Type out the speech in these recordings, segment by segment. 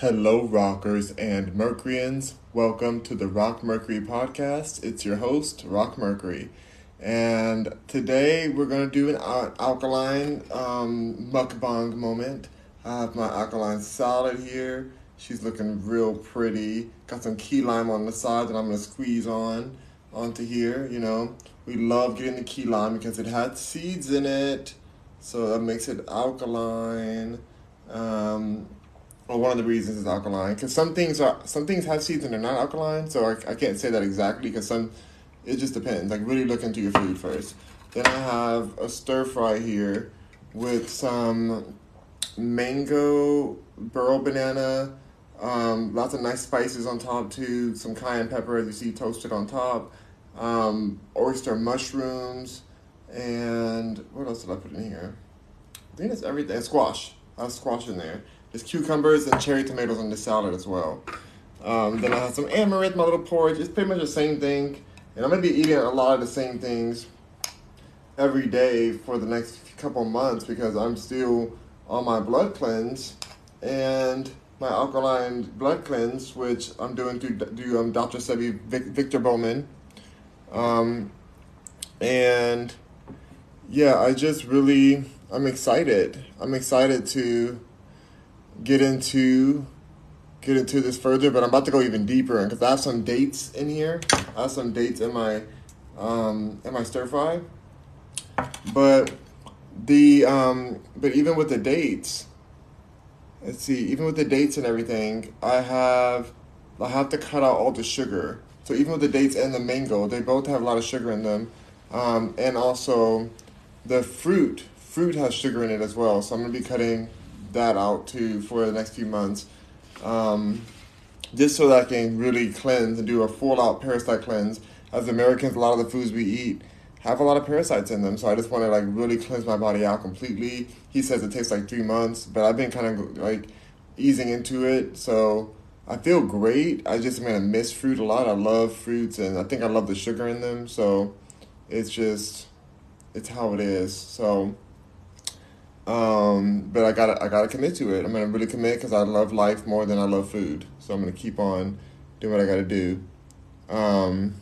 Hello, rockers and Mercuryans. Welcome to the Rock Mercury podcast. It's your host, Rock Mercury. And today we're going to do an alkaline um, mukbang moment. I have my alkaline salad here. She's looking real pretty. Got some key lime on the side that I'm going to squeeze on onto here. You know, we love getting the key lime because it had seeds in it. So that makes it alkaline. Um, well, one of the reasons is alkaline because some things are some things have seeds and they're not alkaline. So I, I can't say that exactly because some it just depends. Like really look into your food first. Then I have a stir fry here with some mango, burro banana, um, lots of nice spices on top too. Some cayenne pepper as you see toasted on top. Um, oyster mushrooms and what else did I put in here? I think that's everything. Squash. I have squash in there. There's cucumbers and cherry tomatoes on the salad as well. Um, then I have some amaranth, my little porridge. It's pretty much the same thing. And I'm to be eating a lot of the same things every day for the next couple months because I'm still on my blood cleanse and my alkaline blood cleanse, which I'm doing through, through um, Dr. Sebi Vic, Victor Bowman. Um, and yeah, I just really, I'm excited. I'm excited to get into get into this further, but I'm about to go even deeper because I have some dates in here. I have some dates in my um, in my stir fry, but the um, but even with the dates, let's see, even with the dates and everything, I have I have to cut out all the sugar. So even with the dates and the mango, they both have a lot of sugar in them, um, and also the fruit. Fruit has sugar in it as well, so I'm gonna be cutting that out too for the next few months. Um, just so that I can really cleanse and do a full out parasite cleanse. As Americans, a lot of the foods we eat have a lot of parasites in them, so I just want to like really cleanse my body out completely. He says it takes like three months, but I've been kind of like easing into it, so I feel great. I just am gonna miss fruit a lot. I love fruits, and I think I love the sugar in them, so it's just it's how it is. So um, but I gotta I gotta commit to it. I'm gonna really commit because I love life more than I love food. So I'm gonna keep on doing what I gotta do. Um,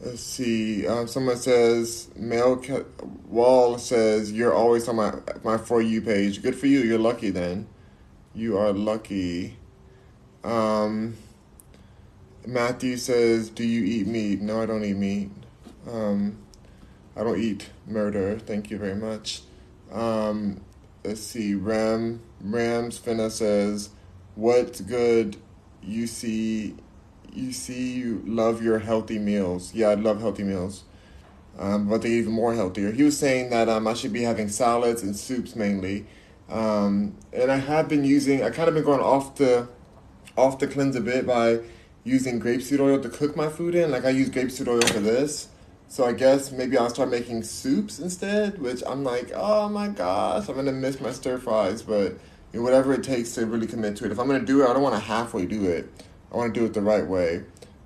let's see. Um, someone says Mel Wall says you're always on my my for you page. Good for you. You're lucky then. You are lucky. Um, Matthew says, "Do you eat meat?" No, I don't eat meat. Um, I don't eat murder. Thank you very much. Um, let's see. Ram Rams Finna says, "What's good? You see, you see, you love your healthy meals. Yeah, I love healthy meals, um, but they're even more healthier." He was saying that um, I should be having salads and soups mainly, um, and I have been using. I kind of been going off the off the cleanse a bit by using grapeseed oil to cook my food in. Like I use grapeseed oil for this. So I guess maybe I'll start making soups instead, which I'm like, oh my gosh, I'm gonna miss my stir fries, but you know, whatever it takes to really commit to it. If I'm gonna do it, I don't want to halfway do it. I want to do it the right way.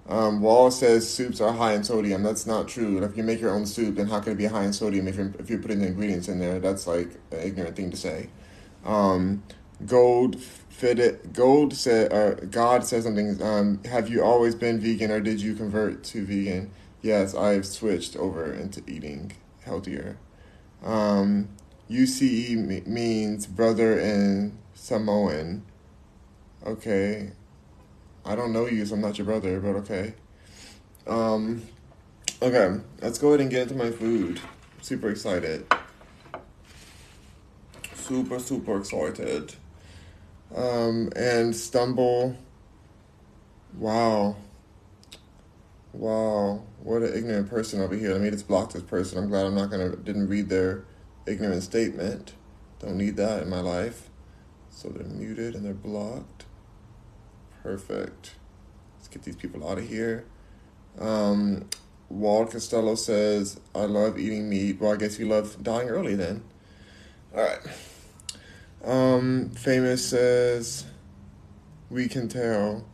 Um, Wall says soups are high in sodium. That's not true. If you make your own soup, then how can it be high in sodium if you're, if you're putting the ingredients in there? That's like an ignorant thing to say. Um, Gold fitted Gold said, uh, God said something. Um, have you always been vegan, or did you convert to vegan? Yes, I've switched over into eating healthier. Um, UCE means brother in Samoan. Okay. I don't know you, so I'm not your brother, but okay. Um, okay, let's go ahead and get into my food. Super excited. Super, super excited. Um, and stumble. Wow. Wow, what an ignorant person over here. Let me just block this person. I'm glad I'm not gonna didn't read their ignorant statement. Don't need that in my life. So they're muted and they're blocked. Perfect. Let's get these people out of here. Um, Walt Costello says, I love eating meat. Well, I guess you love dying early then. All right. Um, famous says, we can tell.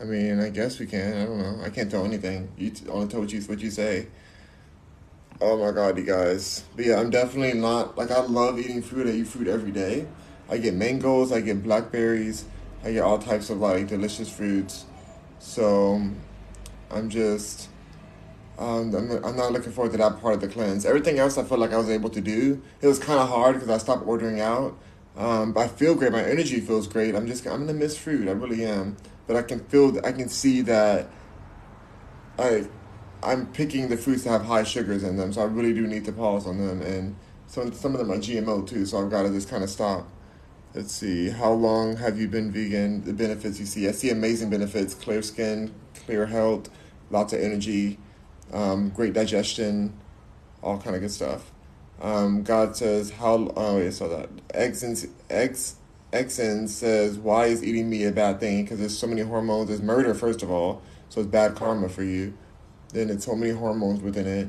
I mean, I guess we can. I don't know. I can't tell anything. You t- only tell what you what you say. Oh my god, you guys. But yeah, I'm definitely not like I love eating fruit. I eat fruit every day. I get mangoes, I get blackberries, I get all types of like delicious fruits. So I'm just um, I'm, I'm not looking forward to that part of the cleanse. Everything else I felt like I was able to do. It was kind of hard because I stopped ordering out. Um, but I feel great. My energy feels great. I'm just I'm gonna miss fruit. I really am. But I can feel I can see that I I'm picking the fruits that have high sugars in them. So I really do need to pause on them. And some some of them are GMO too. So I've got to just kind of stop. Let's see. How long have you been vegan? The benefits you see. I see amazing benefits: clear skin, clear health, lots of energy um, great digestion, all kind of good stuff. Um, God says, how, oh, yeah, so that. Eggs and X, Exen says, why is eating meat a bad thing? Because there's so many hormones. There's murder, first of all, so it's bad karma for you. Then it's so many hormones within it,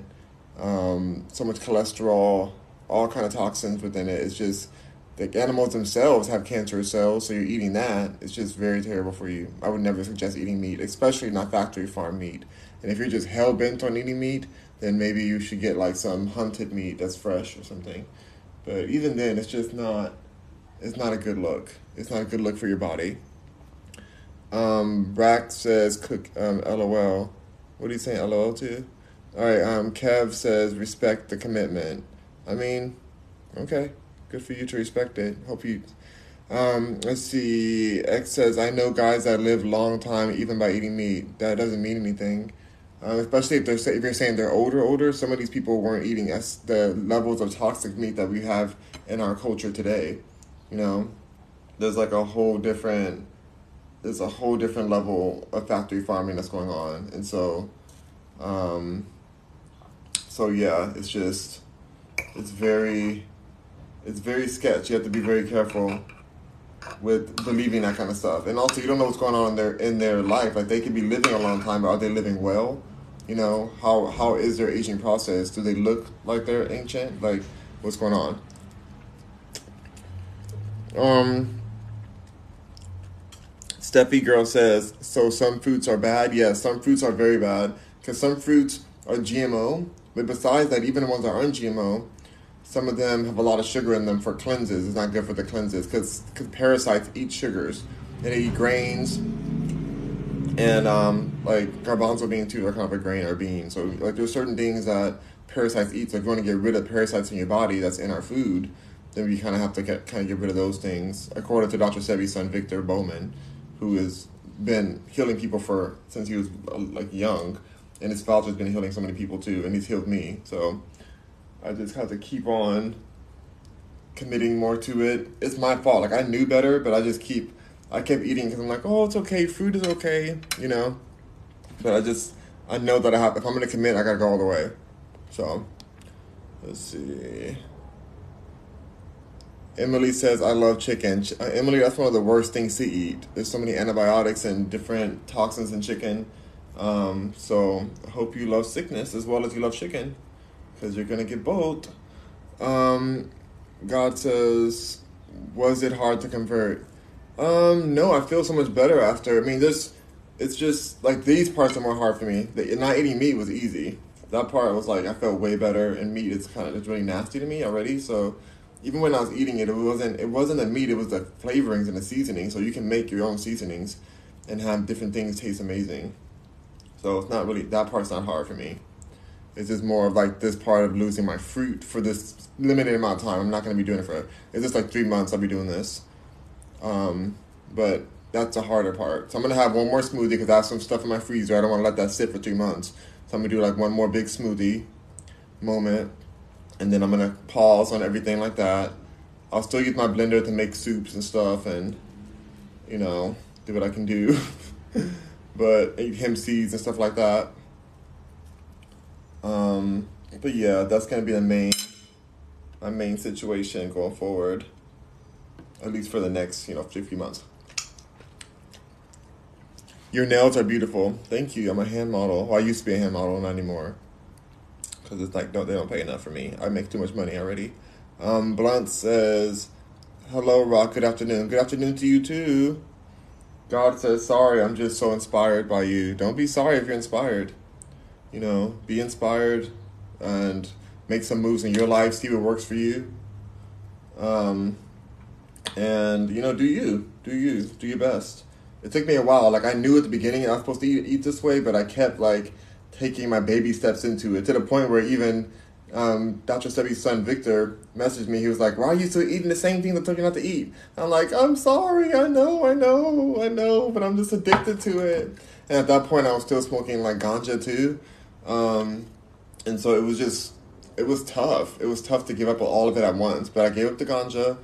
um, so much cholesterol, all kind of toxins within it. It's just, the animals themselves have cancerous cells, so you're eating that. It's just very terrible for you. I would never suggest eating meat, especially not factory farm meat. And if you're just hell bent on eating meat, then maybe you should get like some hunted meat that's fresh or something. But even then, it's just not. It's not a good look. It's not a good look for your body. Um, Brack says, "Cook." Um, LOL. What are you saying? LOL to? All right. Um, Kev says, "Respect the commitment." I mean, okay, good for you to respect it. Hope you. Um, let's see. X says, "I know guys that live long time even by eating meat. That doesn't mean anything." Um, especially if they're if you're saying they're older, older. Some of these people weren't eating as the levels of toxic meat that we have in our culture today. You know, there's like a whole different there's a whole different level of factory farming that's going on, and so, um, so yeah, it's just it's very it's very sketch. You have to be very careful with believing that kind of stuff, and also you don't know what's going on in their in their life. Like they could be living a long time, but are they living well? You know, how how is their aging process? Do they look like they're ancient? Like, what's going on? Um, Steffi girl says, so some fruits are bad. Yes, some fruits are very bad because some fruits are GMO. But besides that, even the ones that aren't GMO, some of them have a lot of sugar in them for cleanses. It's not good for the cleanses because parasites eat sugars and they eat grains and um, like garbanzo bean too are kind of a grain or bean. So like there's certain things that parasites eat. So if you want to get rid of parasites in your body that's in our food, then we kind of have to get, kind of get rid of those things. According to Dr. Sebi's son Victor Bowman, who has been healing people for since he was like young, and his father's been healing so many people too, and he's healed me. So I just have to keep on committing more to it. It's my fault. Like I knew better, but I just keep I kept eating because I'm like, oh, it's okay. Food is okay, you know. But I just, I know that I have. If I'm gonna commit, I gotta go all the way. So, let's see. Emily says, I love chicken. Uh, Emily, that's one of the worst things to eat. There's so many antibiotics and different toxins in chicken. Um, so, I hope you love sickness as well as you love chicken because you're going to get both. Um, God says, Was it hard to convert? Um, no, I feel so much better after. I mean, this, it's just like these parts are more hard for me. The, not eating meat was easy. That part was like I felt way better, and meat is kind of it's really nasty to me already. So even when I was eating it, it wasn't it wasn't the meat. It was the flavorings and the seasoning. So you can make your own seasonings and have different things taste amazing. So it's not really that part's not hard for me. It's just more of like this part of losing my fruit for this limited amount of time. I'm not going to be doing it for. It's just like three months. I'll be doing this. Um, but that's the harder part. So I'm gonna have one more smoothie because I have some stuff in my freezer. I don't want to let that sit for three months. So I'm gonna do like one more big smoothie moment, and then I'm gonna pause on everything like that. I'll still use my blender to make soups and stuff, and you know do what I can do. but eat hemp seeds and stuff like that. Um, but yeah, that's gonna be the main my main situation going forward at least for the next, you know, few months. Your nails are beautiful. Thank you. I'm a hand model. Well, I used to be a hand model, not anymore. Because it's like, don't, they don't pay enough for me. I make too much money already. Um, Blunt says, Hello, Rock. Good afternoon. Good afternoon to you, too. God says, Sorry, I'm just so inspired by you. Don't be sorry if you're inspired. You know, be inspired and make some moves in your life, see what works for you. Um, and you know, do you, do you, do your best. It took me a while. Like I knew at the beginning I was supposed to eat, eat this way, but I kept like taking my baby steps into it to the point where even um, Dr. Sebi's son Victor messaged me. He was like, "Why are you still eating the same thing that told you not to eat?" I'm like, "I'm sorry. I know. I know. I know. But I'm just addicted to it." And at that point, I was still smoking like ganja too, um, and so it was just it was tough. It was tough to give up all of it at once. But I gave up the ganja.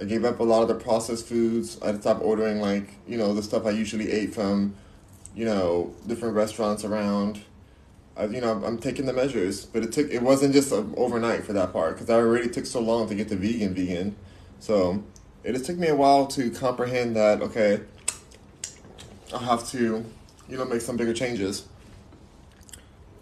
I gave up a lot of the processed foods. I stopped ordering like you know the stuff I usually ate from, you know, different restaurants around. I, you know, I'm taking the measures, but it took. It wasn't just overnight for that part because I already took so long to get to vegan, vegan. So it just took me a while to comprehend that. Okay, I have to, you know, make some bigger changes.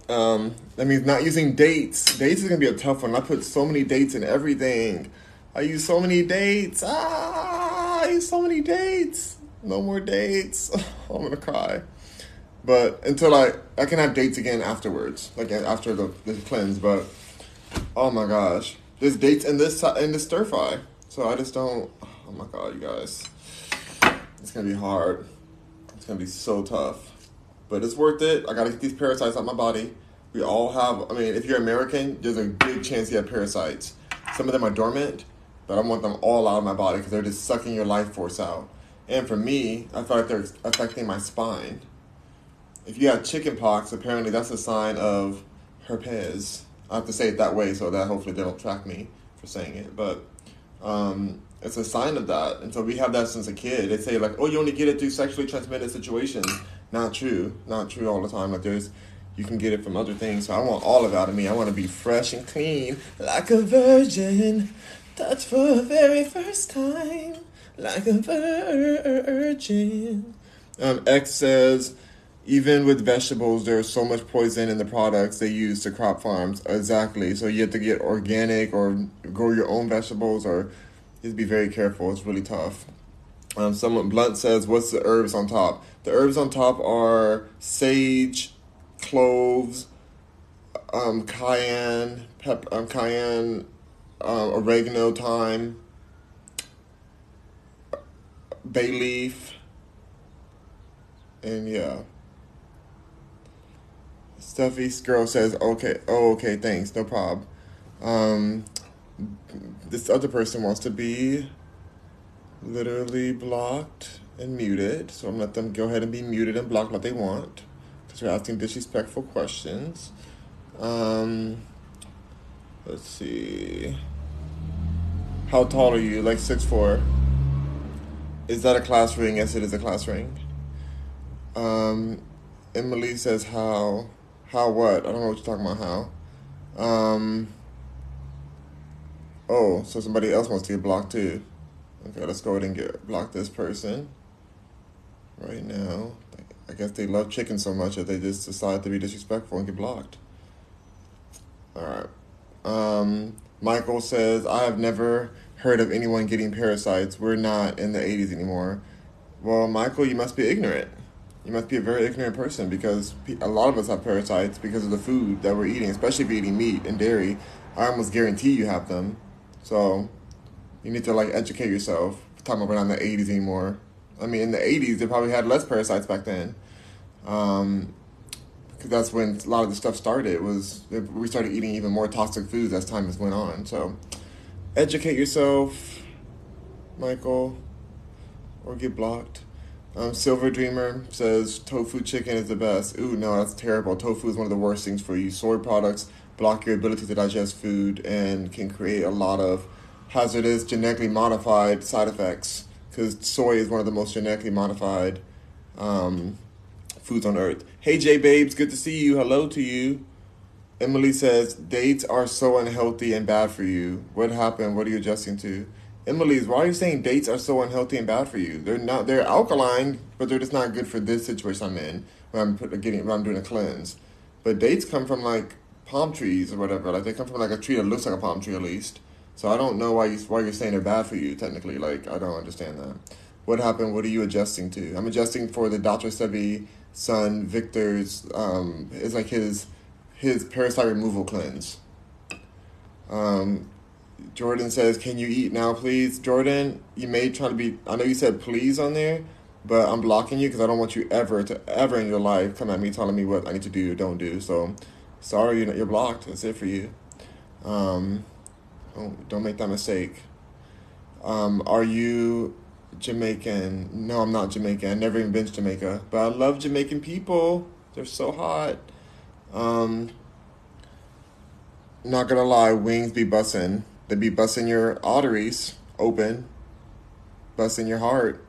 Um, that means not using dates. Dates is gonna be a tough one. I put so many dates in everything. I use so many dates. Ah, I use so many dates. No more dates. I'm gonna cry. But until I I can have dates again afterwards, like after the, the cleanse. But oh my gosh, there's dates in this in the stir fry. So I just don't. Oh my god, you guys, it's gonna be hard. It's gonna be so tough, but it's worth it. I gotta get these parasites out my body. We all have. I mean, if you're American, there's a big chance you have parasites. Some of them are dormant, but I want them all out of my body because they're just sucking your life force out. And for me, I feel like they're affecting my spine if you have chicken pox, apparently that's a sign of herpes. I have to say it that way so that hopefully they don't track me for saying it. But um, it's a sign of that. And so we have that since a kid. They say, like, oh, you only get it through sexually transmitted situations. Not true. Not true all the time. Like, there's, you can get it from other things. So I want all of out of me. I want to be fresh and clean, like a virgin, touched for the very first time, like a virgin. Um, X says, even with vegetables, there's so much poison in the products they use to crop farms. Exactly. So you have to get organic or grow your own vegetables, or just be very careful. It's really tough. Um, someone blunt says, "What's the herbs on top?" The herbs on top are sage, cloves, um, cayenne, pep, um, cayenne, uh, oregano, thyme, bay leaf, and yeah. Stuffy girl says, "Okay, oh, okay, thanks, no problem." Um, this other person wants to be literally blocked and muted, so I'm gonna let them go ahead and be muted and blocked what they want because they're asking disrespectful questions. Um, let's see. How tall are you? Like six four. Is that a class ring? Yes, it is a class ring. Um, Emily says how. How what? I don't know what you're talking about. How? Um. Oh, so somebody else wants to get blocked too. Okay, let's go ahead and get block this person. Right now, I guess they love chicken so much that they just decide to be disrespectful and get blocked. All right. Um, Michael says, I have never heard of anyone getting parasites. We're not in the 80s anymore. Well, Michael, you must be ignorant you must be a very ignorant person because a lot of us have parasites because of the food that we're eating, especially if you're eating meat and dairy. I almost guarantee you have them. So you need to like educate yourself. We're talking about not in the 80s anymore. I mean, in the 80s, they probably had less parasites back then. Um, because that's when a lot of the stuff started. Was we started eating even more toxic foods as time has went on. So, educate yourself, Michael, or get blocked. Um, Silver Dreamer says tofu chicken is the best. Ooh, no, that's terrible. Tofu is one of the worst things for you. Soy products block your ability to digest food and can create a lot of hazardous genetically modified side effects because soy is one of the most genetically modified um, foods on earth. Hey, J Babes, good to see you. Hello to you. Emily says dates are so unhealthy and bad for you. What happened? What are you adjusting to? Emily's, why are you saying dates are so unhealthy and bad for you? They're not. They're alkaline, but they're just not good for this situation I'm in when I'm getting when I'm doing a cleanse. But dates come from like palm trees or whatever. Like they come from like a tree that looks like a palm tree at least. So I don't know why you why you're saying they're bad for you technically. Like I don't understand that. What happened? What are you adjusting to? I'm adjusting for the Dr. Sebi son Victor's. Um, it's like his his parasite removal cleanse. Um, Jordan says, "Can you eat now, please?" Jordan, you may try to be. I know you said please on there, but I'm blocking you because I don't want you ever to ever in your life come at me telling me what I need to do or don't do. So, sorry, you're, you're blocked. That's it for you. Um, don't don't make that mistake. Um, are you Jamaican? No, I'm not Jamaican. I've never even been to Jamaica, but I love Jamaican people. They're so hot. Um, not gonna lie, wings be bussin'. They be busting your arteries open, busting your heart.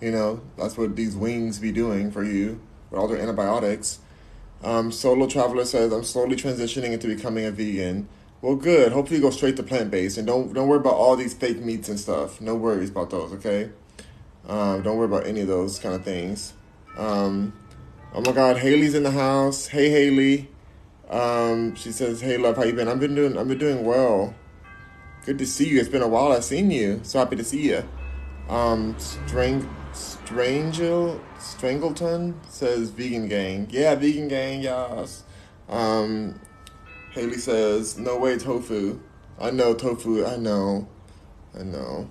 You know, that's what these wings be doing for you with all their antibiotics. Um, Solo Traveler says, I'm slowly transitioning into becoming a vegan. Well, good. Hopefully, you go straight to plant based and don't don't worry about all these fake meats and stuff. No worries about those. Okay. Um, don't worry about any of those kind of things. Um, oh my God, Haley's in the house. Hey, Haley. Um, she says, "Hey, love, how you been? I've been doing. I've been doing well. Good to see you. It's been a while. I've seen you. So happy to see you." Um, Strang, Strangel, Strangleton says, "Vegan gang. Yeah, vegan gang. Yes." Um, Haley says, "No way, tofu. I know tofu. I know. I know."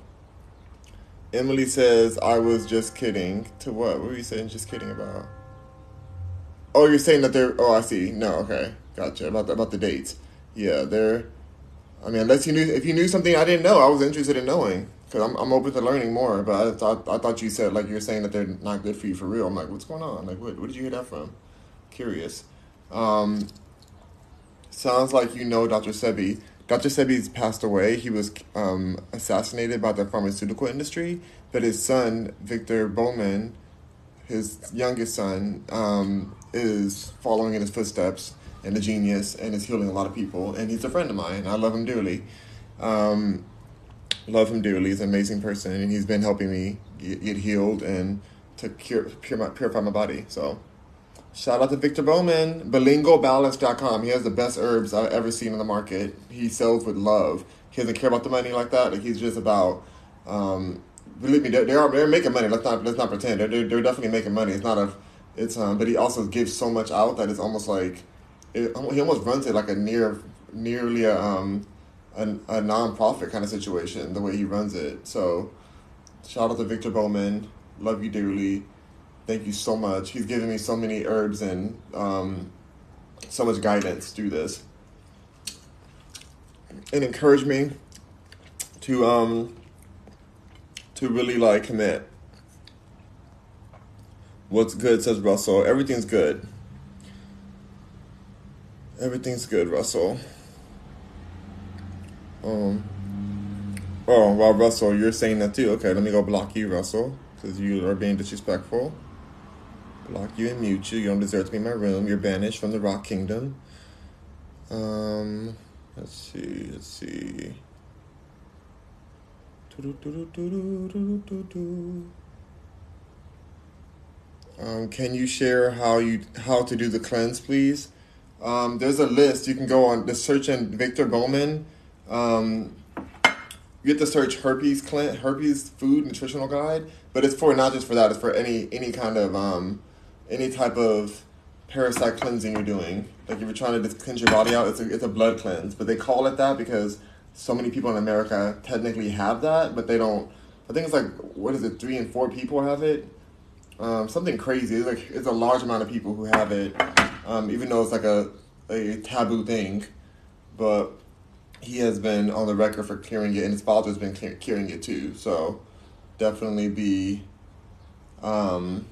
Emily says, "I was just kidding." To what? What were you saying? Just kidding about? Oh, you're saying that they're. Oh, I see. No, okay, gotcha. About the, about the dates. Yeah, they're. I mean, unless you knew, if you knew something I didn't know, I was interested in knowing because I'm I'm open to learning more. But I thought I thought you said like you're saying that they're not good for you for real. I'm like, what's going on? Like, what what did you hear that from? Curious. Um, sounds like you know Dr. Sebi. Dr. Sebi's passed away. He was um, assassinated by the pharmaceutical industry, but his son Victor Bowman, his youngest son, um, is following in his footsteps and a genius and is healing a lot of people. And he's a friend of mine. I love him dearly. Um, love him dearly. He's an amazing person, and he's been helping me get, get healed and to cure, pure my, purify my body. So, shout out to Victor Bowman, bolingobalance.com. He has the best herbs I've ever seen in the market. He sells with love. He doesn't care about the money like that. Like he's just about. Um, believe me, they are they're making money. Let's not let's not pretend. They're, they're, they're definitely making money. It's not a, it's um, but he also gives so much out that it's almost like, it, he almost runs it like a near nearly a um a, a non-profit kind of situation the way he runs it. So, shout out to Victor Bowman. Love you dearly. Thank you so much. He's given me so many herbs and um, so much guidance through this, and encouraged me to um to really like commit. What's good, says Russell. Everything's good. Everything's good, Russell. Um. Oh, well, Russell, you're saying that too. Okay, let me go block you, Russell, because you are being disrespectful. Block you and mute you. You don't deserve to be in my room. You're banished from the Rock Kingdom. Um, let's see. Let's see. Um, can you share how you how to do the cleanse, please? Um, there's a list you can go on the search in Victor Bowman. Um, you have to search herpes herpes food nutritional guide, but it's for not just for that. It's for any any kind of um, any type of parasite cleansing you're doing. Like if you're trying to just cleanse your body out, it's a it's a blood cleanse, but they call it that because so many people in America technically have that, but they don't. I think it's like what is it? Three and four people have it. Um, something crazy. It's like it's a large amount of people who have it, um, even though it's like a a taboo thing. But he has been on the record for curing it, and his father's been curing it too. So definitely be, um,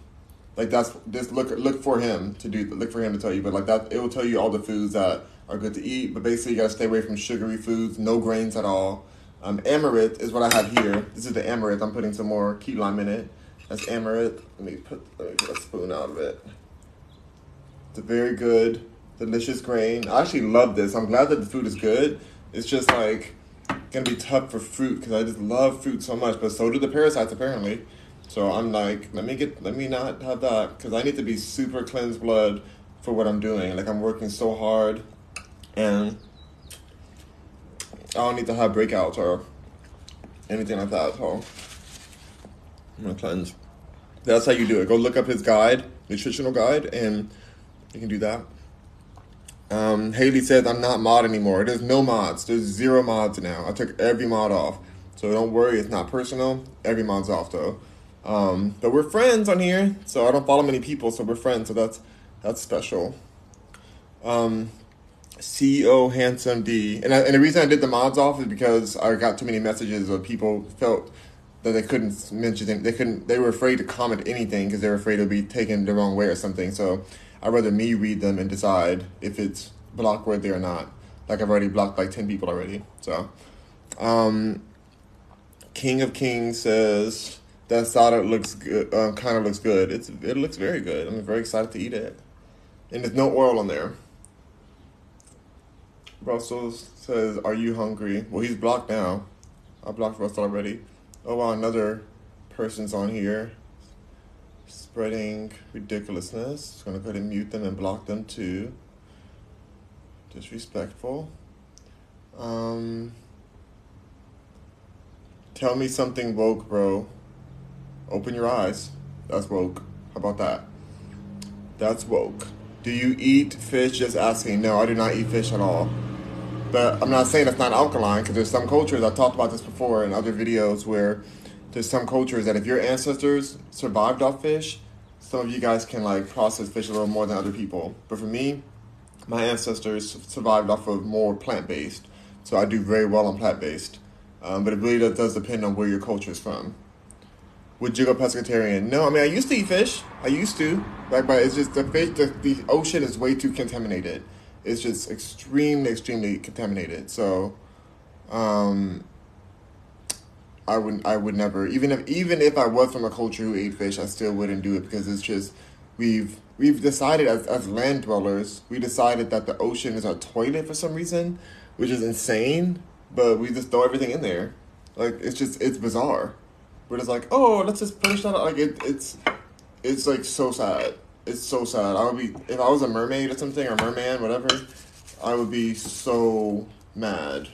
like that's just look look for him to do look for him to tell you. But like that, it will tell you all the foods that are good to eat. But basically, you gotta stay away from sugary foods, no grains at all. Um, amaranth is what I have here. This is the amaranth. I'm putting some more key lime in it. That's amaranth. Let me put let me a spoon out of it. Very good, delicious grain. I actually love this. I'm glad that the food is good. It's just like gonna be tough for fruit because I just love fruit so much. But so do the parasites apparently. So I'm like, let me get, let me not have that because I need to be super cleansed blood for what I'm doing. Like I'm working so hard, and I don't need to have breakouts or anything like that. So I'm gonna cleanse. That's how you do it. Go look up his guide, nutritional guide, and you can do that. Um, Haley says I'm not mod anymore. There's no mods. There's zero mods now. I took every mod off. So don't worry, it's not personal. Every mod's off though. Um, but we're friends on here, so I don't follow many people, so we're friends. So that's that's special. Um, CEO Handsome D, and I, and the reason I did the mods off is because I got too many messages of people felt that they couldn't mention. They couldn't. They were afraid to comment anything because they were afraid it would be taken the wrong way or something. So I'd rather me read them and decide if it's block worthy or not. Like I've already blocked like ten people already. So, um, King of Kings says that salad looks good. Um, kind of looks good. It's it looks very good. I'm very excited to eat it, and there's no oil on there. Russell says, "Are you hungry?" Well, he's blocked now. I blocked Russell already. Oh wow, another person's on here spreading ridiculousness. Just gonna go ahead and mute them and block them too. Disrespectful. Um, tell me something woke, bro. Open your eyes. That's woke. How about that? That's woke. Do you eat fish? Just asking. No, I do not eat fish at all. But I'm not saying it's not alkaline because there's some cultures, I've talked about this before in other videos, where there's some cultures that if your ancestors survived off fish, some of you guys can like process fish a little more than other people. But for me, my ancestors survived off of more plant based. So I do very well on plant based. Um, but it really does, does depend on where your culture is from. Would you go pescatarian? No, I mean I used to eat fish. I used to, like, but it's just the fish. The, the ocean is way too contaminated. It's just extremely, extremely contaminated. So, um, I would I would never even if even if I was from a culture who ate fish, I still wouldn't do it because it's just we've we've decided as, as land dwellers, we decided that the ocean is our toilet for some reason, which is insane. But we just throw everything in there, like it's just it's bizarre. We're just like, oh, let's just finish that. Out. Like it, it's it's like so sad. It's so sad. I would be if I was a mermaid or something or merman, whatever. I would be so mad.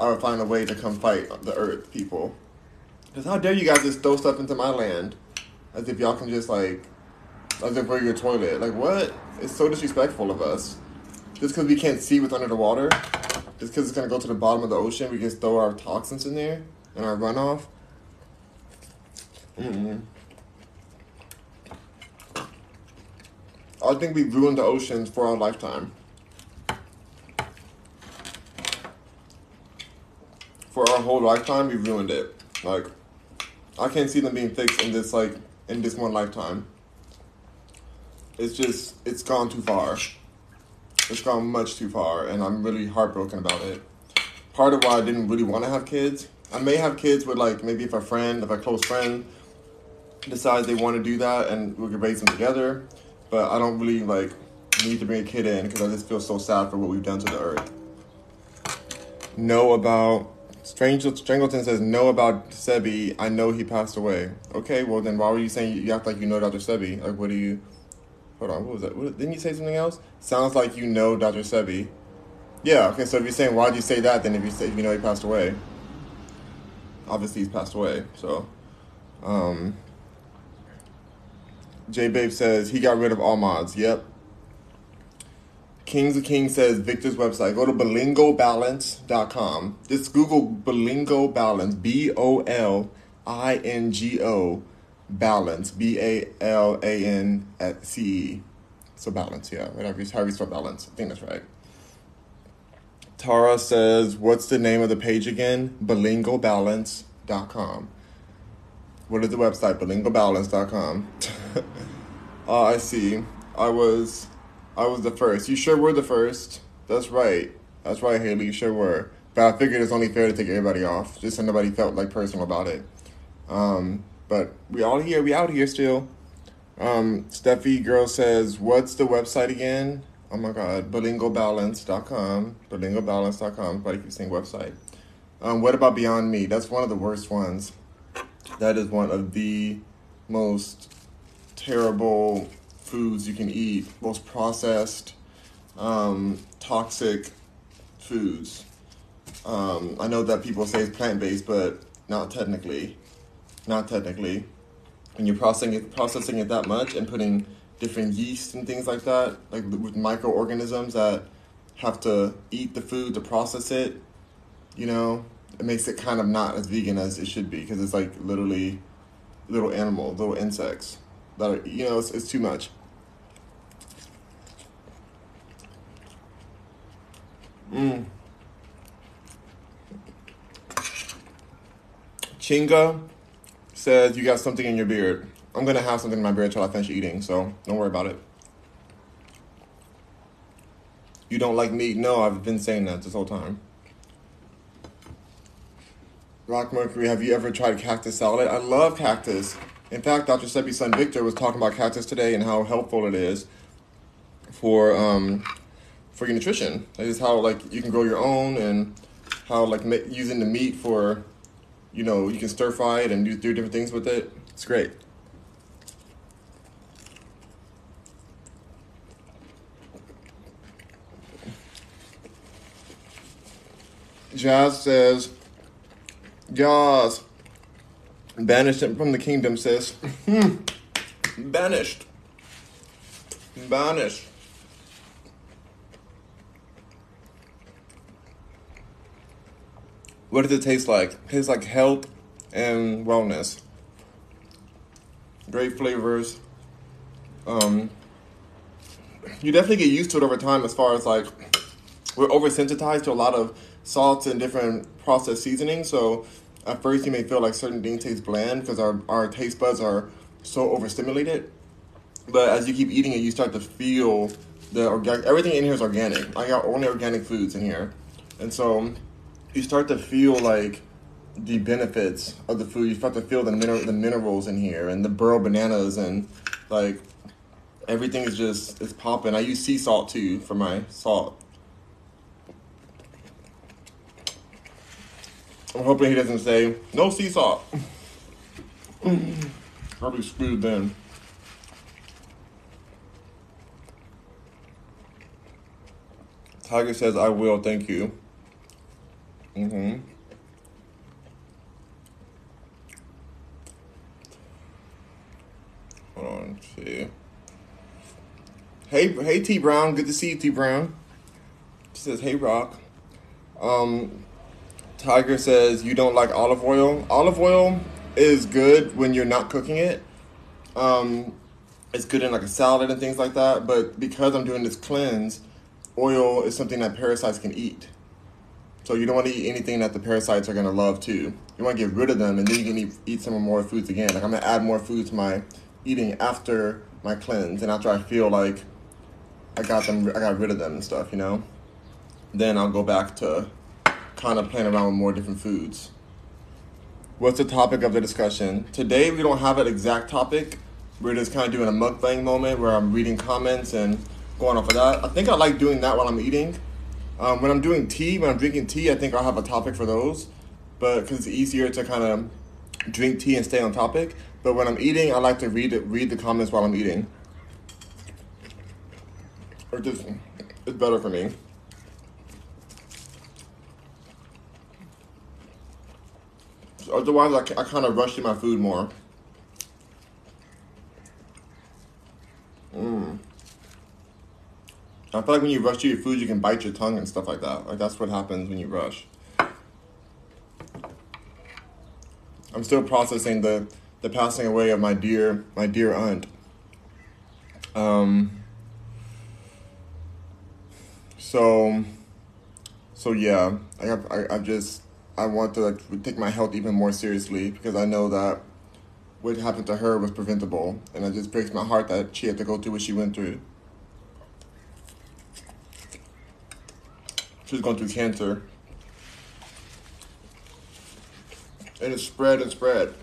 I would find a way to come fight the Earth people. Because how dare you guys just throw stuff into my land, as if y'all can just like, as if we're your toilet. Like what? It's so disrespectful of us. Just because we can't see what's under the water, just because it's gonna go to the bottom of the ocean, we just throw our toxins in there and our runoff. Mm-mm. I think we ruined the oceans for our lifetime. For our whole lifetime, we ruined it. Like, I can't see them being fixed in this like in this one lifetime. It's just it's gone too far. It's gone much too far, and I'm really heartbroken about it. Part of why I didn't really want to have kids. I may have kids with like maybe if a friend, if a close friend decides they want to do that, and we can raise them together but I don't really like need to bring a kid in because I just feel so sad for what we've done to the earth. Know about Strangleton says know about Sebi. I know he passed away. Okay, well then why were you saying you act like you know Dr. Sebi? Like what do you? Hold on, what was that? What, didn't you say something else? Sounds like you know Dr. Sebi. Yeah. Okay. So if you're saying why'd you say that, then if you say if you know he passed away, obviously he's passed away. So, um, J Babe says he got rid of all mods. Yep. Kings of Kings says Victor's website. Go to bolingobalance.com. Just Google Bolingo Balance. B O L I N G O Balance. B A L A N C E. So balance, yeah. Whatever you, how you spell balance. I think that's right. Tara says, what's the name of the page again? Bolingobalance.com. What is the website? Bolingobalance.com. uh, I see. I was, I was the first. You sure were the first. That's right. That's right, Haley. You sure were. But I figured it's only fair to take everybody off, just so nobody felt like personal about it. Um, but we all here. We out here still. Um, Steffi girl says, "What's the website again?" Oh my God, bolingobalance.com. Bolingobalance.com. Everybody keeps saying website. Um, what about Beyond Meat? That's one of the worst ones that is one of the most terrible foods you can eat, most processed, um, toxic foods. Um, I know that people say it's plant based, but not technically. Not technically. When you're processing it, processing it that much and putting different yeast and things like that, like with microorganisms that have to eat the food to process it, you know, it makes it kind of not as vegan as it should be because it's like literally little animals, little insects that are, you know, it's, it's too much. Mm. Chinga says you got something in your beard. I'm gonna have something in my beard until I finish eating, so don't worry about it. You don't like meat? No, I've been saying that this whole time. Rock Mercury, have you ever tried cactus salad? I love cactus. In fact, Dr. Sebi's son Victor was talking about cactus today and how helpful it is for um, for your nutrition. That is how like you can grow your own and how like ma- using the meat for, you know, you can stir fry it and do, do different things with it. It's great. Jazz says, Yas, banished him from the kingdom, sis. Hmm, banished. Banished. What does it taste like? It tastes like health and wellness. Great flavors. Um, you definitely get used to it over time as far as like we're oversensitized to a lot of salts and different processed seasonings. So at first you may feel like certain things taste bland because our, our taste buds are so overstimulated. But as you keep eating it, you start to feel the organic. Everything in here is organic. I got only organic foods in here, and so you start to feel like the benefits of the food. You start to feel the mineral, the minerals in here, and the burro bananas, and like everything is just it's popping. I use sea salt too for my salt. I'm hoping he doesn't say no sea salt. Probably screwed then. Tiger says, I will, thank you. Mm-hmm. Hold on, see. Hey, hey, T Brown. Good to see you, T Brown. She says, "Hey, Rock." Um, Tiger says you don't like olive oil. Olive oil is good when you're not cooking it. Um, it's good in like a salad and things like that. But because I'm doing this cleanse, oil is something that parasites can eat. So you don't want to eat anything that the parasites are gonna love too. You want to get rid of them, and then you can eat, eat some more foods again. Like I'm gonna add more food to my eating after my cleanse, and after I feel like I got them, I got rid of them and stuff. You know, then I'll go back to kind of playing around with more different foods. What's the topic of the discussion? Today we don't have an exact topic. We're just kind of doing a mukbang moment where I'm reading comments and going off of that. I think I like doing that while I'm eating. Um, when I'm doing tea, when I'm drinking tea, I think I'll have a topic for those, but because it's easier to kind of drink tea and stay on topic. But when I'm eating, I like to read it, read the comments while I'm eating. Or just it's better for me. Otherwise, I, I kind of rush through my food more. Mmm. I feel like when you rush through your food, you can bite your tongue and stuff like that. Like that's what happens when you rush. I'm still processing the the passing away of my dear my dear aunt. Um. So. So yeah, I have, I I just I want to like, take my health even more seriously because I know that what happened to her was preventable, and it just breaks my heart that she had to go through what she went through. She was going through cancer. And it spread and spread.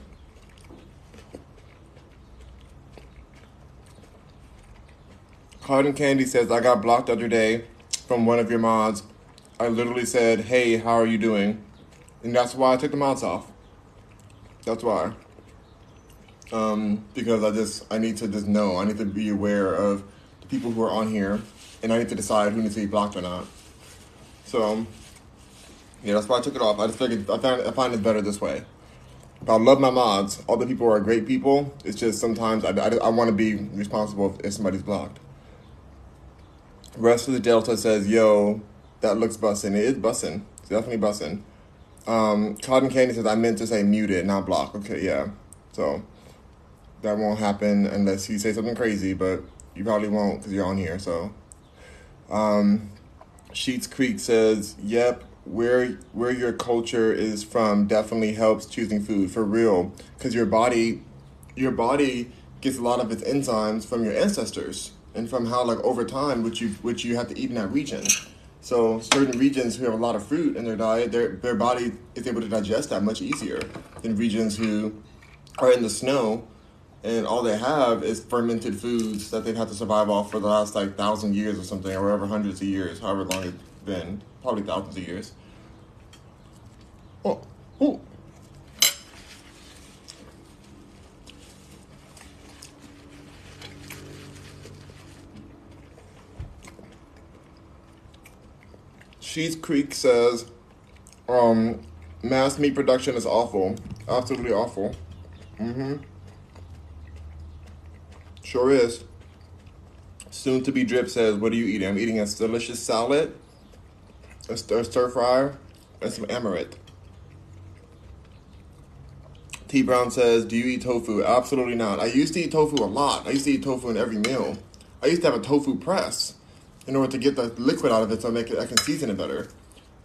Cotton Candy says, I got blocked the other day from one of your mods. I literally said, hey, how are you doing? And that's why I took the mods off. That's why. Um, because I just, I need to just know. I need to be aware of the people who are on here. And I need to decide who needs to be blocked or not. So, yeah, that's why I took it off. I just figured I find I find it better this way. But I love my mods. All the people are great people. It's just sometimes I, I, I want to be responsible if, if somebody's blocked. Rest of the Delta says, "Yo, that looks bussin'. It is bussin'. It's definitely bussin'." Um, Cotton Candy says, "I meant to say muted, not block." Okay, yeah. So that won't happen unless you say something crazy, but you probably won't because you're on here. So, um, Sheets Creek says, "Yep, where where your culture is from definitely helps choosing food for real because your body, your body gets a lot of its enzymes from your ancestors." and from how like over time which you which you have to eat in that region. So certain regions who have a lot of fruit in their diet, their their body is able to digest that much easier than regions who are in the snow and all they have is fermented foods that they've had to survive off for the last like thousand years or something, or whatever hundreds of years, however long it's been, probably thousands of years. Oh, oh. Sheets Creek says, um, mass meat production is awful. Absolutely awful. Mm-hmm. Sure is. Soon to be drip says, what are you eating? I'm eating a delicious salad, a stir, stir fryer, and some amaret. T Brown says, Do you eat tofu? Absolutely not. I used to eat tofu a lot. I used to eat tofu in every meal. I used to have a tofu press in order to get the liquid out of it so I make it I can season it better.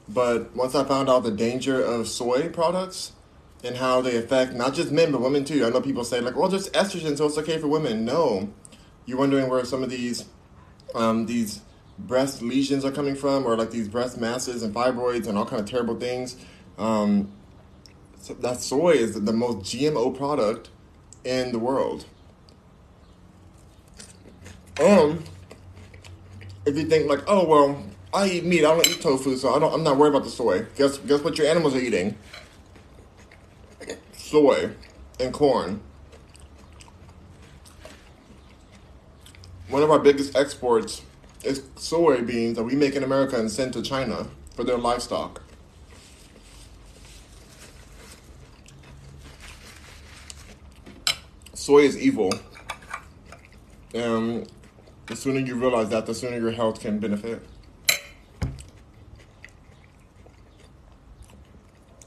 But once I found out the danger of soy products and how they affect not just men but women too. I know people say like, "Well, just estrogen, so it's okay for women." No, you're wondering where some of these um, these breast lesions are coming from, or like these breast masses and fibroids and all kind of terrible things. Um, so that soy is the most GMO product in the world. Um, if you think like, oh well, I eat meat, I don't eat tofu, so I don't. I'm not worried about the soy. Guess guess what your animals are eating? Soy and corn. One of our biggest exports is soybeans that we make in America and send to China for their livestock. Soy is evil. Um, the sooner you realize that, the sooner your health can benefit.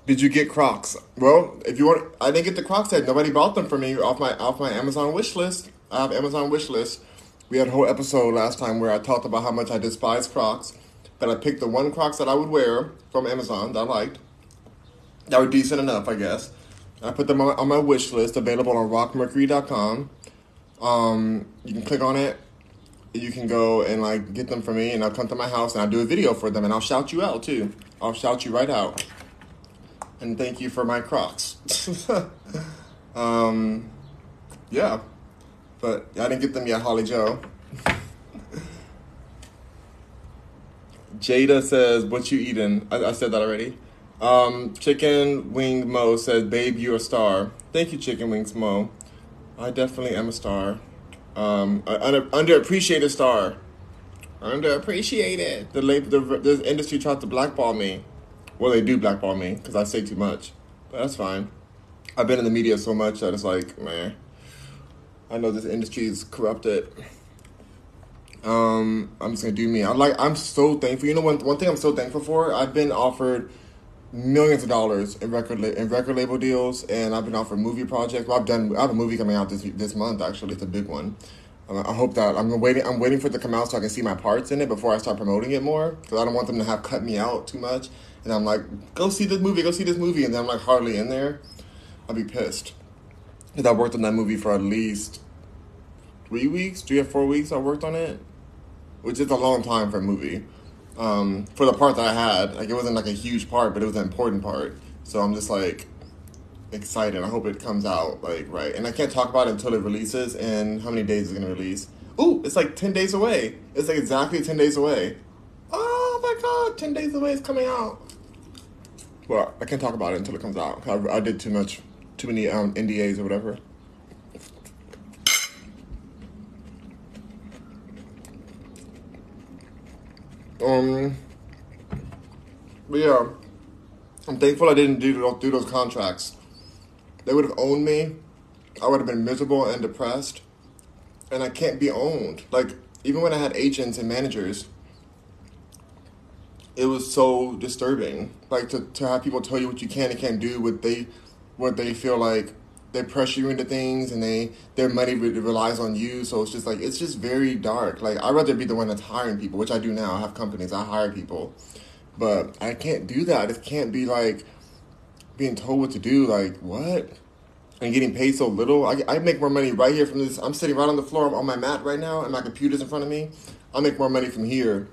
Did you get Crocs? Well, if you want, I didn't get the Crocs yet. Nobody bought them for me off my off my Amazon wish list. I have Amazon wish list. We had a whole episode last time where I talked about how much I despise Crocs, but I picked the one Crocs that I would wear from Amazon that I liked. That were decent enough, I guess. I put them on, on my wish list, available on rockmercury.com. Um, you can click on it, you can go and like get them for me, and I'll come to my house and I'll do a video for them, and I'll shout you out too. I'll shout you right out, and thank you for my Crocs. um, yeah, but I didn't get them yet, Holly Joe. Jada says, "What you eating?" I, I said that already. Um, Chicken Wing Mo says, "Babe, you're a star." Thank you, Chicken Wings Mo. I definitely am a star um, under, underappreciated star. Underappreciated. The, the the industry tried to blackball me. Well, they do blackball me because I say too much, but that's fine. I've been in the media so much that it's like, man, I know this industry is corrupted. Um, I'm just gonna do me. I'm like. I'm so thankful. You know, one one thing I'm so thankful for. I've been offered millions of dollars in record in record label deals, and I've been offered movie projects. Well, I've done. I have a movie coming out this this month. Actually, it's a big one. I hope that I'm waiting. I'm waiting for it to come out so I can see my parts in it before I start promoting it more. Because I don't want them to have cut me out too much. And I'm like, go see this movie. Go see this movie, and then I'm like hardly in there. I'll be pissed. Because I worked on that movie for at least three weeks, three or four weeks. I worked on it, which is a long time for a movie um, for the part that I had. Like it wasn't like a huge part, but it was an important part. So I'm just like excited. I hope it comes out like right. And I can't talk about it until it releases. And how many days is it gonna release? Ooh, it's like ten days away. It's like exactly ten days away. Oh my god, ten days away. It's coming out. Well, I can't talk about it until it comes out. I, I did too much, too many um, NDAs or whatever. Um, but yeah, I'm thankful I didn't do do those contracts. They would have owned me. I would have been miserable and depressed. And I can't be owned. Like, even when I had agents and managers, it was so disturbing. Like to, to have people tell you what you can and can't do, what they what they feel like they pressure you into things and they their money re- relies on you. So it's just like it's just very dark. Like I'd rather be the one that's hiring people, which I do now. I have companies, I hire people, but I can't do that. It can't be like being told what to do. Like what? And getting paid so little. I, I make more money right here from this. I'm sitting right on the floor I'm on my mat right now, and my computer's in front of me. I make more money from here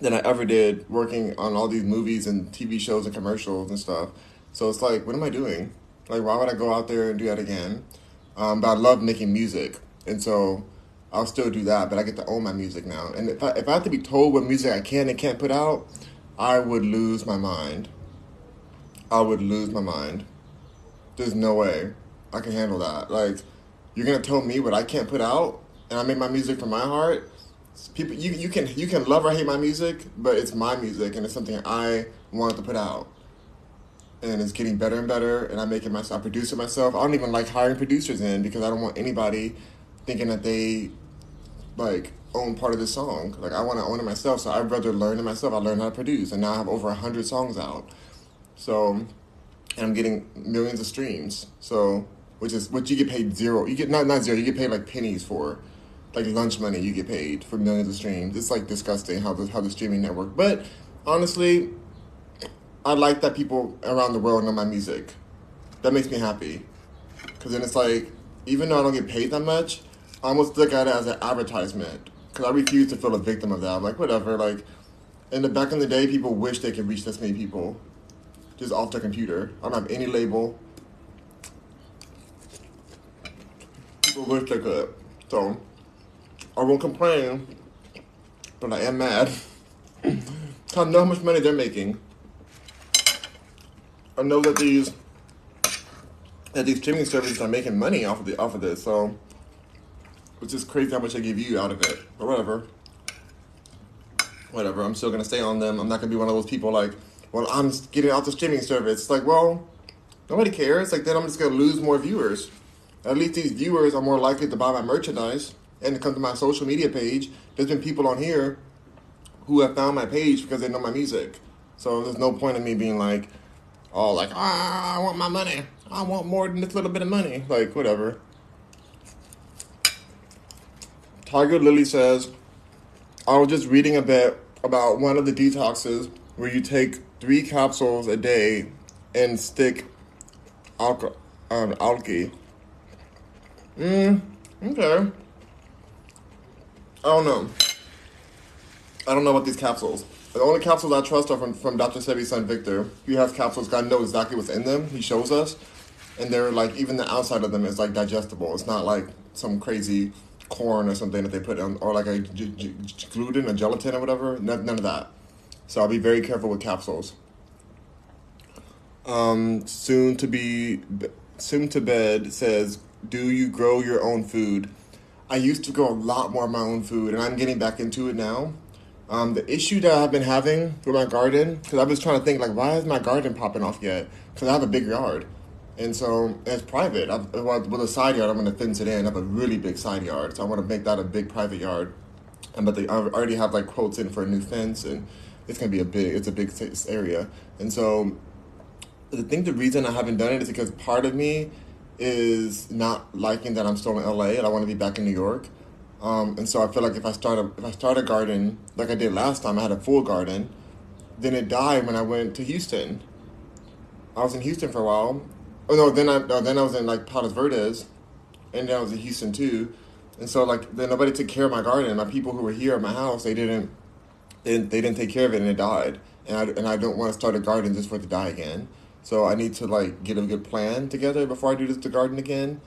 than I ever did working on all these movies and TV shows and commercials and stuff. So it's like, what am I doing? Like, why would I go out there and do that again? Um, but I love making music, and so I'll still do that. But I get to own my music now. And if I, if I have to be told what music I can and can't put out, I would lose my mind. I would lose my mind. There's no way I can handle that. Like, you're gonna tell me what I can't put out, and I make my music from my heart? People you, you can you can love or hate my music but it's my music and it's something i wanted to put out. And it's getting better and better and i make it myself i produce it myself. I don't even like hiring producers in because i don't want anybody thinking that they like own part of the song. Like i want to own it myself so i'd rather learn it myself. I learned how to produce and now i have over 100 songs out so and i'm getting millions of streams so which is what you get paid zero you get not not zero you get paid like pennies for like lunch money you get paid for millions of streams. It's like disgusting how the how the streaming network. But honestly, I like that people around the world know my music. That makes me happy. Cause then it's like, even though I don't get paid that much, I almost look at it as an advertisement. Cause I refuse to feel a victim of that. I'm like, whatever. Like, in the back in the day, people wish they could reach this many people, just off their computer. I don't have any label. People wish they could. So. I won't complain, but I am mad. I know how much money they're making. I know that these that these streaming services are making money off of the off of this, so it's just crazy how much they give you out of it. But whatever. Whatever. I'm still gonna stay on them. I'm not gonna be one of those people like, well, I'm getting off the streaming service. It's like, well, nobody cares. Like then I'm just gonna lose more viewers. At least these viewers are more likely to buy my merchandise and to come to my social media page, there's been people on here who have found my page because they know my music. So there's no point in me being like, oh, like, ah, I want my money. I want more than this little bit of money. Like, whatever. Tiger Lily says, I was just reading a bit about one of the detoxes where you take three capsules a day and stick alcohol, um, algae. Mm, okay. I don't know. I don't know about these capsules. The only capsules I trust are from, from Dr. Sebi's son Victor. He has capsules, God knows exactly what's in them. He shows us. And they're like, even the outside of them is like digestible. It's not like some crazy corn or something that they put on, or like a g- g- gluten or gelatin or whatever. None, none of that. So I'll be very careful with capsules. Um, soon to be, soon to bed says, do you grow your own food? I used to grow a lot more of my own food, and I'm getting back into it now. Um, the issue that I've been having with my garden, because I was trying to think, like, why is my garden popping off yet? Because I have a big yard. And so it's private. I've, with a side yard, I'm going to fence it in. I have a really big side yard, so I want to make that a big private yard. And but they I already have like quotes in for a new fence, and it's going to be a big, it's a big area. And so I think the reason I haven't done it is because part of me is not liking that I'm still in LA and I want to be back in New York. Um, and so I feel like if I start a if I start a garden like I did last time, I had a full garden. Then it died when I went to Houston. I was in Houston for a while. Oh no, then I no, then I was in like Palos Verdes, and then I was in Houston too. And so like then nobody took care of my garden. My people who were here at my house, they didn't didn't, they didn't take care of it and it died. And I and I don't want to start a garden just for it to die again. So I need to like get a good plan together before I do this to garden again,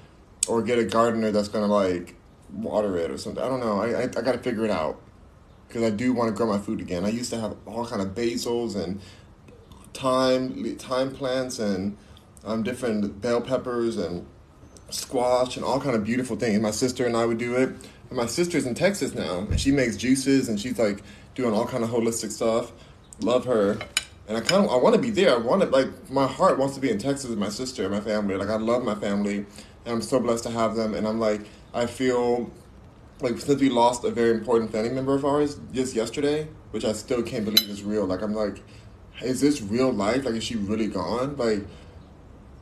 or get a gardener that's gonna like water it or something. I don't know. I I, I got to figure it out because I do want to grow my food again. I used to have all kind of basils and thyme thyme plants and um, different bell peppers and squash and all kind of beautiful things. My sister and I would do it. And my sister's in Texas now, and she makes juices and she's like doing all kind of holistic stuff. Love her and I kind of I want to be there. I want to like my heart wants to be in Texas with my sister and my family. Like I love my family, and I'm so blessed to have them. And I'm like I feel like since we lost a very important family member of ours just yesterday, which I still can't believe is real. Like I'm like, is this real life? Like is she really gone? Like,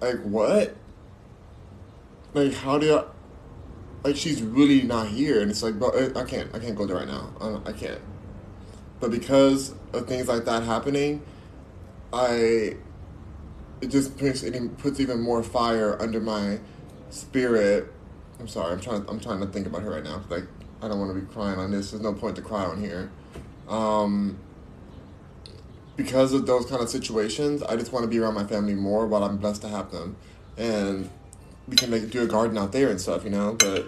like what? Like how do I? Like she's really not here, and it's like, but I can't, I can't go there right now. I, I can't. But because of things like that happening, I it just puts it puts even more fire under my spirit I'm sorry. I'm trying. I'm trying to think about her right now. Like, I don't want to be crying on this. There's no point to cry on here. Um, because of those kind of situations, I just want to be around my family more while I'm blessed to have them, and we can make do a garden out there and stuff, you know. But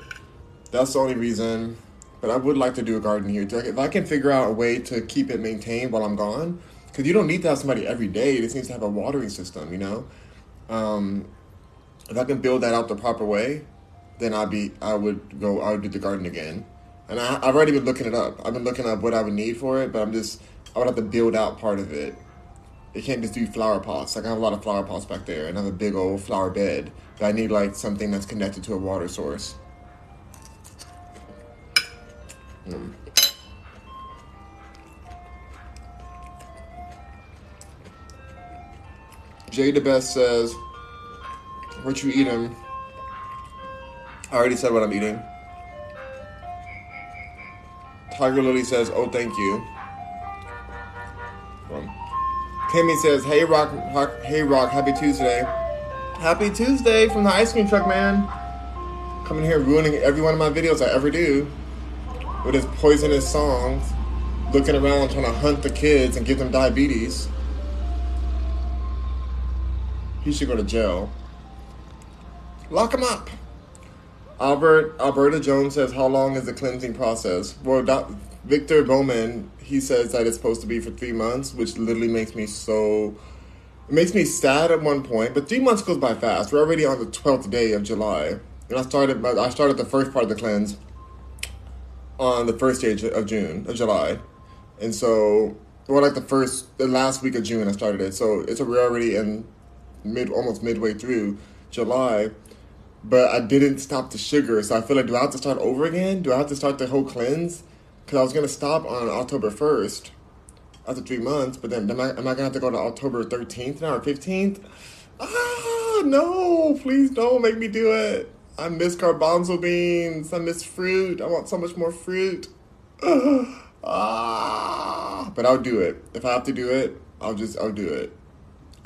that's the only reason. But I would like to do a garden here. If I can figure out a way to keep it maintained while I'm gone, because you don't need to have somebody every day. It needs to have a watering system, you know. Um, if I can build that out the proper way, then I'd be I would go I would do the garden again. And I, I've already been looking it up. I've been looking up what I would need for it, but I'm just I would have to build out part of it. It can't just do flower pots. Like I have a lot of flower pots back there, and I have a big old flower bed. But I need like something that's connected to a water source. Jay the Best says, "What you eating?" I already said what I'm eating. Tiger Lily says, "Oh, thank you." Kimmy says, "Hey Rock, rock, hey Rock, happy Tuesday." Happy Tuesday from the ice cream truck man. Coming here ruining every one of my videos I ever do with his poisonous songs, looking around trying to hunt the kids and give them diabetes. He should go to jail. Lock him up. Albert Alberta Jones says, "How long is the cleansing process?" Well, Victor Bowman he says that it's supposed to be for three months, which literally makes me so. It makes me sad at one point, but three months goes by fast. We're already on the twelfth day of July, and I started. I started the first part of the cleanse on the first day of June of July, and so well, like the first, the last week of June, I started it. So it's we're already in mid, almost midway through July but I didn't stop the sugar. So I feel like, do I have to start over again? Do I have to start the whole cleanse? Because I was going to stop on October 1st after three months, but then am I, am I going to have to go to October 13th now or 15th? Ah, no, please don't make me do it. I miss garbanzo beans. I miss fruit. I want so much more fruit. ah, but I'll do it. If I have to do it, I'll just, I'll do it.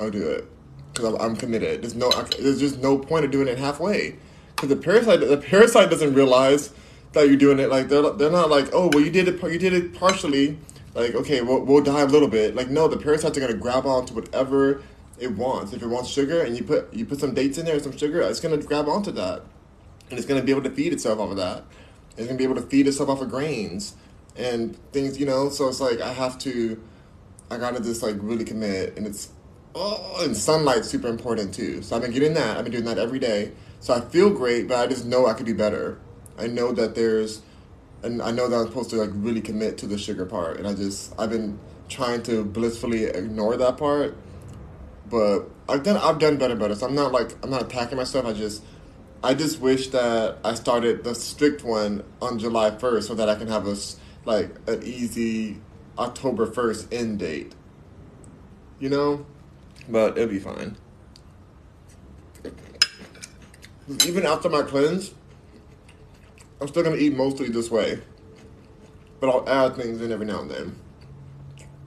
I'll do it because I'm, committed. There's no, there's just no point of doing it halfway. Because the parasite, the parasite doesn't realize that you're doing it. Like they're, they're not like, oh, well, you did it, you did it partially. Like, okay, we'll, we'll die a little bit. Like, no, the parasites are gonna grab onto whatever it wants. If it wants sugar and you put you put some dates in there, some sugar, it's gonna grab onto that, and it's gonna be able to feed itself off of that. It's gonna be able to feed itself off of grains and things, you know. So it's like I have to, I gotta just like really commit, and it's oh, and sunlight's super important too. So I've been getting that. I've been doing that every day. So I feel great, but I just know I could do better. I know that there's, and I know that I'm supposed to like really commit to the sugar part, and I just I've been trying to blissfully ignore that part. But I've done I've done better, better. So I'm not like I'm not attacking myself. I just I just wish that I started the strict one on July 1st so that I can have a like an easy October 1st end date. You know? but it'll be fine. Even after my cleanse, I'm still gonna eat mostly this way, but I'll add things in every now and then.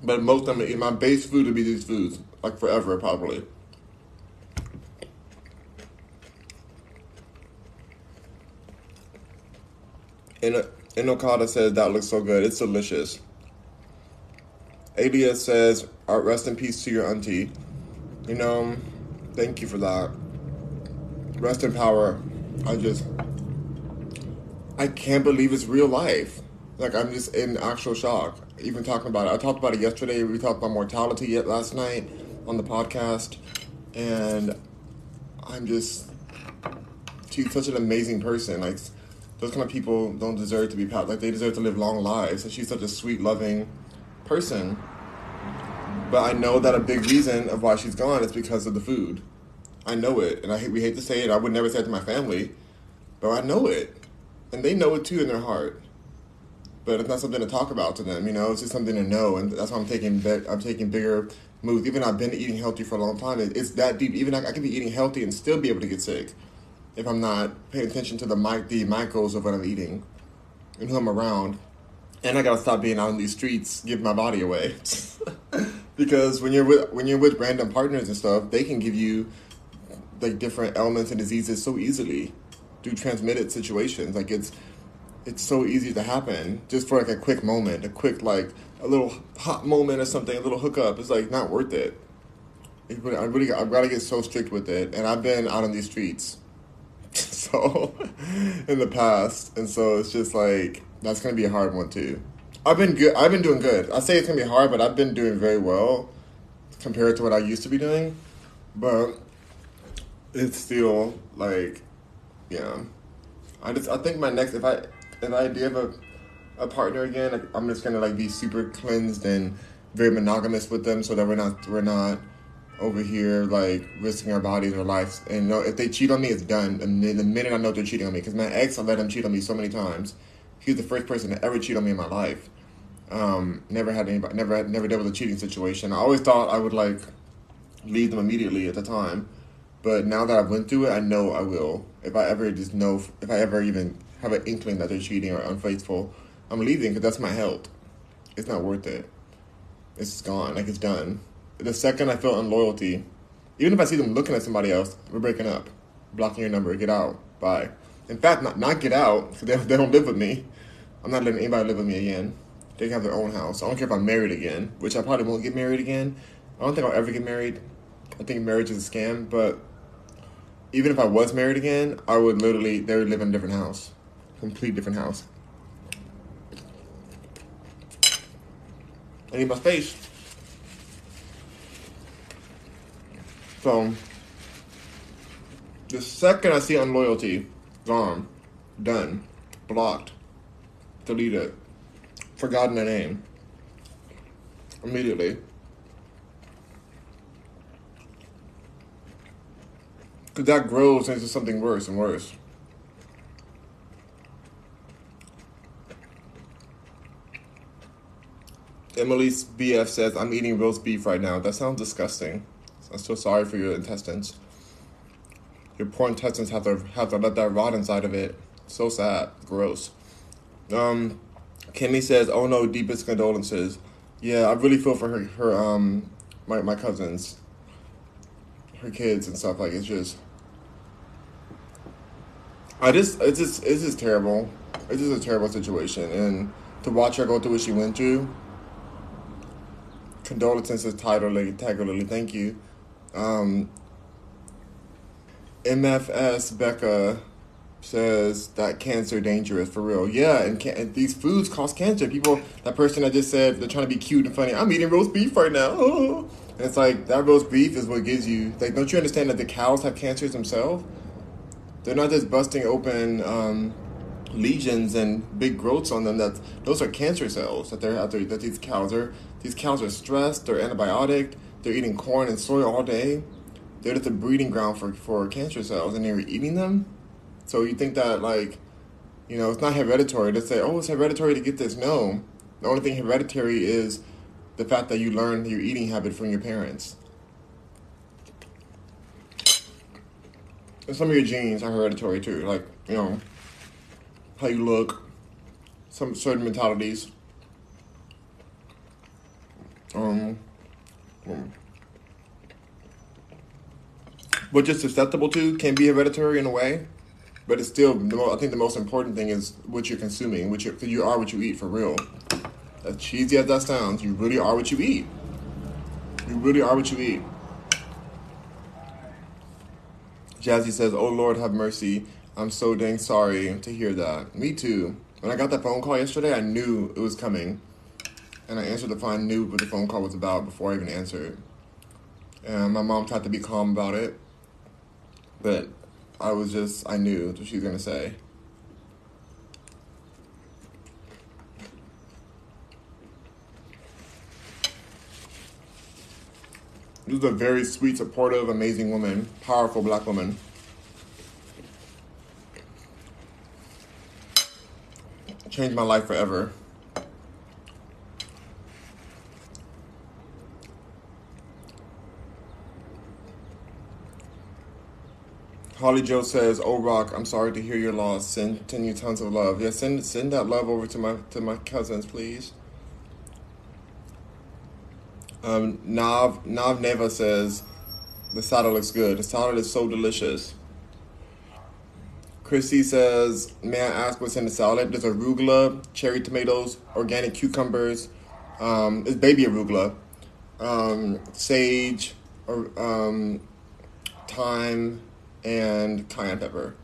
But most of them, my base food will be these foods, like forever probably. And Okada says that looks so good. It's delicious. ADS says, uh, "Rest in peace to your auntie." You know, thank you for that. Rest in power. I just, I can't believe it's real life. Like, I'm just in actual shock. Even talking about it. I talked about it yesterday. We talked about mortality yet last night on the podcast. And I'm just, she's such an amazing person. Like, those kind of people don't deserve to be, like, they deserve to live long lives. And she's such a sweet, loving person. But I know that a big reason of why she's gone is because of the food. I know it, and I hate, we hate to say it. I would never say it to my family, but I know it, and they know it too in their heart. but it's not something to talk about to them. You know, it's just something to know, and that's why I'm taking big, I'm taking bigger moves. Even I've been eating healthy for a long time. It, it's that deep. Even I, I can be eating healthy and still be able to get sick if I'm not paying attention to the mic, the micros of what I'm eating and who I'm around. And I gotta stop being out on these streets, giving my body away. because when you're with when you're with random partners and stuff, they can give you like different elements and diseases so easily through transmitted situations. Like it's it's so easy to happen just for like a quick moment, a quick like a little hot moment or something, a little hookup. It's like not worth it. I really I've got to get so strict with it, and I've been out on these streets so in the past, and so it's just like that's gonna be a hard one too. I've been good. I've been doing good. I say it's gonna be hard, but I've been doing very well compared to what I used to be doing. But it's still like, yeah. I just I think my next if I if I do have a a partner again, I'm just gonna like be super cleansed and very monogamous with them, so that we're not we're not over here like risking our bodies or lives. And you know, if they cheat on me, it's done. And the minute I know they're cheating on me, because my ex, I let him cheat on me so many times. He was the first person to ever cheat on me in my life. Um, never had anybody, never had, never dealt with a cheating situation. I always thought I would like leave them immediately at the time, but now that I've went through it, I know I will. If I ever just know, if I ever even have an inkling that they're cheating or unfaithful, I'm leaving because that's my health. It's not worth it. It's gone. Like it's done. The second I feel unloyalty, even if I see them looking at somebody else, we're breaking up. Blocking your number. Get out. Bye. In fact, not not get out because they, they don't live with me. I'm not letting anybody live with me again. They can have their own house. I don't care if I'm married again, which I probably won't get married again. I don't think I'll ever get married. I think marriage is a scam, but even if I was married again, I would literally they would live in a different house, complete different house. I need my space. So the second I see unloyalty, gone, done, blocked, deleted, forgotten the name. Immediately. Because that grows into something worse and worse. Emily's BF says, I'm eating roast beef right now. That sounds disgusting. I'm so sorry for your intestines. Your poor intestines have to have to let that rot inside of it. So sad. Gross. Um, Kimmy says, "Oh no, deepest condolences." Yeah, I really feel for her. Her um, my my cousins, her kids and stuff. Like it's just, I just it's just it's just terrible. It's just a terrible situation, and to watch her go through what she went through. Condolences. Tiger Lily, thank you. Um, MFS Becca says that cancer dangerous for real. Yeah, and, can- and these foods cause cancer. People, that person that just said they're trying to be cute and funny. I'm eating roast beef right now. And it's like that roast beef is what gives you like. Don't you understand that the cows have cancers themselves? They're not just busting open um, lesions and big growths on them. That those are cancer cells that they're out there. That these cows are. These cows are stressed. They're antibiotic. They're eating corn and soy all day. They're just a breeding ground for, for cancer cells, and they're eating them. So you think that like, you know, it's not hereditary. To say, oh, it's hereditary to get this. No, the only thing hereditary is the fact that you learn your eating habit from your parents. And some of your genes are hereditary too, like you know, how you look, some certain mentalities. Um, what you're susceptible to can be hereditary in a way, but it's still. I think the most important thing is what you're consuming. What you you are what you eat for real. As cheesy as that sounds, you really are what you eat. You really are what you eat. Jazzy says, "Oh Lord, have mercy. I'm so dang sorry to hear that. Me too. When I got that phone call yesterday, I knew it was coming." And I answered the phone, knew what the phone call was about before I even answered. And my mom tried to be calm about it, but I was just, I knew what she was going to say. This is a very sweet, supportive, amazing woman, powerful black woman. Changed my life forever. Carly Joe says, "Oh Rock, I'm sorry to hear your loss. Send, send you tons of love. Yeah, send send that love over to my to my cousins, please." Um, Nav Nav Neva says, "The salad looks good. The salad is so delicious." Chrissy says, "May I ask what's in the salad? There's arugula, cherry tomatoes, organic cucumbers. Um, it's baby arugula, um, sage, or um, thyme." And cayenne pepper.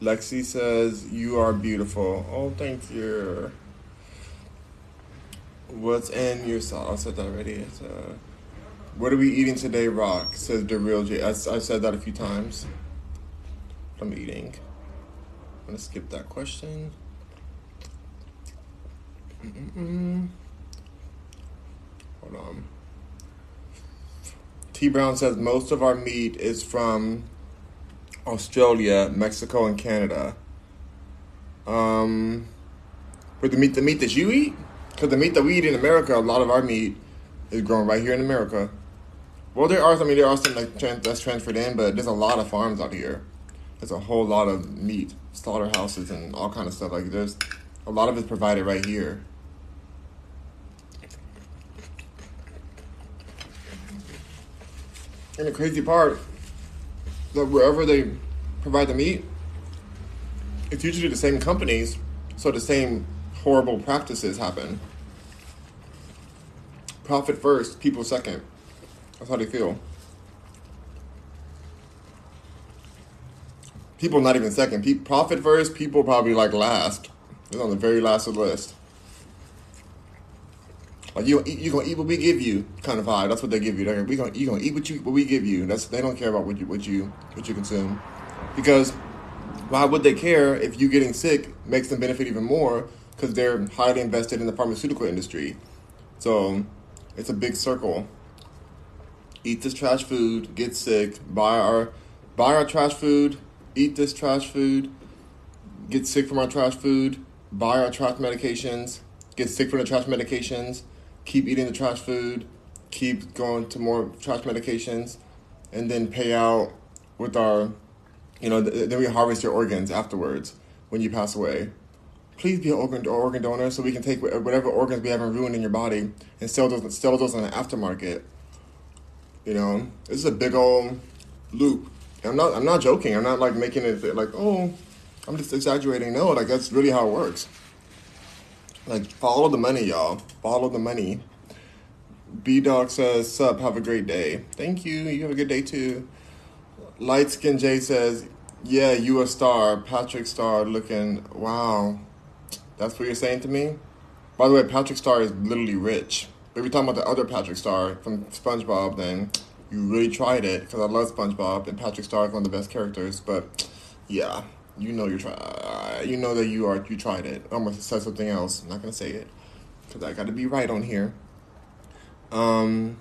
Lexi says, You are beautiful. Oh, thank you. What's in your sauce? I said that already. Uh, what are we eating today, Rock? Says the real J. I, I said that a few times. I'm eating. I'm gonna skip that question. Mm-mm-mm. Hold on. T Brown says most of our meat is from Australia, Mexico, and Canada. Um, for the meat, the meat that you eat, because the meat that we eat in America, a lot of our meat is grown right here in America. Well, there are, I mean, there are some like that's transferred in, but there's a lot of farms out here. There's a whole lot of meat, slaughterhouses, and all kind of stuff. Like there's a lot of it's provided right here. And the crazy part, that wherever they provide the meat, it's usually the same companies, so the same horrible practices happen. Profit first, people second. That's how they feel. People not even second. Pe- profit first, people probably like last. It's on the very last of the list. Like you, you gonna eat what we give you, kind of vibe. That's what they give you. They're we gonna you gonna eat what you what we give you. That's they don't care about what you what you what you consume, because why would they care if you getting sick makes them benefit even more? Because they're highly invested in the pharmaceutical industry. So it's a big circle. Eat this trash food, get sick, buy our buy our trash food, eat this trash food, get sick from our trash food, buy our trash medications, get sick from the trash medications, keep eating the trash food, keep going to more trash medications, and then pay out with our, you know, th- then we harvest your organs afterwards when you pass away. Please be an organ, organ donor so we can take whatever organs we haven't ruined in your body and sell those sell those on the aftermarket. You know, this is a big old loop. I'm not I'm not joking. I'm not like making it like oh, I'm just exaggerating. No, like that's really how it works. Like, follow the money, y'all. Follow the money. B Dog says, Sup, have a great day. Thank you. You have a good day too. Light Skin J says, Yeah, you a star. Patrick Star looking. Wow. That's what you're saying to me? By the way, Patrick Star is literally rich. If you're talking about the other Patrick Star from SpongeBob, then you really tried it because I love SpongeBob and Patrick Star is one of the best characters. But yeah, you know you try. You know that you are. You tried it. I'm gonna say something else. I'm not gonna say it because I got to be right on here. Um.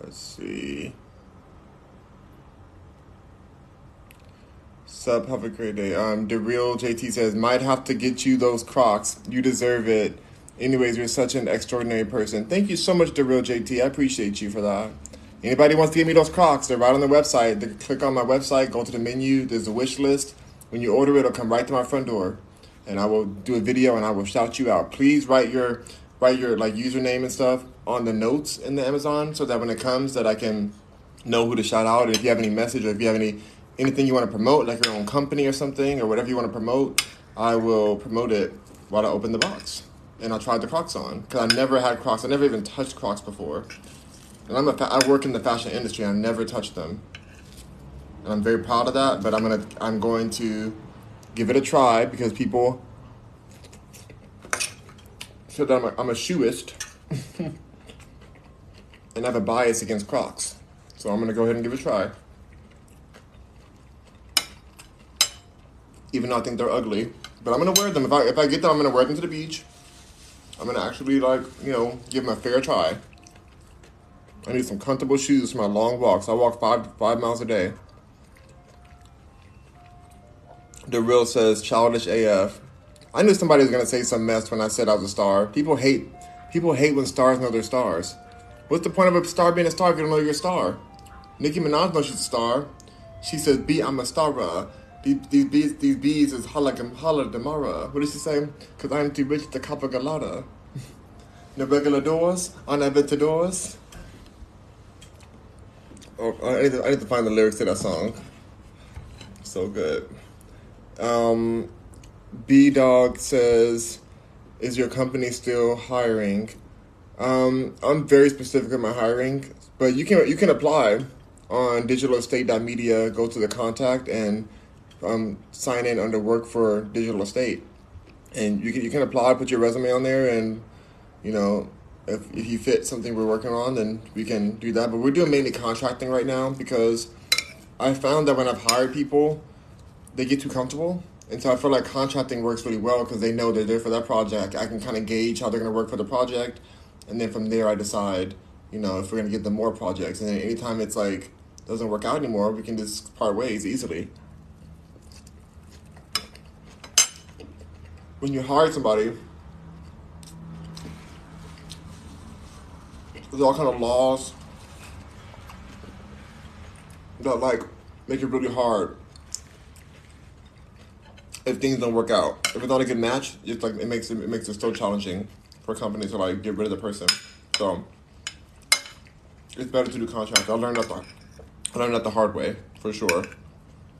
Let's see. Sub, have a great day. Um, the real JT says, might have to get you those Crocs. You deserve it. Anyways, you're such an extraordinary person. Thank you so much, the real JT. I appreciate you for that. Anybody wants to give me those Crocs, they're right on the website. They click on my website, go to the menu, there's a wish list. When you order it, it'll come right to my front door. And I will do a video and I will shout you out. Please write your write your like username and stuff on the notes in the Amazon so that when it comes that I can know who to shout out. And if you have any message or if you have any anything you want to promote, like your own company or something or whatever you want to promote, I will promote it while I open the box. And I tried the Crocs on because I never had Crocs. I never even touched Crocs before. And I'm a fa- I work in the fashion industry. I've never touched them, and I'm very proud of that. But I'm gonna I'm going to give it a try because people said that I'm a, I'm a shoeist and have a bias against Crocs. So I'm gonna go ahead and give it a try. Even though I think they're ugly, but I'm gonna wear them. If I if I get them, I'm gonna wear them to the beach. I'm gonna actually like you know give them a fair try. I need some comfortable shoes for my long walks. I walk five five miles a day. The real says childish AF. I knew somebody was gonna say some mess when I said I was a star. People hate people hate when stars know they're stars. What's the point of a star being a star if you don't know you're a star? Nicki Minaj knows she's a star. She says, "B, I'm a star." These, these bees, these bees is holla demara. She say? Cause I'm too rich to cop a galata. no regular doors, unvented doors. Oh, I need, to, I need to find the lyrics to that song. So good. Um, B Dog says, "Is your company still hiring?" Um, I'm very specific in my hiring, but you can you can apply on digitalestate.media. Go to the contact and um, sign in under work for digital estate, and you can you can apply, put your resume on there, and you know if, if you fit something we're working on, then we can do that. But we're doing mainly contracting right now because I found that when I've hired people, they get too comfortable. And so I feel like contracting works really well because they know they're there for that project. I can kind of gauge how they're going to work for the project. And then from there, I decide, you know, if we're going to get them more projects. And then anytime it's like, doesn't work out anymore, we can just part ways easily. When you hire somebody, there's all kind of laws that like make it really hard if things don't work out. If it's not a good match, it's like it makes it, it makes it so challenging for companies to like get rid of the person. So it's better to do contracts. I learned that the I learned that the hard way for sure,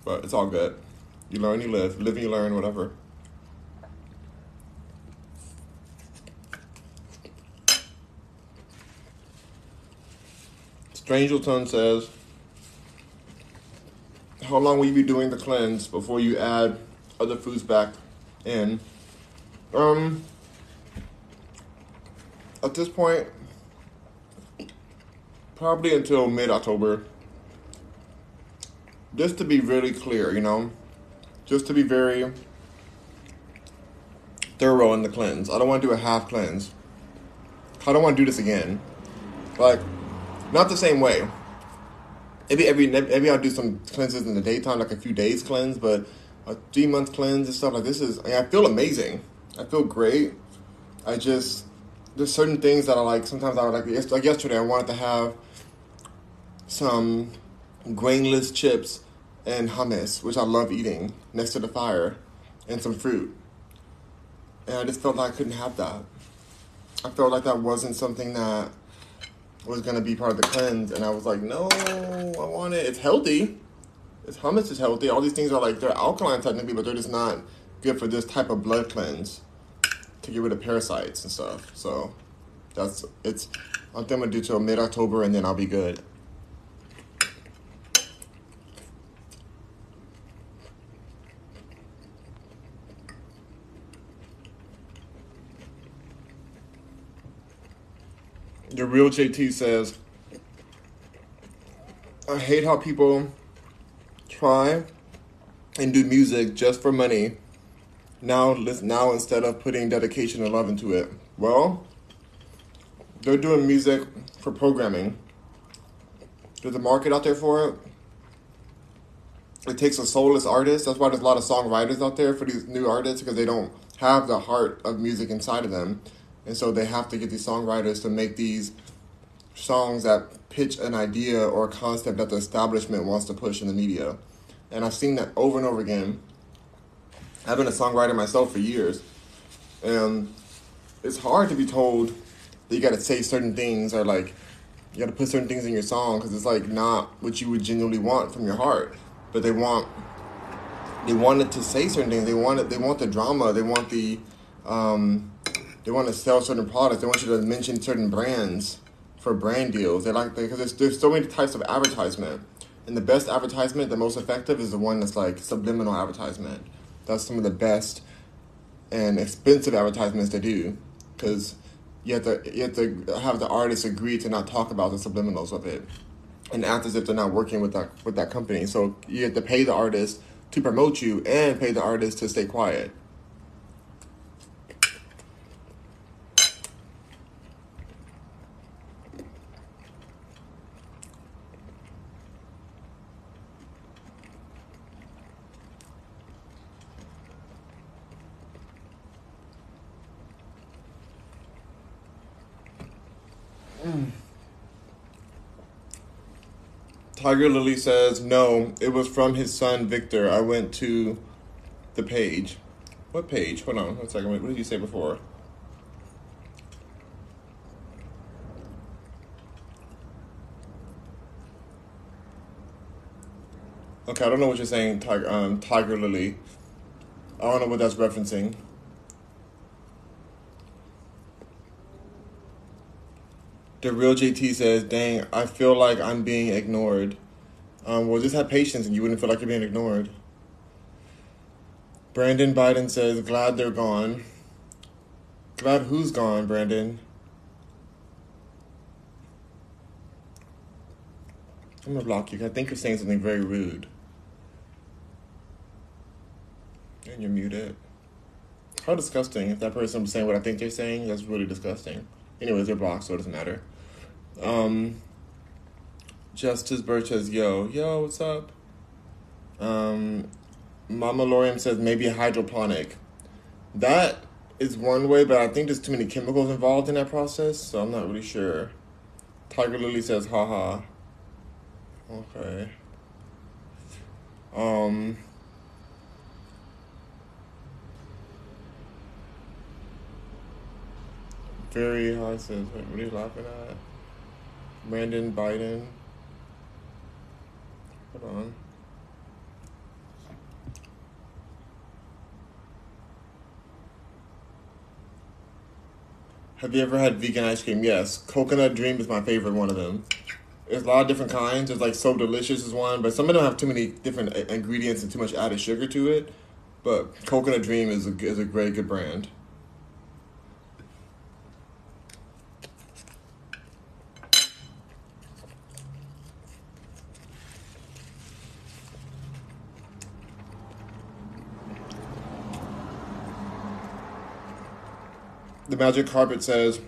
but it's all good. You learn, you live. Live, you learn. Whatever. Strangelton says, How long will you be doing the cleanse before you add other foods back in? Um, at this point, probably until mid October. Just to be really clear, you know, just to be very thorough in the cleanse. I don't want to do a half cleanse. I don't want to do this again. Like, not the same way. Maybe every maybe I'll do some cleanses in the daytime, like a few days cleanse, but a three month cleanse and stuff like this is. I, mean, I feel amazing. I feel great. I just there's certain things that I like. Sometimes I would like. Like yesterday, I wanted to have some grainless chips and hummus, which I love eating, next to the fire, and some fruit. And I just felt like I couldn't have that. I felt like that wasn't something that was gonna be part of the cleanse, and I was like, no, I want it. It's healthy. It's hummus is healthy. All these things are like they're alkaline technically, but they're just not good for this type of blood cleanse to get rid of parasites and stuff. So that's it's. I think I'm gonna do till mid October, and then I'll be good. The real JT says, I hate how people try and do music just for money. Now, now instead of putting dedication and love into it, well, they're doing music for programming. There's a market out there for it. It takes a soulless artist. That's why there's a lot of songwriters out there for these new artists because they don't have the heart of music inside of them. And so they have to get these songwriters to make these songs that pitch an idea or a concept that the establishment wants to push in the media. And I've seen that over and over again. I've been a songwriter myself for years. And it's hard to be told that you got to say certain things or like you got to put certain things in your song because it's like not what you would genuinely want from your heart. But they want they wanted to say certain things. They want it, they want the drama. They want the um, they want to sell certain products. They want you to mention certain brands for brand deals. They like because there's, there's so many types of advertisement, and the best advertisement, the most effective, is the one that's like subliminal advertisement. That's some of the best and expensive advertisements to do because you have to you have to have the artist agree to not talk about the subliminals of it and act as if they're not working with that with that company. So you have to pay the artist to promote you and pay the artist to stay quiet. Tiger Lily says, no, it was from his son Victor. I went to the page. What page? Hold on one second. What did you say before? Okay, I don't know what you're saying, Tiger, um, Tiger Lily. I don't know what that's referencing. The real JT says, "Dang, I feel like I'm being ignored." Um, well, just have patience, and you wouldn't feel like you're being ignored. Brandon Biden says, "Glad they're gone." Glad who's gone, Brandon? I'm gonna block you. I think you're saying something very rude. And you're muted. How disgusting. If that person was saying what I think they're saying, that's really disgusting. Anyways, they're blocked, so it doesn't matter. Um, Justice Birch says, yo, yo, what's up? Um, Mama Lorium says, maybe hydroponic. That is one way, but I think there's too many chemicals involved in that process, so I'm not really sure. Tiger Lily says, haha. Okay. Um, very high says, what are you laughing at? Brandon Biden. Hold on. Have you ever had vegan ice cream? Yes. Coconut Dream is my favorite one of them. There's a lot of different kinds. There's like So Delicious is one, but some of them have too many different uh, ingredients and too much added sugar to it. But Coconut Dream is a, is a great, good brand. The magic carpet says,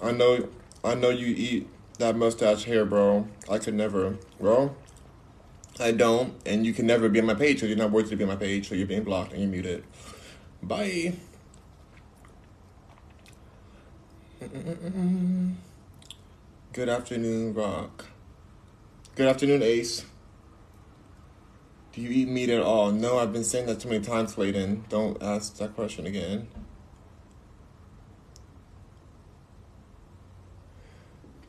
"I know, I know you eat that mustache hair, bro. I could never. Bro, I don't, and you can never be on my page because you're not worthy to be on my page, so you're being blocked and you're muted. Bye." Good afternoon, Rock. Good afternoon, Ace. Do you eat meat at all? No, I've been saying that too many times, Clayton. Don't ask that question again.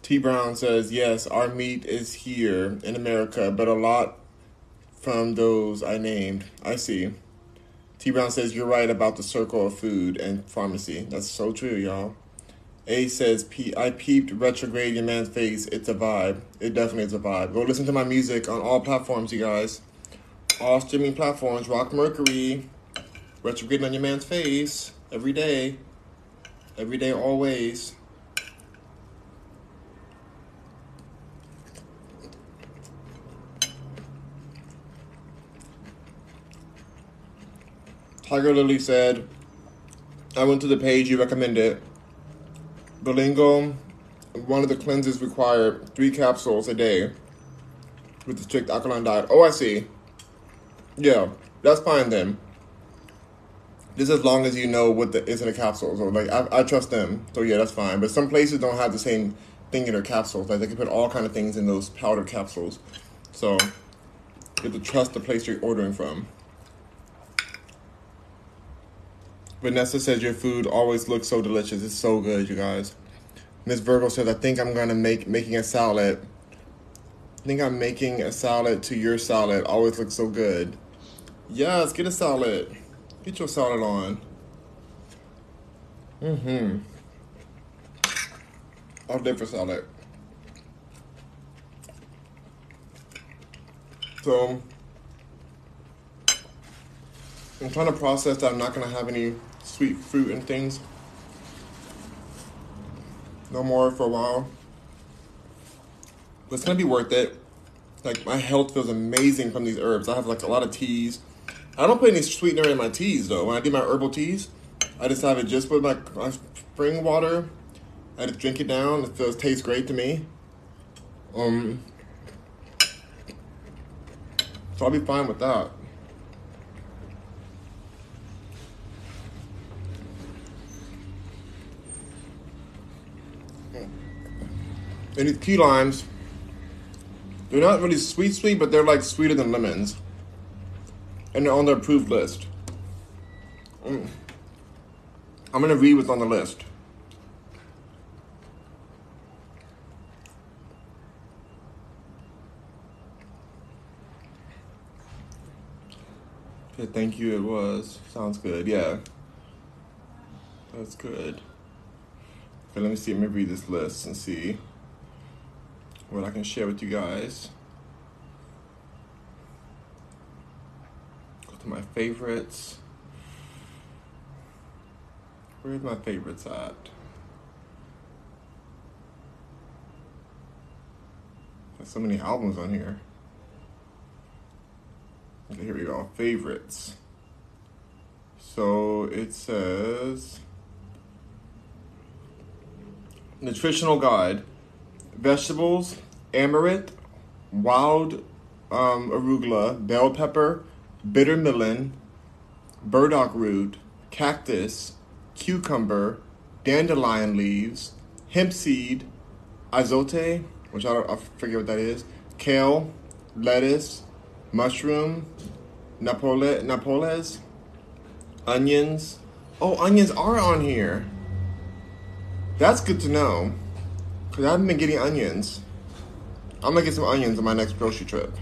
T Brown says, Yes, our meat is here in America, but a lot from those I named. I see. T Brown says, You're right about the circle of food and pharmacy. That's so true, y'all. A says, I peeped retrograde your man's face. It's a vibe. It definitely is a vibe. Go listen to my music on all platforms, you guys. All streaming platforms. Rock Mercury. Retrograde on your man's face. Every day. Every day, always. Tiger Lily said, I went to the page you recommended. Bolingo, one of the cleanses required three capsules a day with the strict alkaline diet. Oh, I see. Yeah, that's fine then. Just as long as you know what the, is in the capsules, or like I, I trust them, so yeah, that's fine. But some places don't have the same thing in their capsules. Like they can put all kind of things in those powder capsules, so you have to trust the place you're ordering from. Vanessa says your food always looks so delicious. It's so good, you guys. Miss Virgo says, I think I'm gonna make making a salad. I think I'm making a salad to your salad. Always looks so good. Yes, get a salad. Get your salad on. Mm-hmm. All for salad. So I'm trying to process that I'm not gonna have any sweet fruit and things. No more for a while. But it's gonna be worth it. Like my health feels amazing from these herbs. I have like a lot of teas. I don't put any sweetener in my teas though. When I do my herbal teas, I just have it just with my, my spring water. I just drink it down. It feels tastes great to me. Um, so I'll be fine with that. And these key limes, They're not really sweet, sweet, but they're like sweeter than lemons. And they're on the approved list. Mm. I'm gonna read what's on the list. Okay, thank you. It was. Sounds good. Yeah. That's good. Okay, let me see. Let me read this list and see what I can share with you guys. Go to my favorites. Where's my favorites at? There's so many albums on here. Okay, here we go. Favorites. So it says nutritional guide vegetables, amaranth, wild um, arugula, bell pepper, bitter melon, burdock root, cactus, cucumber, dandelion leaves, hemp seed, izote, which I, I forget what that is, kale, lettuce, mushroom, napole, napoles, onions. Oh, onions are on here. That's good to know. Because I haven't been getting onions. I'm to get some onions on my next grocery trip.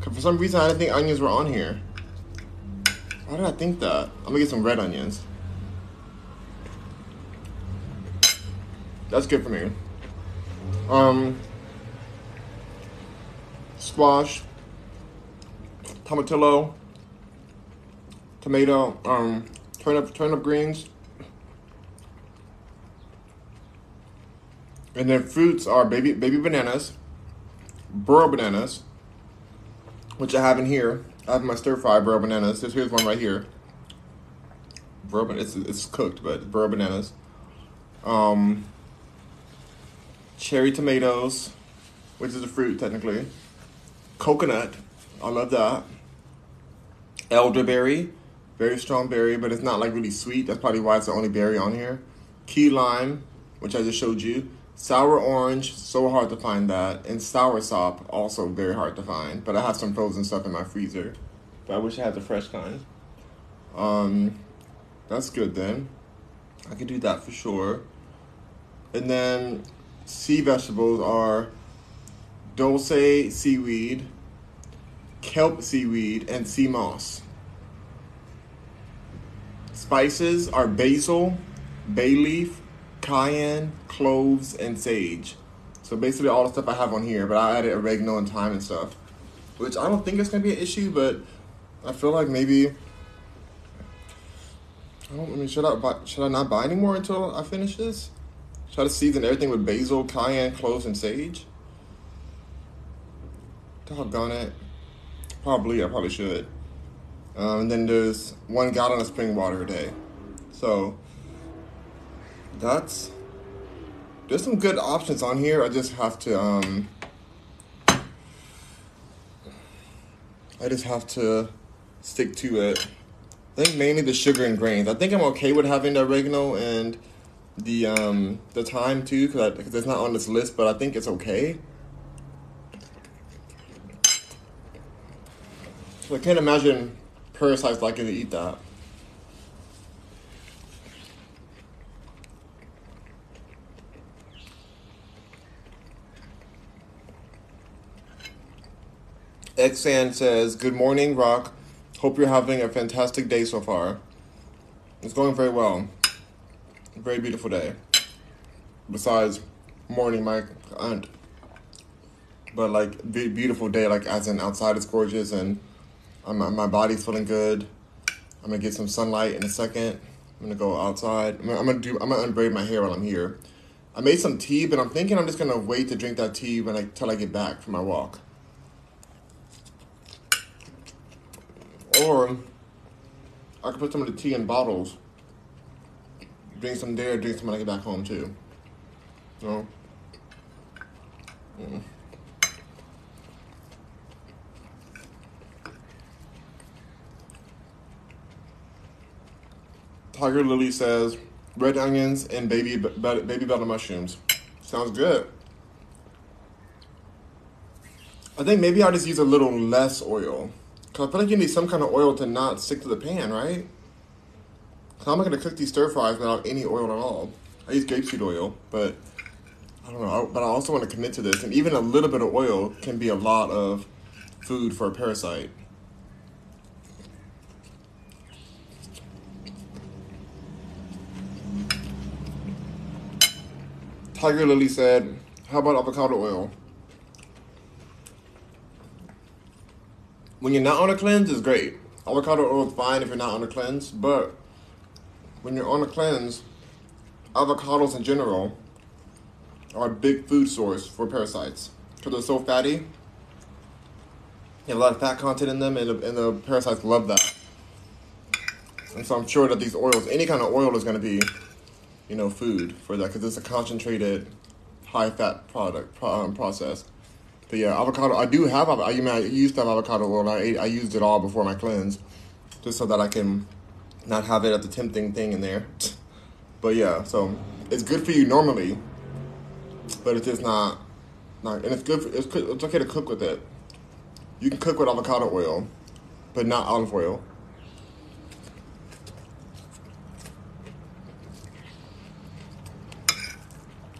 Cause for some reason, I didn't think onions were on here. Why did I think that? I'm to get some red onions. That's good for me. Um, squash, tomatillo, tomato, um, turnip, turnip greens. And then fruits are baby baby bananas, burro bananas, which I have in here. I have my stir fry burro bananas. This here's one right here. Burro, it's it's cooked, but burro bananas. Um, cherry tomatoes, which is a fruit technically. Coconut, I love that. Elderberry, very strong berry, but it's not like really sweet. That's probably why it's the only berry on here. Key lime, which I just showed you. Sour orange, so hard to find that. And sour sop, also very hard to find. But I have some frozen stuff in my freezer. But I wish I had the fresh kind. Um, that's good then. I could do that for sure. And then sea vegetables are dulse seaweed, kelp seaweed, and sea moss. Spices are basil, bay leaf, cayenne, cloves, and sage. So basically all the stuff I have on here, but I added oregano and thyme and stuff. Which I don't think it's gonna be an issue, but I feel like maybe I don't I mean should I buy, should I not buy anymore until I finish this? Try to season everything with basil, cayenne, cloves, and sage. Doggone it. Probably, I probably should. Um, and then there's one gallon of spring water a day. So that's there's some good options on here. I just have to um I just have to stick to it. I think mainly the sugar and grains. I think I'm okay with having the oregano and the um the thyme too because it's not on this list, but I think it's okay. So I can't imagine parasites liking to eat that. Xan says, Good morning, Rock. Hope you're having a fantastic day so far. It's going very well. Very beautiful day. Besides morning, my aunt. But like beautiful day, like as in outside it's gorgeous and I'm, my body's feeling good. I'm gonna get some sunlight in a second. I'm gonna go outside. I'm gonna, I'm gonna do. I'm gonna unbraid my hair while I'm here. I made some tea, but I'm thinking I'm just gonna wait to drink that tea when I till I get back from my walk. Or I could put some of the tea in bottles. Drink some there, drink some when I get back home too. You know? Mm. Tiger Lily says red onions and baby baby bella mushrooms. Sounds good. I think maybe I'll just use a little less oil. Because I feel like you need some kind of oil to not stick to the pan, right? So I'm not to cook these stir fries without any oil at all. I use grapeseed oil, but I don't know. But I also want to commit to this. And even a little bit of oil can be a lot of food for a parasite. Tiger Lily said, How about avocado oil? When you're not on a cleanse, it's great. Avocado oil is fine if you're not on a cleanse, but when you're on a cleanse, avocados in general are a big food source for parasites because they're so fatty. You have a lot of fat content in them, and the, and the parasites love that. And so I'm sure that these oils, any kind of oil, is going to be, you know, food for that because it's a concentrated, high fat product um, process. But yeah, avocado. I do have. I mean, I used to have avocado oil. I ate, I used it all before my cleanse, just so that I can not have it at the tempting thing in there. But yeah, so it's good for you normally, but it is not. Not and it's good. For, it's it's okay to cook with it. You can cook with avocado oil, but not olive oil.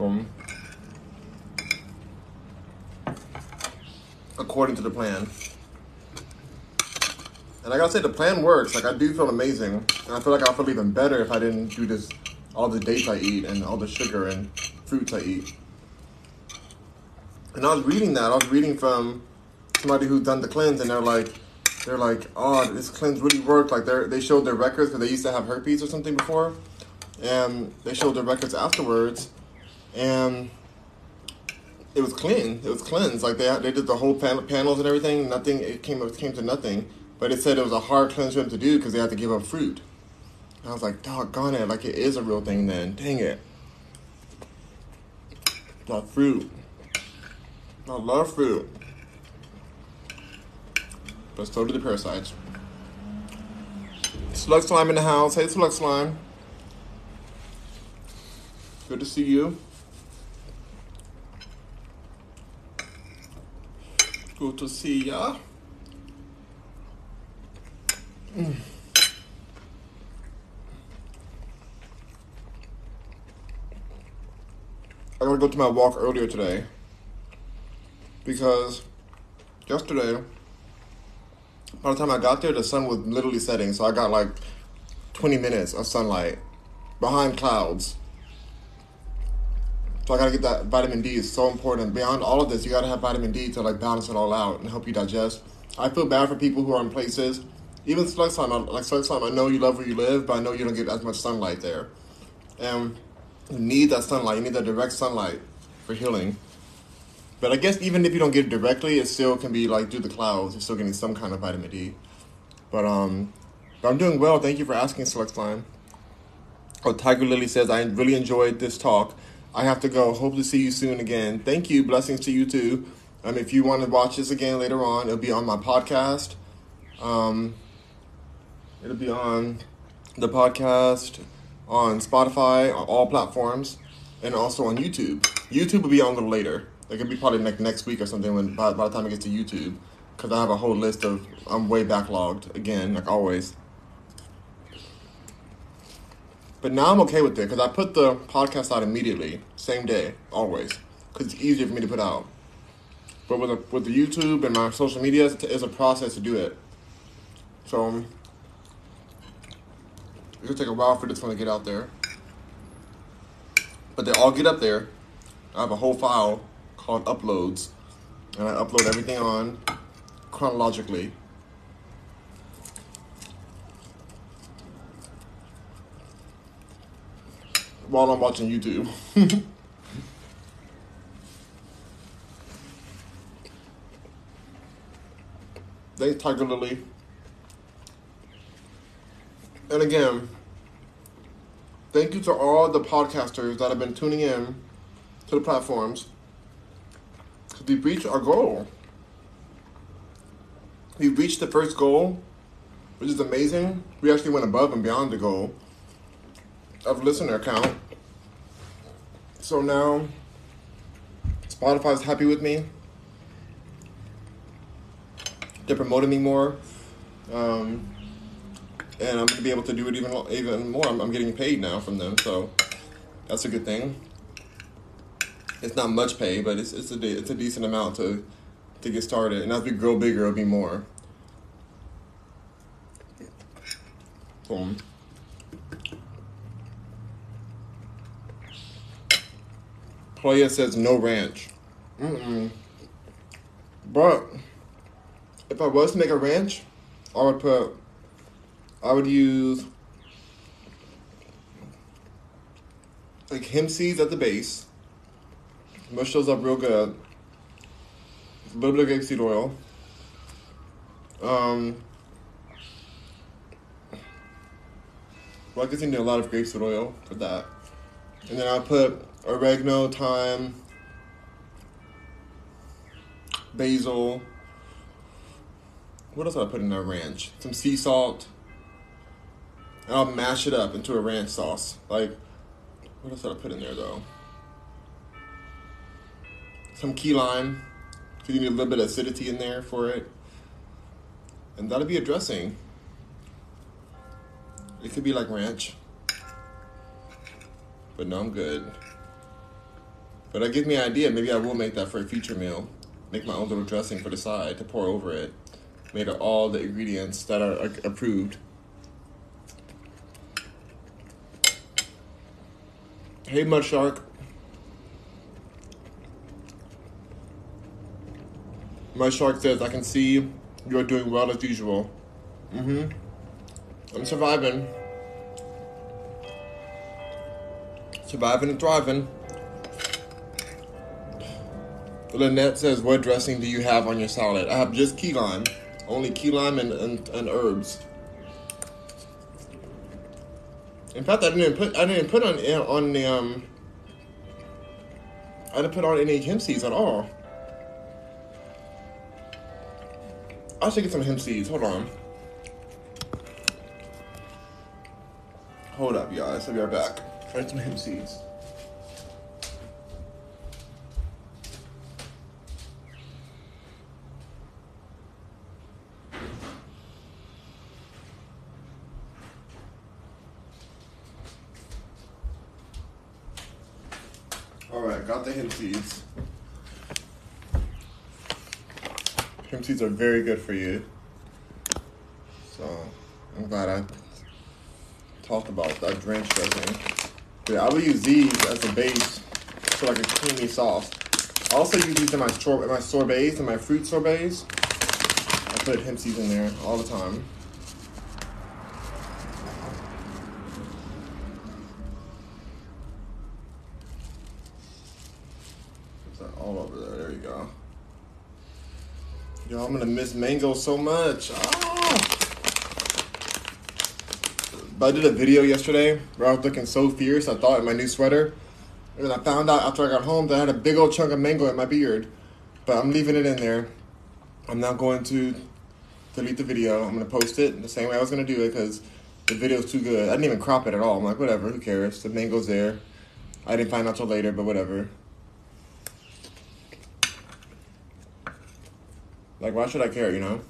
Um, according to the plan. And I gotta say, the plan works. Like I do feel amazing, and I feel like I'll feel even better if I didn't do this, all the dates I eat and all the sugar and fruits I eat. And I was reading that. I was reading from somebody who's done the cleanse, and they're like, they're like, oh, this cleanse really worked. Like they they showed their records because they used to have herpes or something before, and they showed their records afterwards, and it was clean. It was cleansed. Like they they did the whole pan- panels and everything. Nothing. It came it came to nothing. But it said it was a hard cleanse for them to do because they had to give up fruit. And I was like, doggone it! Like it is a real thing then. Dang it. Love fruit. I love fruit. But so do the parasites. Slug Slime in the house. Hey, Slug Slime. Good to see you. Good to see ya. Mm. I gotta go to my walk earlier today because yesterday, by the time I got there, the sun was literally setting, so I got like 20 minutes of sunlight behind clouds. So I gotta get that vitamin D. It's so important. Beyond all of this, you gotta have vitamin D to like balance it all out and help you digest. I feel bad for people who are in places even Slug Slime, like Slug Slime, I know you love where you live, but I know you don't get as much sunlight there. And you need that sunlight. You need that direct sunlight for healing. But I guess even if you don't get it directly, it still can be like through the clouds. You're still getting some kind of vitamin D. But um, but I'm doing well. Thank you for asking, Slug Slime. Oh, Tiger Lily says I really enjoyed this talk. I have to go. Hope to see you soon again. Thank you. Blessings to you too. Um, if you want to watch this again later on, it'll be on my podcast. Um, It'll be on the podcast, on Spotify, on all platforms, and also on YouTube. YouTube will be on a little later. It could be probably like next week or something when by, by the time it gets to YouTube, because I have a whole list of I'm way backlogged again, like always. But now I'm okay with it because I put the podcast out immediately, same day, always, because it's easier for me to put out. But with the, with the YouTube and my social media, it's a process to do it. So um, it's gonna take a while for this one to get out there. But they all get up there. I have a whole file called uploads. And I upload everything on chronologically. While I'm watching YouTube. Thanks, Tiger Lily. And again, thank you to all the podcasters that have been tuning in to the platforms. We've reached our goal. We've reached the first goal, which is amazing. We actually went above and beyond the goal of listener count. So now Spotify's happy with me. they're promoting me more. Um, and I'm gonna be able to do it even even more. I'm, I'm getting paid now from them, so that's a good thing. It's not much pay, but it's it's a de- it's a decent amount to to get started. And as we grow bigger, it'll be more. Boom. Playa says no ranch. Mm-mm. But if I was to make a ranch, I would put, I would use like hemp seeds at the base. Mush those up real good. A little bit of grapeseed oil. Um, well, I guess you need a lot of grapeseed oil for that. And then I'll put oregano, thyme, basil. What else did I put in that ranch? Some sea salt. And I'll mash it up into a ranch sauce. Like, what else did I put in there though? Some key lime. Because you need a little bit of acidity in there for it. And that'll be a dressing. It could be like ranch. But no, I'm good. But that gives me an idea. Maybe I will make that for a future meal. Make my own little dressing for the side to pour over it. Made of all the ingredients that are approved. Hey, Mud Shark. Mud Shark says, I can see you're doing well as usual. Mm hmm. I'm surviving. Surviving and thriving. Lynette says, What dressing do you have on your salad? I have just key lime. Only key lime and, and, and herbs. In fact, I didn't put I didn't put on on the um I didn't put on any hemp seeds at all. I should get some hemp seeds. Hold on. Hold up, guys. I'll be right back. Find some hemp seeds. Alright, got the hemp seeds. Hemp seeds are very good for you. So, I'm glad I talked about that drench dressing. Yeah, I will use these as a base for like a creamy sauce. I also use these in my, sor- my sorbets and my fruit sorbets. I put hemp seeds in there all the time. I'm gonna miss mango so much. Ah! But I did a video yesterday where I was looking so fierce. I thought in my new sweater, and I found out after I got home that I had a big old chunk of mango in my beard. But I'm leaving it in there. I'm not going to delete the video. I'm gonna post it the same way I was gonna do it because the video's too good. I didn't even crop it at all. I'm like, whatever, who cares? The mango's there. I didn't find out till later, but whatever. Like, why should I care, you know?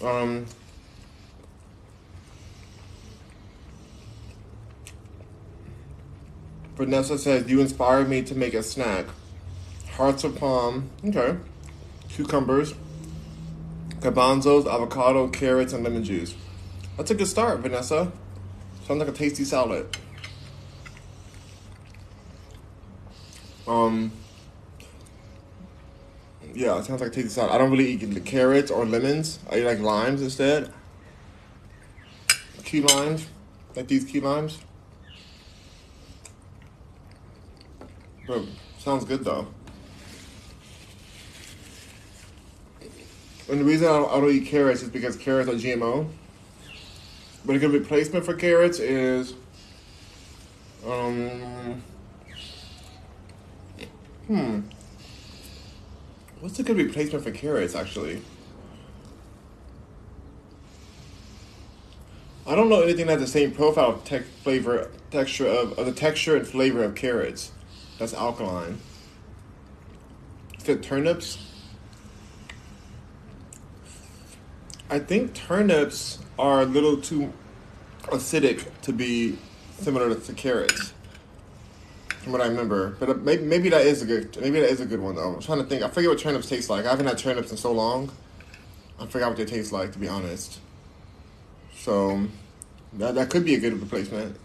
Um, Vanessa says, You inspired me to make a snack. Hearts of palm, okay. Cucumbers, garbanzos, avocado, carrots, and lemon juice. That's a good start, Vanessa. Sounds like a tasty salad. Um, yeah, it sounds like take this out. I don't really eat the carrots or lemons. I eat like limes instead. Key limes, like these key limes. But sounds good though. And the reason I don't, I don't eat carrots is because carrots are GMO. But a good replacement for carrots is, um, hmm. What's a good replacement for carrots, actually? I don't know anything that has the same profile, flavor, texture of, of the texture and flavor of carrots. That's alkaline. said turnips. I think turnips are a little too acidic to be similar to carrots, from what I remember. But uh, maybe, maybe that is a good maybe that is a good one though. I'm trying to think. I forget what turnips taste like. I haven't had turnips in so long. I forgot what they taste like to be honest. So that that could be a good replacement.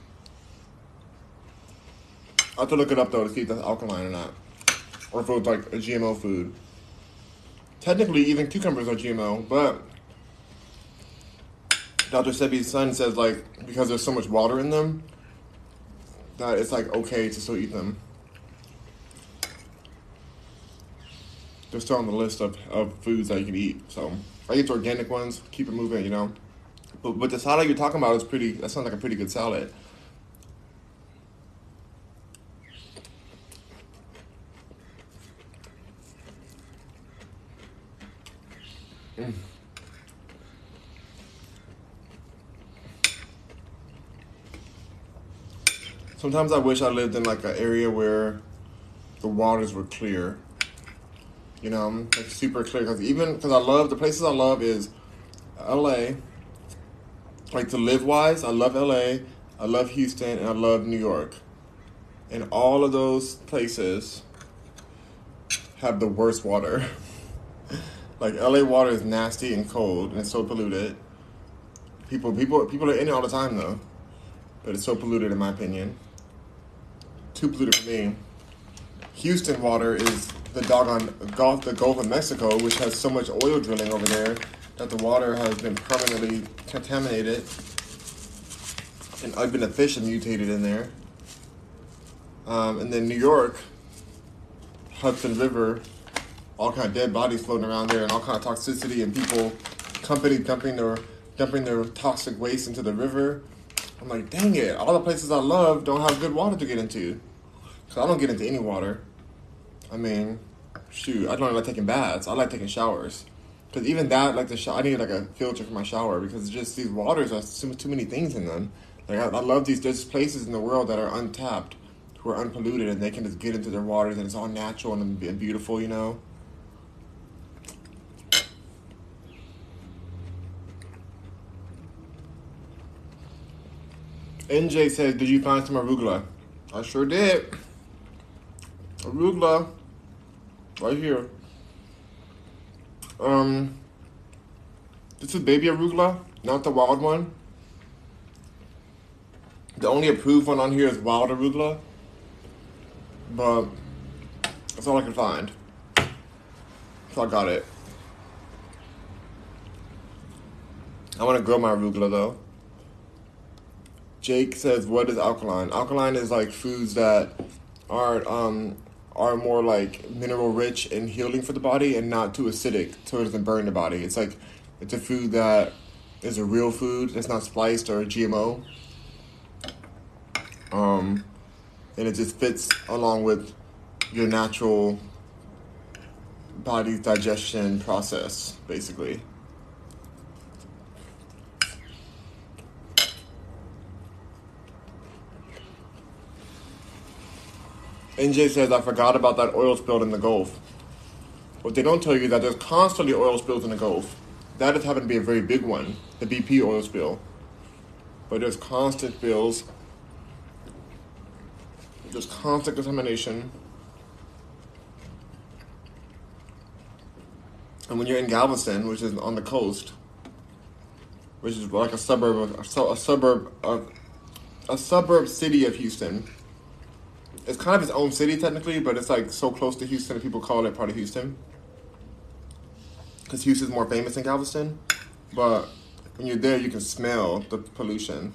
I have to look it up though to see if that's alkaline or not, or if it was like a GMO food. Technically, even cucumbers are GMO, but Dr. Sebi's son says like because there's so much water in them that it's like okay to still eat them. They're still on the list of, of foods that you can eat. So I eat organic ones, keep it moving, you know. But but the salad you're talking about is pretty that sounds like a pretty good salad. Sometimes I wish I lived in like an area where the waters were clear. You know, like super clear. Because even because I love the places I love is L.A. Like to live wise, I love L.A. I love Houston and I love New York. And all of those places have the worst water. like LA water is nasty and cold and it's so polluted. People people people are in it all the time though. But it's so polluted in my opinion. Too polluted for me. Houston water is the doggone Gulf the Gulf of Mexico, which has so much oil drilling over there that the water has been permanently contaminated. And I've been a fish and mutated in there. Um, and then New York, Hudson River, all kind of dead bodies floating around there, and all kind of toxicity, and people, company dumping their dumping their toxic waste into the river. I'm like, dang it! All the places I love don't have good water to get into, cause I don't get into any water. I mean, shoot, I don't like taking baths. I like taking showers. Cause even that, like the shower, I need like a filter for my shower because just these waters are too, too many things in them. Like I, I love these. There's places in the world that are untapped who are unpolluted and they can just get into their waters and it's all natural and, and beautiful, you know? NJ says, Did you find some arugula? I sure did. Arugula. Right here. Um, this is baby arugula, not the wild one. The only approved one on here is wild arugula but that's all I could find. So I got it. I want to grow my arugula though. Jake says, "What is alkaline? Alkaline is like foods that are um are more like mineral rich and healing for the body, and not too acidic so it doesn't burn the body. It's like it's a food that is a real food that's not spliced or GMO. Um, and it just fits along with your natural body's digestion process, basically. NJ says, I forgot about that oil spill in the Gulf. What they don't tell you is that there's constantly oil spills in the Gulf. That has happened to be a very big one, the BP oil spill. But there's constant spills there's constant contamination. And when you're in Galveston, which is on the coast, which is like a suburb, of, a suburb of, a suburb city of Houston. It's kind of its own city technically, but it's like so close to Houston that people call it part of Houston. Because Houston's more famous than Galveston, but when you're there, you can smell the pollution.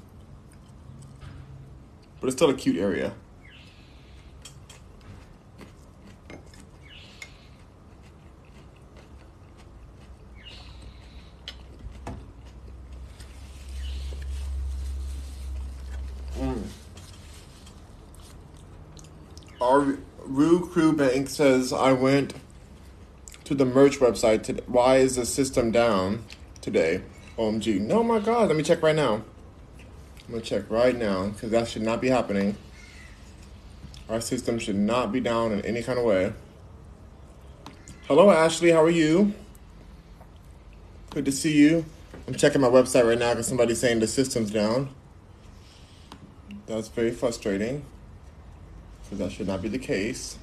But it's still a cute area. our Rue Crew Bank says I went to the merch website today. Why is the system down today? OMG. No, my God. Let me check right now. I'm going to check right now because that should not be happening. Our system should not be down in any kind of way. Hello, Ashley. How are you? Good to see you. I'm checking my website right now because somebody's saying the system's down. That's very frustrating because that should not be the case.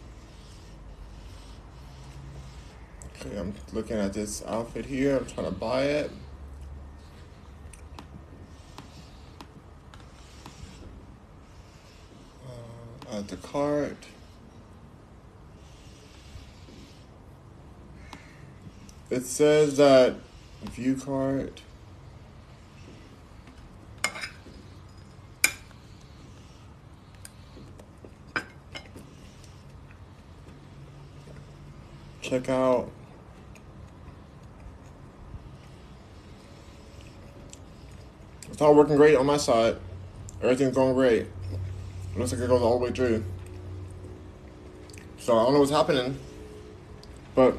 Okay, I'm looking at this outfit here. I'm trying to buy it. Uh, add the cart. It says that view cart. Check out. It's all working great on my side. Everything's going great. looks like it goes all the way through. So I don't know what's happening, but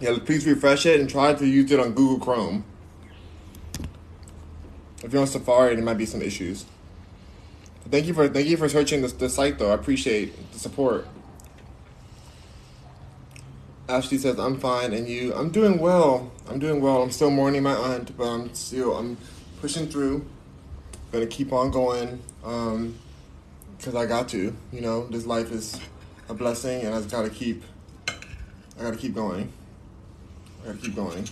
yeah, please refresh it and try to use it on Google Chrome. If you're on Safari, there might be some issues. Thank you for thank you for searching the site though. I appreciate the support. Ashley says I'm fine, and you? I'm doing well. I'm doing well. I'm still mourning my aunt, but I'm still I'm pushing through. Gonna keep on going, um, cause I got to. You know, this life is a blessing, and I just gotta keep. I gotta keep going. I gotta keep going.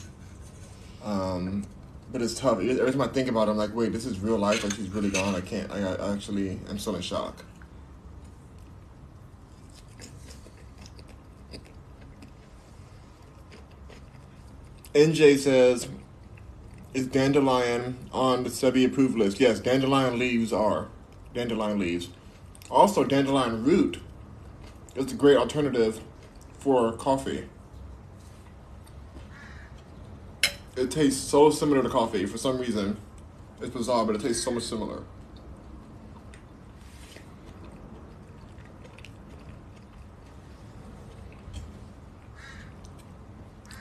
Um, but it's tough. Every time I think about it, I'm like, wait, this is real life. Like she's really gone. I can't. I, I actually, I'm still in shock. NJ says, is dandelion on the SEBI approved list? Yes, dandelion leaves are. Dandelion leaves. Also, dandelion root is a great alternative for coffee. It tastes so similar to coffee for some reason. It's bizarre, but it tastes so much similar.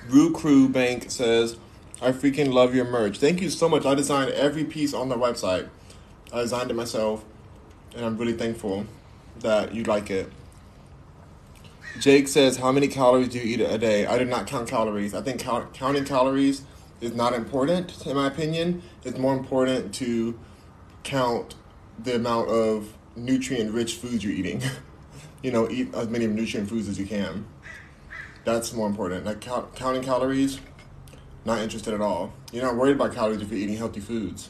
Rue Crew Bank says, I freaking love your merch. Thank you so much. I designed every piece on the website. I designed it myself, and I'm really thankful that you like it. Jake says, How many calories do you eat a day? I do not count calories. I think count, counting calories is not important, in my opinion. It's more important to count the amount of nutrient rich foods you're eating. you know, eat as many nutrient foods as you can. That's more important. Like count, counting calories, not interested at all. You're not worried about calories if you're eating healthy foods.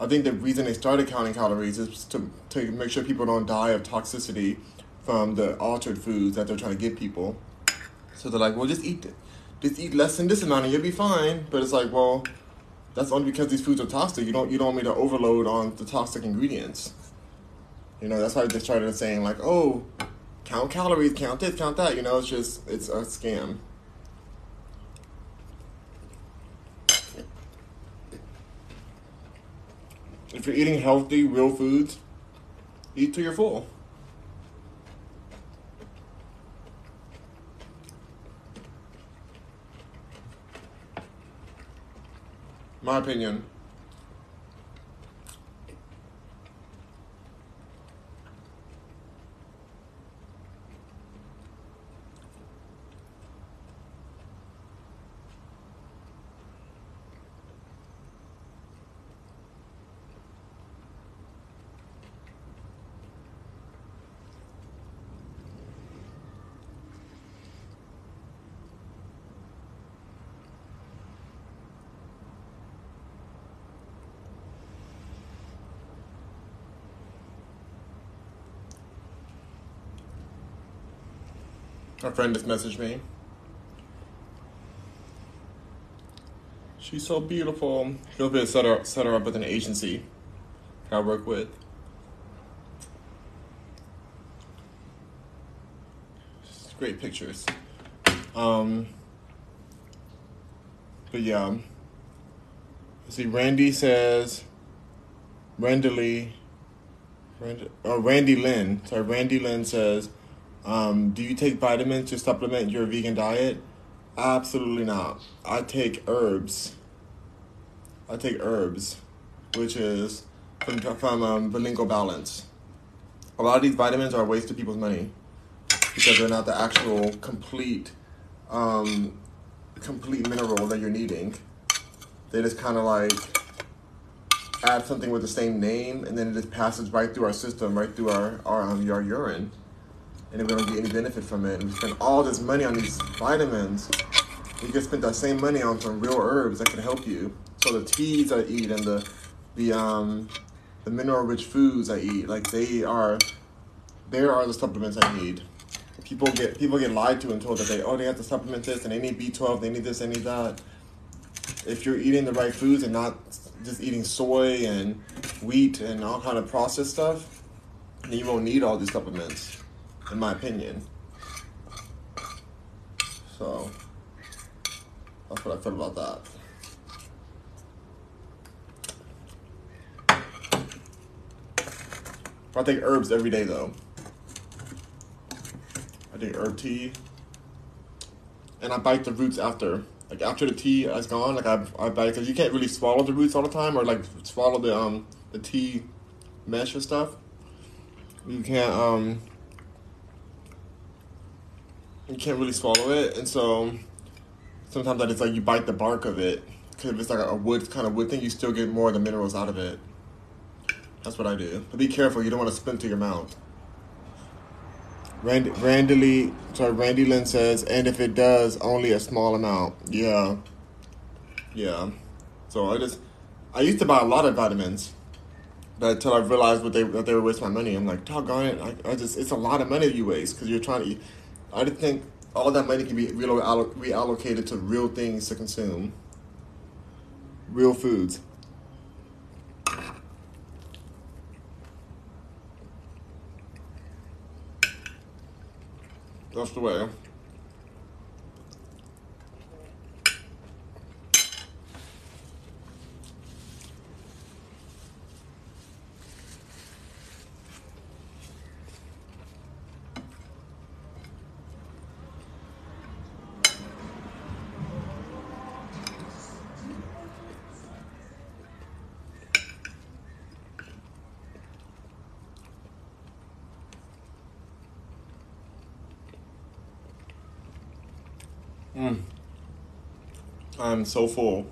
I think the reason they started counting calories is to, to make sure people don't die of toxicity from the altered foods that they're trying to give people. So they're like, well, just eat, just eat less than this amount and you'll be fine. But it's like, well, that's only because these foods are toxic. You don't, you don't want me to overload on the toxic ingredients. You know, that's why they started saying like, oh, count calories, count this, count that. You know, it's just it's a scam. If you're eating healthy, real foods, eat till you're full. My opinion. A friend just messaged me. She's so beautiful. He'll be set her set her up with an agency I work with. Great pictures. Um, but yeah. See, Randy says, Randy Lee, Randy, oh, Randy Lynn. Sorry, Randy Lynn says, um, do you take vitamins to supplement your vegan diet? Absolutely not. I take herbs. I take herbs, which is from, from um, Bolingo Balance. A lot of these vitamins are a waste of people's money. because they're not the actual complete um, complete mineral that you're needing. They just kind of like add something with the same name, and then it just passes right through our system, right through our our, um, our urine, and we don't get any benefit from it. And we spend all this money on these vitamins. We can spend that same money on some real herbs that can help you. So the teas I eat and the the um the mineral rich foods I eat, like they are there are the supplements I need. People get people get lied to and told that they oh they have to supplement this and they need B twelve, they need this, they need that. If you're eating the right foods and not just eating soy and wheat and all kind of processed stuff, then you won't need all these supplements, in my opinion. So that's what I feel about that. I take herbs every day though. I take herb tea, and I bite the roots after. Like after the tea is gone, like I, I bite because you can't really swallow the roots all the time, or like swallow the um the tea mesh and stuff. You can't um you can't really swallow it, and so sometimes that it's like you bite the bark of it because if it's like a wood kind of wood thing, you still get more of the minerals out of it. That's what I do. But be careful, you don't want to spit to your mouth. Randy, Randy Lee, sorry, Randy Lynn says, and if it does, only a small amount. Yeah. Yeah. So I just, I used to buy a lot of vitamins, but until I realized what they that they were wasting my money, I'm like, doggone it, I, I just, it's a lot of money you waste because you're trying to. I just think all that money can be reallocated to real things to consume, real foods. That's the way. Mm. I'm so full.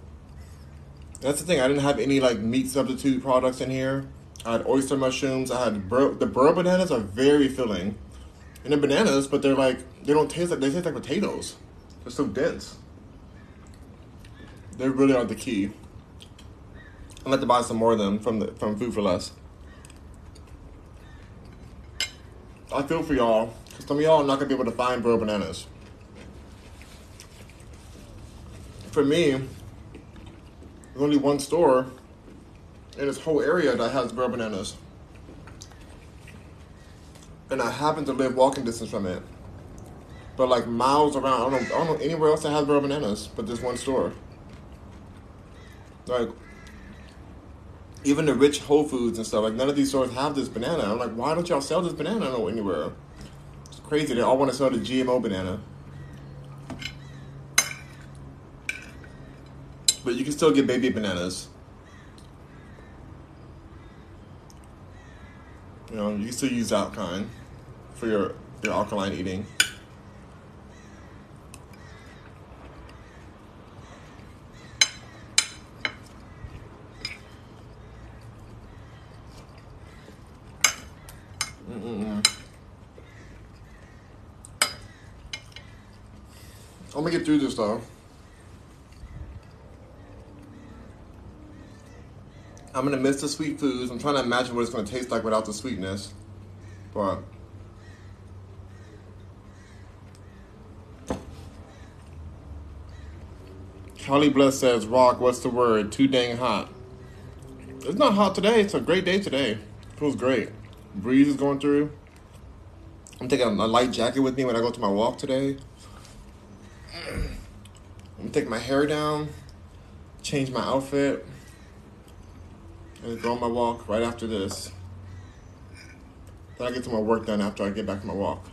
That's the thing. I didn't have any like meat substitute products in here. I had oyster mushrooms. I had bur- the burro bananas are very filling, and they're bananas, but they're like they don't taste like they taste like potatoes. They're so dense. They really are the key. i am have to buy some more of them from the from Food for Less. I feel for y'all, because some of y'all are not gonna be able to find burro bananas. For me, there's only one store in this whole area that has burro bananas. And I happen to live walking distance from it. But like miles around, I don't know, I don't know anywhere else that has burro bananas but this one store. Like, even the rich Whole Foods and stuff, like none of these stores have this banana. I'm like, why don't y'all sell this banana anywhere? It's crazy. They all want to sell the GMO banana. But you can still get baby bananas. You know, you can still use that kind for your, your alkaline eating. I'm gonna get through this though. I'm gonna miss the sweet foods. I'm trying to imagine what it's gonna taste like without the sweetness. But Charlie Bless says, Rock, what's the word? Too dang hot. It's not hot today. It's a great day today. It feels great. Breeze is going through. I'm taking a light jacket with me when I go to my walk today. I'm gonna take my hair down, change my outfit. And go on my walk right after this. Then I get to my work done after I get back from my walk.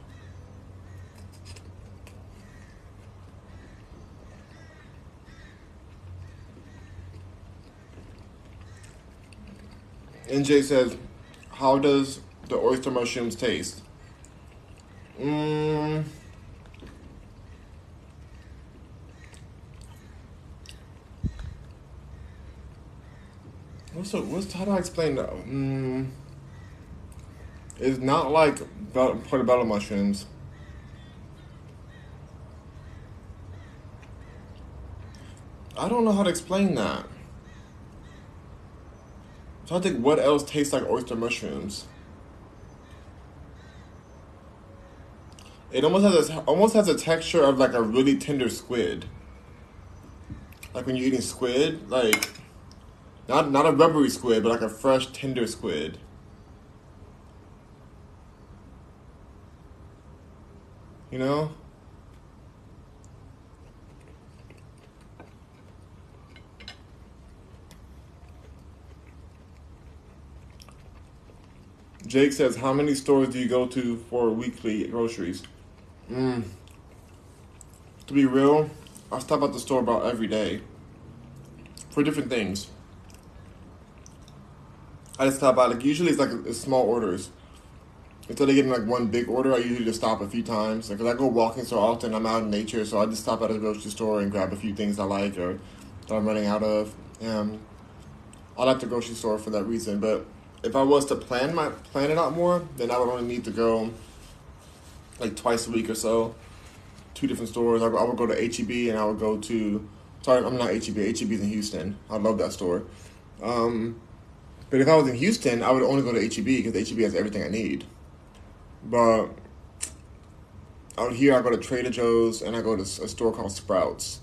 NJ says, How does the oyster mushrooms taste? Mm. What's the, what's how do I explain that? Mm. It's not like portobello mushrooms. I don't know how to explain that. So I think what else tastes like oyster mushrooms? It almost has a, almost has a texture of like a really tender squid. Like when you're eating squid, like not not a rubbery squid, but like a fresh tender squid. You know? Jake says, "How many stores do you go to for weekly groceries?" Mm. To be real, I stop at the store about every day for different things. I just stop by like usually it's like small orders. Instead of getting like one big order, I usually just stop a few times. Because I go walking so often, I'm out in nature, so I just stop at a grocery store and grab a few things I like or that I'm running out of. Um, I like the grocery store for that reason, but if I was to plan my plan it out more, then I would only need to go like twice a week or so, two different stores. I, I would go to HEB and I would go to. Sorry, I'm not HEB. HEB's in Houston. I love that store. Um, but if I was in Houston, I would only go to HEB because HEB has everything I need. But out here, I go to Trader Joe's and I go to a store called Sprouts.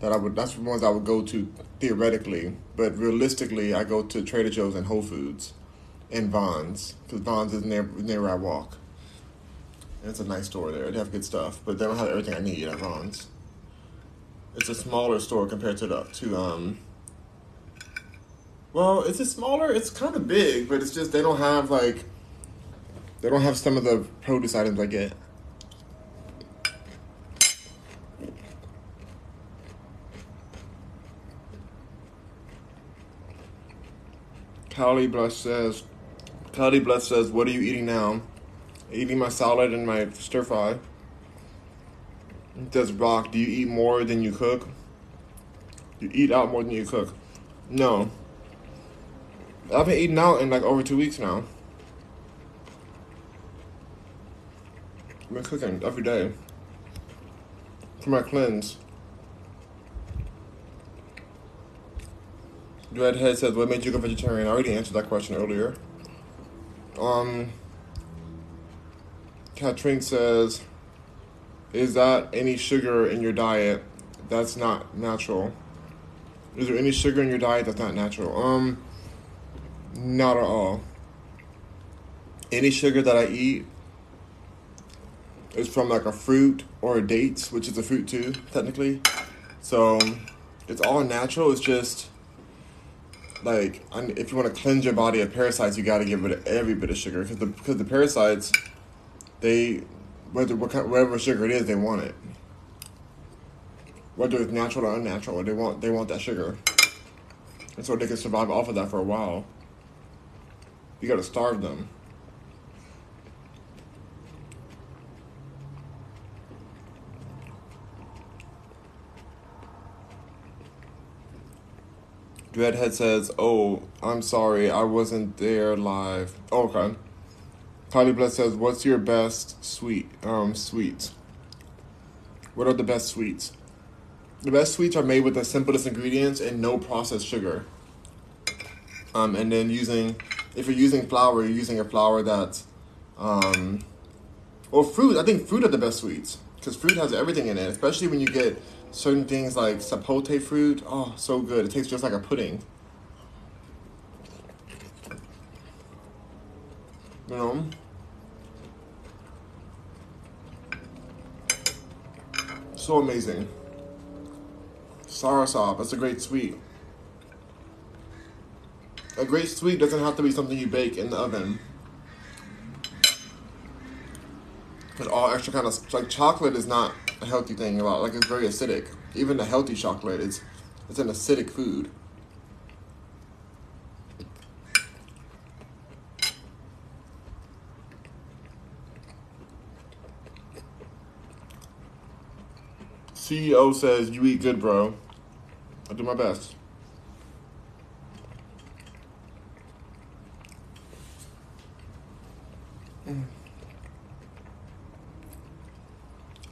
That I would. That's the ones I would go to theoretically, but realistically, I go to Trader Joe's and Whole Foods and Vons because Vons is near near where I walk. And it's a nice store there. They have good stuff, but they don't have everything I need at Vons. It's a smaller store compared to the to um. Well, it's a smaller. It's kind of big, but it's just they don't have like. They don't have some of the produce items I get. Callie Blush says, Cloudy Bless says, What are you eating now? Eating my salad and my stir fry. Does Rock, do you eat more than you cook? You eat out more than you cook? No. I've been eating out in like over two weeks now. I've been cooking every day for my cleanse. Dreadhead says, What made you go vegetarian? I already answered that question earlier. Um, Katrine says, "Is that any sugar in your diet? That's not natural. Is there any sugar in your diet that's not natural? Um, not at all. Any sugar that I eat is from like a fruit or a dates, which is a fruit too, technically. So it's all natural. It's just." like if you want to cleanse your body of parasites, you got to get rid of every bit of sugar because the because the parasites, they whether whatever sugar it is, they want it. Whether it's natural or unnatural, they want they want that sugar, and so they can survive off of that for a while. You got to starve them. Dreadhead says, "Oh, I'm sorry, I wasn't there live." Oh, okay. Kylie Bless says, "What's your best sweet um sweets? What are the best sweets? The best sweets are made with the simplest ingredients and no processed sugar. Um, and then using, if you're using flour, you're using a flour that, um, or fruit. I think fruit are the best sweets because fruit has everything in it, especially when you get." certain things like sapote fruit. Oh, so good. It tastes just like a pudding. You know? So amazing. Soursop, that's a great sweet. A great sweet doesn't have to be something you bake in the oven. But all extra kind of like chocolate is not a healthy thing about like it's very acidic. Even the healthy chocolate is it's an acidic food. CEO says you eat good, bro. I do my best.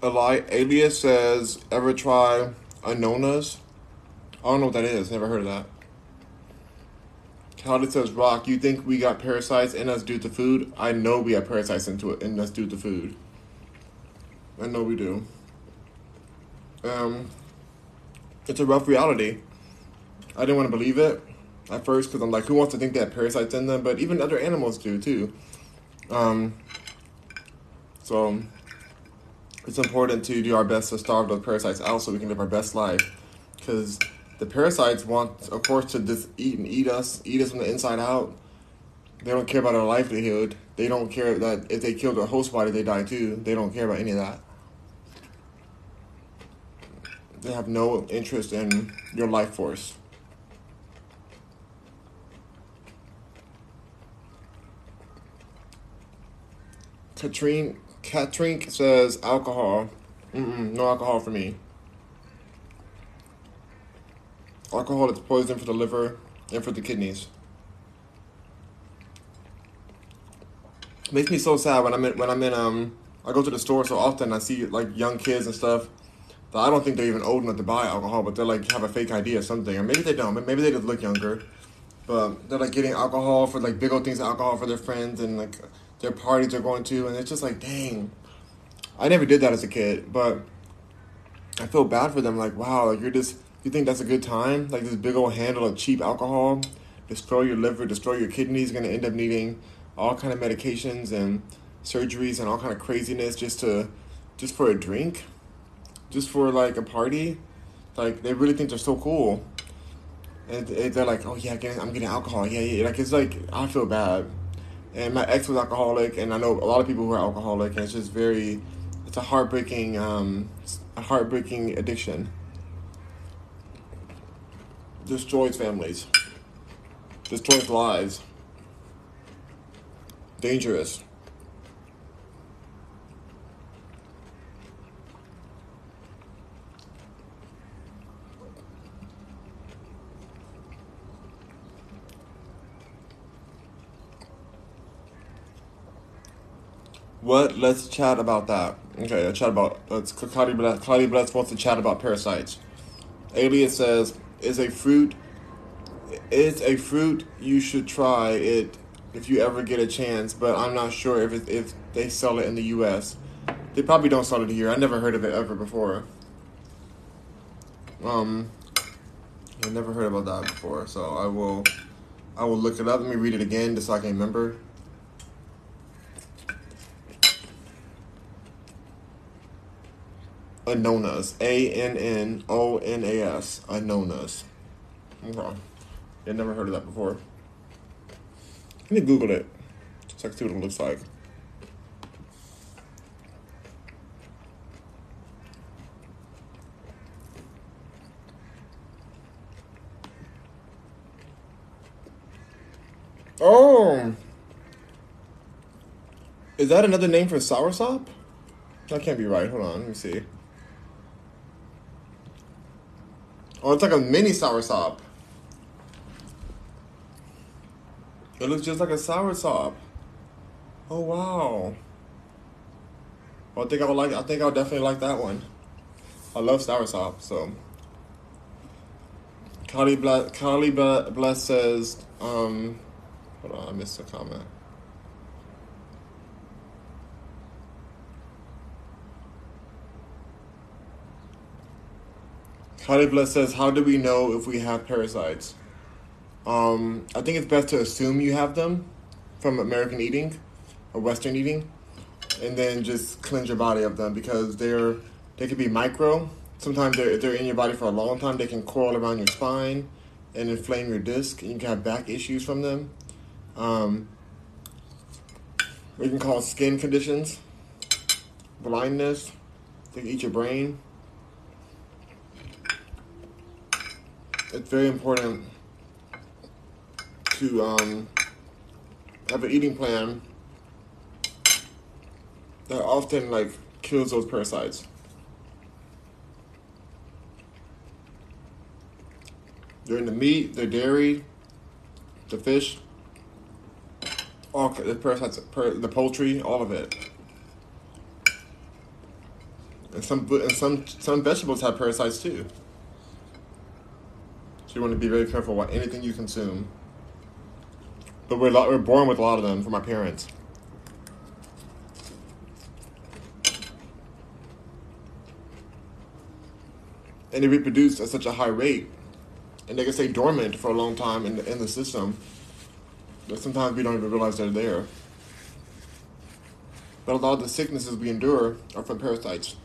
Eli Alias says, ever try Anonas? I don't know what that is. Never heard of that. Caldy says, Rock, you think we got parasites in us due to food? I know we have parasites into it in us due to food. I know we do. Um, it's a rough reality. I didn't want to believe it at first because I'm like, who wants to think they have parasites in them? But even other animals do too. Um, so it's important to do our best to starve those parasites out so we can live our best life. Because the parasites want, of course, to just eat and eat us, eat us from the inside out. They don't care about our livelihood. They don't care that if they kill their host body, they die too. They don't care about any of that. They have no interest in your life force. Katrine Katrink says alcohol. Mm-mm, no alcohol for me. Alcohol is poison for the liver and for the kidneys. makes me so sad when I'm in when I'm in um I go to the store so often I see like young kids and stuff that I don't think they're even old enough to buy alcohol, but they're like have a fake ID or something, or maybe they don't, but maybe they just look younger. But they're like getting alcohol for like big old things alcohol for their friends and like their parties they're going to, and it's just like, dang. I never did that as a kid, but I feel bad for them. Like, wow, like you're just you think that's a good time? Like this big old handle of cheap alcohol, destroy your liver, destroy your kidneys, gonna end up needing all kind of medications and surgeries and all kind of craziness just to just for a drink, just for like a party. Like they really think they're so cool, and they're like, oh yeah, I'm getting alcohol. Yeah, yeah. Like it's like I feel bad and my ex was alcoholic, and I know a lot of people who are alcoholic, and it's just very, it's a heartbreaking, um, a heartbreaking addiction. Destroys families, destroys lives. Dangerous. What? Let's chat about that. Okay, let's chat about. Let's. Claudia Bless, Claudia Bless wants to chat about parasites. Alias says, "Is a fruit. Is a fruit you should try it if you ever get a chance, but I'm not sure if it, if they sell it in the U.S. They probably don't sell it here. I never heard of it ever before. Um, I never heard about that before, so I will. I will look it up. Let me read it again, just so I can remember. Annonas. A N N O N A S. Annonas. Okay. I never heard of that before. Let me Google it. Just can see what it looks like. Oh! Is that another name for soursop? That can't be right. Hold on, let me see. Oh, it's like a mini soursop. It looks just like a soursop. Oh wow. Well, I think I would like. I think I'll definitely like that one. I love soursop. So. Carly Bless, Carly Bless says, um, hold on, I missed a comment. Carly says, How do we know if we have parasites? Um, I think it's best to assume you have them from American eating or Western eating, and then just cleanse your body of them because they're they can be micro. Sometimes they're, if they're in your body for a long time, they can coil around your spine and inflame your disc, and you can have back issues from them. Um, we can cause skin conditions, blindness, they can eat your brain. it's very important to um, have an eating plan that often like kills those parasites. They're in the meat, the dairy, the fish, all the parasites, the poultry, all of it. And some and some some vegetables have parasites too. You want to be very careful about anything you consume. But we're we're born with a lot of them from our parents. And they reproduce at such a high rate, and they can stay dormant for a long time in the, in the system. But sometimes we don't even realize they're there. But a lot of the sicknesses we endure are from parasites.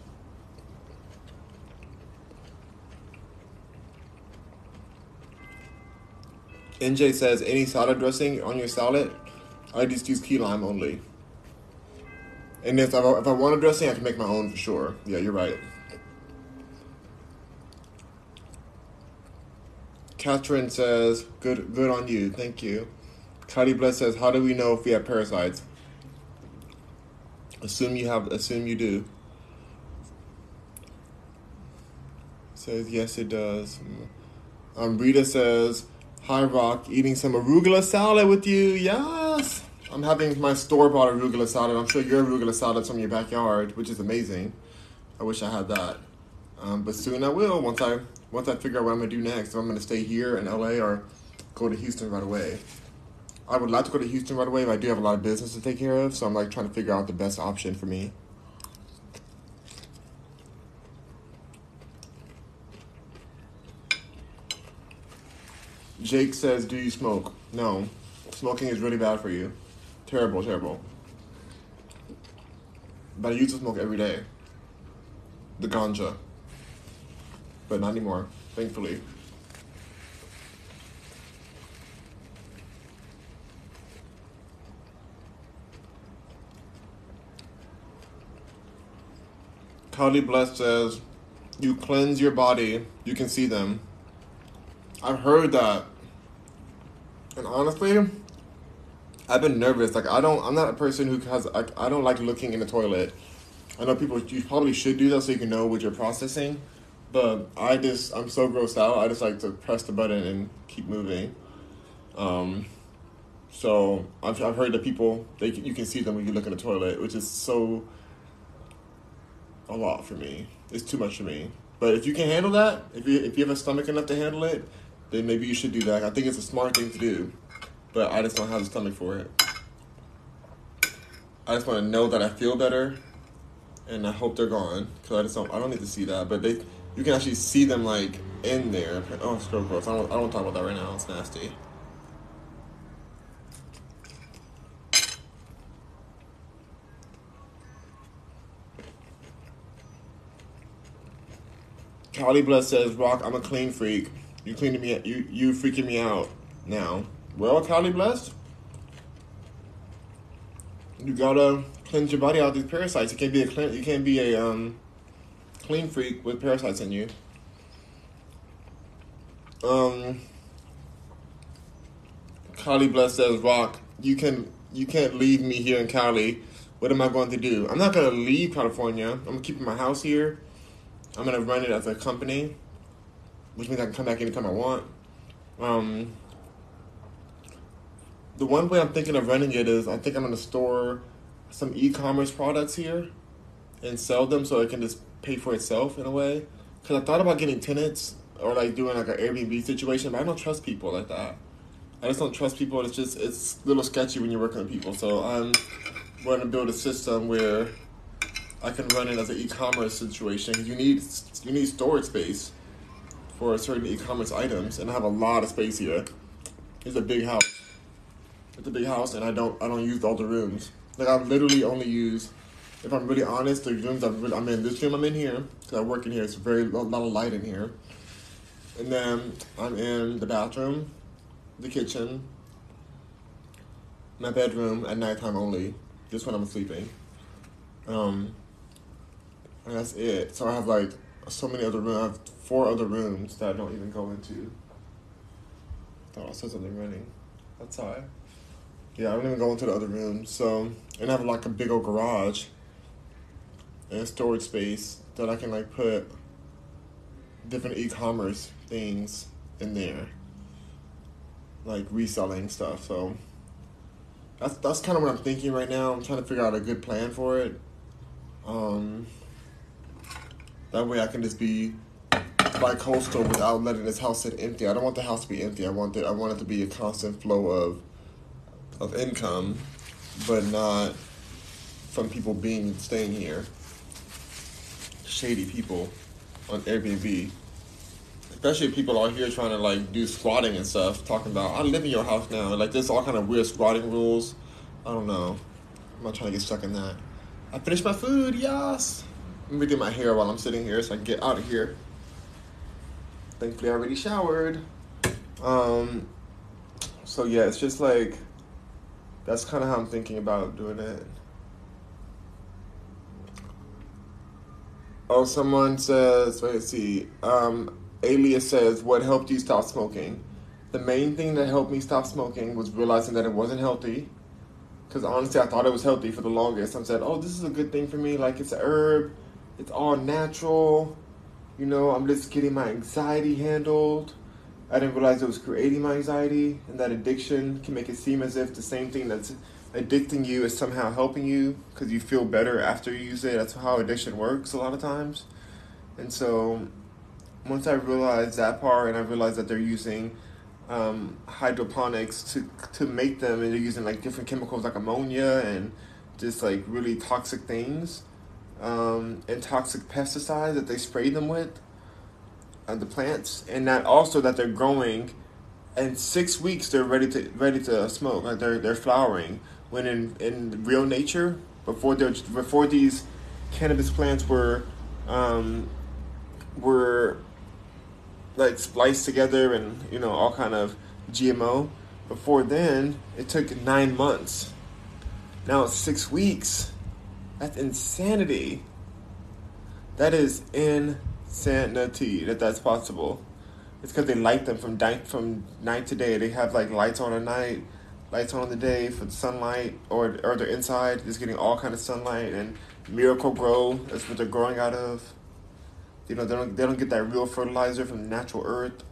NJ says any salad dressing on your salad, I just use key lime only. And if I, if I want a dressing, I can make my own for sure. Yeah, you're right. Catherine says, "Good, good on you. Thank you." Cuddy Bless says, "How do we know if we have parasites?" Assume you have. Assume you do. Says yes, it does. Um, Rita says, "Hi, Rock. Eating some arugula salad with you. Yes, I'm having my store bought arugula salad. I'm sure your arugula salad's from your backyard, which is amazing. I wish I had that, um, but soon I will once I once I figure out what I'm gonna do next. If I'm gonna stay here in LA or go to Houston right away." I would like to go to Houston right away, but I do have a lot of business to take care of, so I'm like trying to figure out the best option for me. Jake says, "Do you smoke?" No, smoking is really bad for you. Terrible, terrible. But I used to smoke every day. The ganja, but not anymore, thankfully. Carly Bless says, "You cleanse your body, you can see them." I've heard that, and honestly, I've been nervous. Like I don't, I'm not a person who has. I, I don't like looking in the toilet. I know people. You probably should do that so you can know what you're processing, but I just, I'm so grossed out. I just like to press the button and keep moving. Um, so I've, I've heard that people they you can see them when you look in the toilet, which is so a lot for me. It's too much for me. But if you can handle that, if you if you have a stomach enough to handle it, then maybe you should do that. I think it's a smart thing to do. But I just don't have the stomach for it. I just want to know that I feel better, and I hope they're gone because I just don't. I don't need to see that, but they, you can actually see them like in there. Oh, it's so gross. I don't. I don't talk about that right now. It's nasty. Cali Blood says, "Rock, I'm a clean freak. You cleaning me. You you freaking me out now." Well, Cali Blessed, you gotta cleanse your body out these parasites. You can't be a clean. You can't be a um, clean freak with parasites in you. Um, Cali blessed says, "Rock, you can you can't leave me here in Cali. What am I going to do? I'm not gonna leave California. I'm keeping my house here." I'm gonna run it as a company, which means I can come back anytime I want. Um, the one way I'm thinking of running it is I think I'm gonna store some e-commerce products here and sell them so it can just pay for itself in a way. Cause I thought about getting tenants or like doing like an Airbnb situation, but I don't trust people like that. I just don't trust people. It's just it's a little sketchy when you're working with people. So I'm going to build a system where I can run it as an e-commerce situation. You need you need storage space for certain e-commerce items, and I have a lot of space here. It's a big house. It's a big house, and I don't I don't use all the rooms. Like I literally only use, if I'm really honest, the rooms I'm, really, I'm in. This room I'm in here because I work in here. It's very a lot of light in here. And then I'm in the bathroom, the kitchen, my bedroom at nighttime only, just when I'm sleeping. Um, and that's it. So I have like so many other rooms. I four other rooms that I don't even go into. Thought I said something running. That's high. Yeah, I don't even go into the other rooms. So and I have like a big old garage and storage space that I can like put different e-commerce things in there, like reselling stuff. So that's that's kind of what I'm thinking right now. I'm trying to figure out a good plan for it. Um, that way I can just be by coastal without letting this house sit empty. I don't want the house to be empty. I want it. I want it to be a constant flow of of income, but not from people being staying here. Shady people on Airbnb. Especially people out here trying to like do squatting and stuff, talking about I live in your house now. Like there's all kind of weird squatting rules. I don't know. I'm not trying to get stuck in that. I finished my food, yes. Let me do my hair while I'm sitting here so I can get out of here. Thankfully I already showered. Um so yeah, it's just like that's kind of how I'm thinking about doing it. Oh, someone says, let's see. Um, Alias says, what helped you stop smoking? The main thing that helped me stop smoking was realizing that it wasn't healthy. Because honestly, I thought it was healthy for the longest. I said, oh, this is a good thing for me. Like, it's a herb, it's all natural. You know, I'm just getting my anxiety handled. I didn't realize it was creating my anxiety, and that addiction can make it seem as if the same thing that's addicting you is somehow helping you because you feel better after you use it. That's how addiction works a lot of times. And so once I realized that part and I realized that they're using um, hydroponics to to make them and they're using like different chemicals like ammonia and just like really toxic things um, and toxic pesticides that they spray them with uh, the plants and that also that they're growing in six weeks they're ready to ready to smoke like they're they're flowering when in, in real nature, before they before these cannabis plants were um, were like spliced together and you know all kind of GMO. Before then, it took nine months. Now it's six weeks. That's insanity. That is insanity that that's possible. It's because they light them from night from night to day. They have like lights on at night lights on in the day for the sunlight, or or they're inside, just getting all kind of sunlight and Miracle-Gro. That's what they're growing out of. You know, they don't they don't get that real fertilizer from natural earth.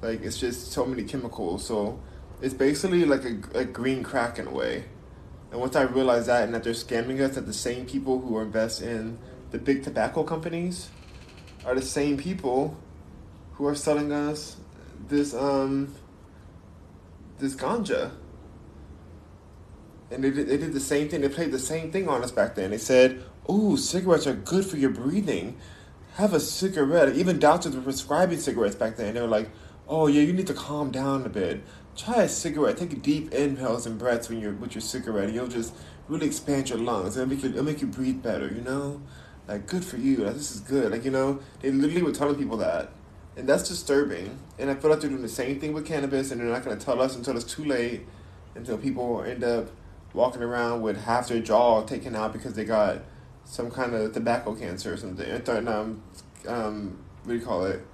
Like it's just so many chemicals. So it's basically like a, a green crack in a way. And once I realized that, and that they're scamming us, that the same people who invest in the big tobacco companies are the same people who are selling us this um this ganja and they did, they did the same thing. They played the same thing on us back then. They said, "Ooh, cigarettes are good for your breathing. Have a cigarette." Even doctors were prescribing cigarettes back then. They were like, "Oh yeah, you need to calm down a bit. Try a cigarette. Take deep inhales and breaths when you're with your cigarette. and You'll just really expand your lungs. It'll make you, it'll make you breathe better. You know, like good for you. Like, this is good. Like you know, they literally were telling people that." And that's disturbing. And I feel like they're doing the same thing with cannabis, and they're not going to tell us until it's too late, until people end up walking around with half their jaw taken out because they got some kind of tobacco cancer or something. Um, um, what do you call it?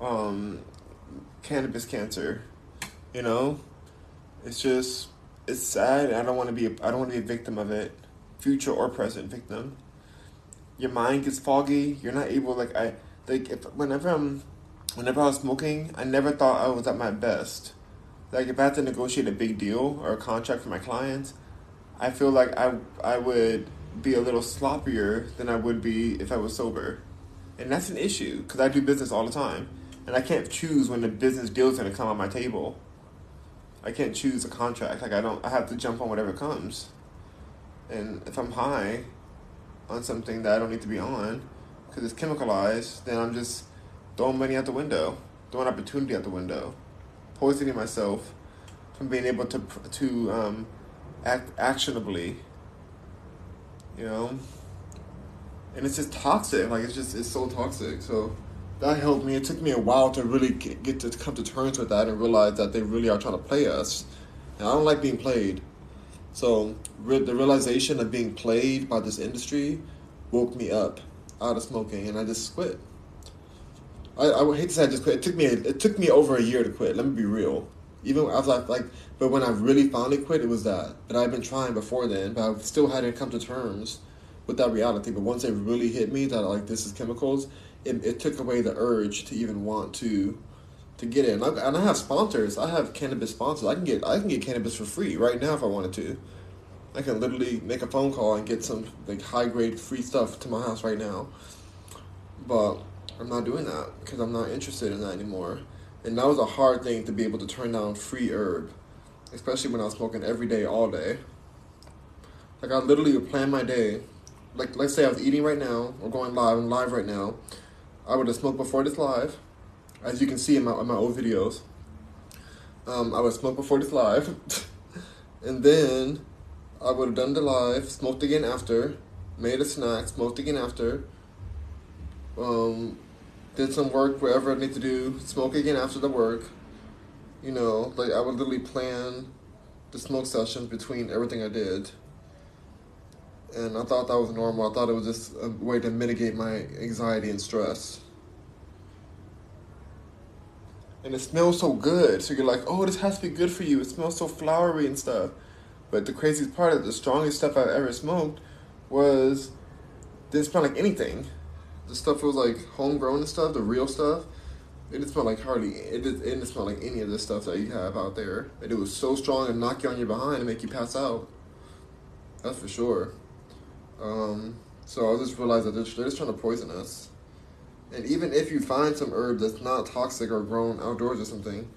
Um, cannabis cancer. You know, it's just it's sad. I don't want to be. A, I don't want to be a victim of it, future or present victim. Your mind gets foggy. You're not able like I like if whenever I'm whenever I was smoking, I never thought I was at my best. Like if I had to negotiate a big deal or a contract for my clients, I feel like I I would be a little sloppier than I would be if I was sober, and that's an issue because I do business all the time, and I can't choose when the business deal is going to come on my table. I can't choose a contract. Like I don't. I have to jump on whatever comes, and if I'm high on something that I don't need to be on because it's chemicalized, then I'm just throwing money out the window, throwing opportunity out the window, poisoning myself from being able to to um, act actionably. You know, and it's just toxic. Like it's just it's so toxic. So that helped me. It took me a while to really get to come to terms with that and realize that they really are trying to play us. And I don't like being played. So re- the realization of being played by this industry woke me up out of smoking, and I just quit. I, I would hate to say I just quit. It took me it took me over a year to quit. Let me be real. Even I was like, like, but when I really finally quit, it was that. But I've been trying before then, but I still hadn't come to terms with that reality. But once it really hit me that like this is chemicals, it, it took away the urge to even want to to get it. And I, and I have sponsors. I have cannabis sponsors. I can get I can get cannabis for free right now if I wanted to. I can literally make a phone call and get some like high grade free stuff to my house right now. But I'm not doing that because I'm not interested in that anymore. And that was a hard thing to be able to turn down free herb, especially when I was smoking every day, all day. Like I literally would plan my day. Like let's say I was eating right now or going live. I'm live right now. I would have smoked before this live, as you can see in my in my old videos. Um, I would smoke before this live, and then I would have done the live, smoked again after, made a snack, smoked again after. Um, did some work wherever I need to do, smoke again after the work. You know, like I would literally plan the smoke sessions between everything I did. And I thought that was normal. I thought it was just a way to mitigate my anxiety and stress. And it smells so good. So you're like, oh, this has to be good for you. It smells so flowery and stuff. But the craziest part of the strongest stuff I've ever smoked was didn't smell like anything the stuff was like homegrown and stuff, the real stuff, it didn't smell like hardly it, did, it didn't smell like any of the stuff that you have out there. And it was so strong and knock you on your behind and make you pass out. That's for sure. Um, so I just realized that they're, they're just trying to poison us. And even if you find some herb that's not toxic or grown outdoors or something,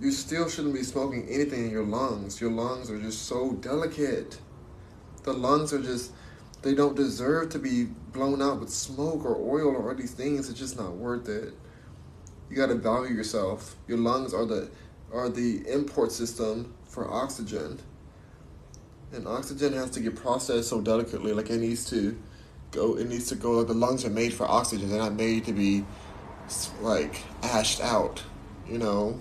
you still shouldn't be smoking anything in your lungs. Your lungs are just so delicate. The lungs are just they don't deserve to be blown out with smoke or oil or all these things. It's just not worth it. You gotta value yourself. Your lungs are the are the import system for oxygen. And oxygen has to get processed so delicately, like it needs to go. It needs to go. Like the lungs are made for oxygen. They're not made to be like ashed out, you know,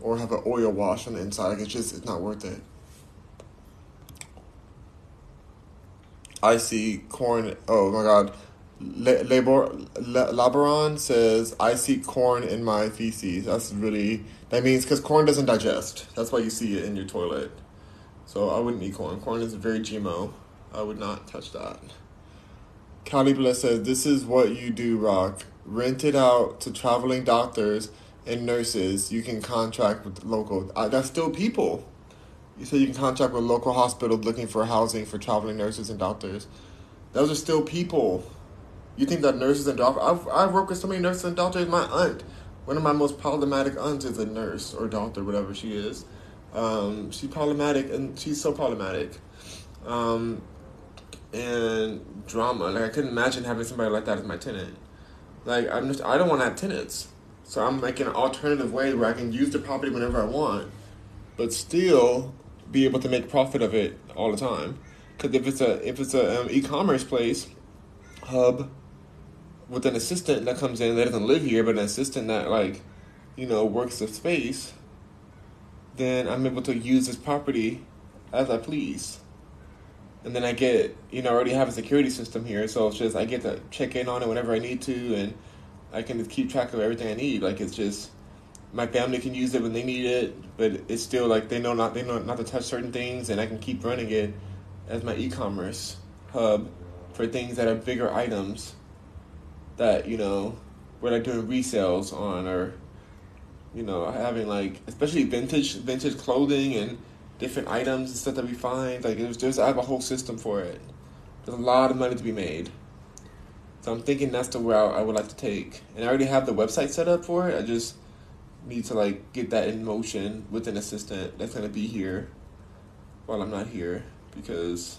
or have an oil wash on the inside. Like it's just it's not worth it. I see corn. Oh my God. Labor, Laboron says, I see corn in my feces. That's really, that means because corn doesn't digest. That's why you see it in your toilet. So I wouldn't eat corn. Corn is very GMO. I would not touch that. Cali Calibla says, This is what you do, Rock. Rent it out to traveling doctors and nurses. You can contract with local. Uh, that's still people. You said you can contract with local hospitals looking for housing for traveling nurses and doctors. Those are still people. You think that nurses and doctors? I've, I've worked with so many nurses and doctors. My aunt, one of my most problematic aunts, is a nurse or doctor, whatever she is. Um, she's problematic, and she's so problematic. Um, and drama. Like I couldn't imagine having somebody like that as my tenant. Like I'm just, I don't want to have tenants, so I'm making an alternative way where I can use the property whenever I want, but still be able to make profit of it all the time. Because if it's a if it's a um, e-commerce place hub with an assistant that comes in that doesn't live here, but an assistant that like you know works the space, then I'm able to use this property as I please. And then I get, you know, I already have a security system here, so it's just I get to check in on it whenever I need to, and I can just keep track of everything I need. Like it's just my family can use it when they need it, but it's still like they know not they know not to touch certain things, and I can keep running it as my e-commerce hub for things that are bigger items that you know we're like doing resales on or you know having like especially vintage vintage clothing and different items and stuff that we find like there's, there's I have a whole system for it. There's a lot of money to be made. So I'm thinking that's the route I would like to take. And I already have the website set up for it. I just need to like get that in motion with an assistant that's gonna be here while I'm not here because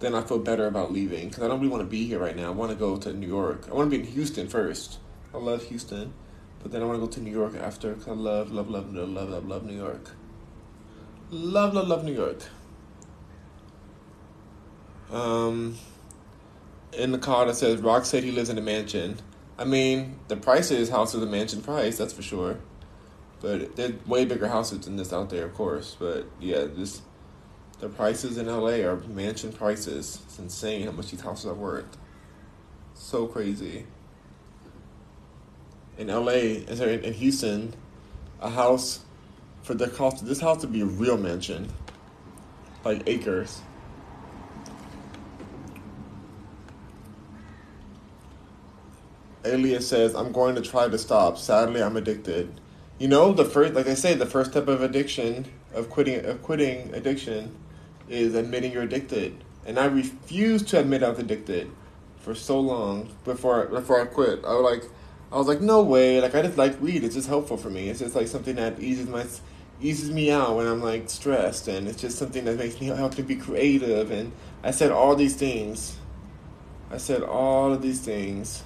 then I feel better about leaving because I don't really want to be here right now. I want to go to New York. I want to be in Houston first. I love Houston, but then I want to go to New York after because I love, love, love, love, love, love, love New York. Love, love, love New York. Um, in the car that says Rock said he lives in a mansion. I mean, the price of his house is a mansion price, that's for sure. But there's way bigger houses than this out there, of course. But yeah, this the prices in LA are mansion prices. It's insane how much these houses are worth. So crazy. In LA, in Houston, a house for the cost of this house to be a real mansion, like acres. Alias says, I'm going to try to stop. Sadly, I'm addicted. You know, the first, like I say, the first step of addiction, of quitting, of quitting addiction, is admitting you're addicted. And I refused to admit I was addicted for so long before before I quit. I was like, I was like, no way. Like I just like weed. It's just helpful for me. It's just like something that eases my eases me out when I'm like stressed, and it's just something that makes me help to be creative. And I said all these things. I said all of these things,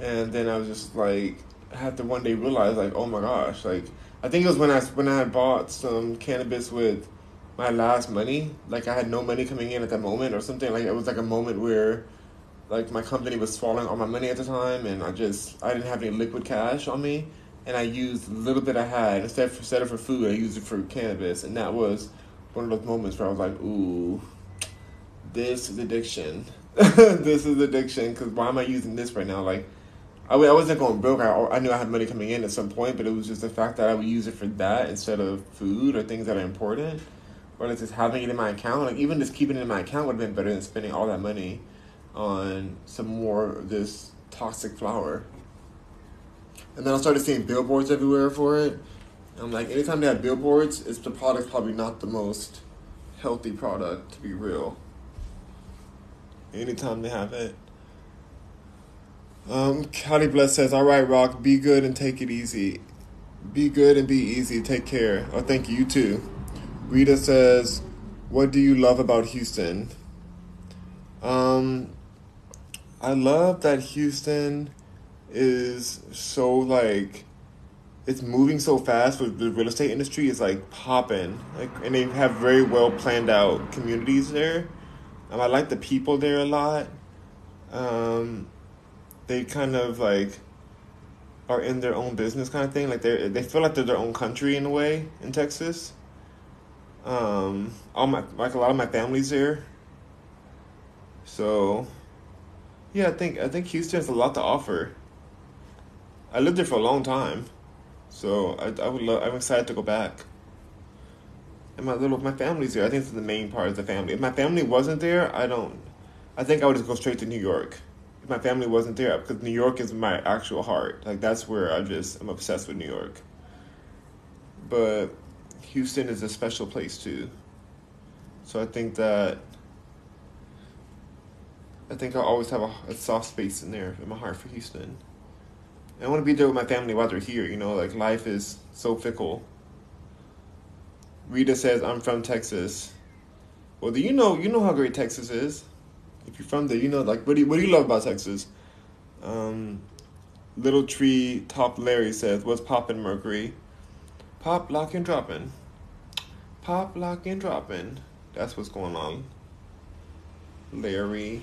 and then I was just like, I had to one day realize like, oh my gosh, like I think it was when I when I bought some cannabis with my last money. Like I had no money coming in at that moment or something. Like it was like a moment where like my company was swallowing all my money at the time, and I just I didn't have any liquid cash on me, and I used the little bit I had instead for, instead of for food, I used it for cannabis, and that was one of those moments where I was like, ooh, this is addiction. this is addiction because why am I using this right now? Like, I, I wasn't going broke. I, I knew I had money coming in at some point, but it was just the fact that I would use it for that instead of food or things that are important. Or like just having it in my account. Like even just keeping it in my account would have been better than spending all that money on some more of this toxic flower. And then I started seeing billboards everywhere for it. I'm like, anytime they have billboards, it's the product's probably not the most healthy product, to be real. Anytime they have it. Um, Cali Bless says, All right, Rock, be good and take it easy. Be good and be easy. Take care. Oh, thank you. You too. Rita says, What do you love about Houston? Um, I love that Houston is so like it's moving so fast with the real estate industry is like popping. Like and they have very well planned out communities there. Um, i like the people there a lot. Um, they kind of like are in their own business kind of thing. Like they they feel like they're their own country in a way in texas. Um, all my like a lot of my family's there. So yeah, I think I think Houston has a lot to offer. I lived there for a long time, so I, I would love. I'm excited to go back. And my little my family's there. I think it's the main part of the family. If my family wasn't there, I don't. I think I would just go straight to New York. If my family wasn't there, because New York is my actual heart. Like that's where I just I'm obsessed with New York. But Houston is a special place too. So I think that I think I'll always have a, a, soft space in there in my heart for Houston. I want to be there with my family while they're here. You know, like life is so fickle. Rita says, "I'm from Texas." Well, do you know you know how great Texas is? If you're from there, you know like what do you, what do you love about Texas? Um, Little Tree Top Larry says, "What's poppin' Mercury?" Pop, lock, and dropping. Pop, lock, and dropping. That's what's going on. Larry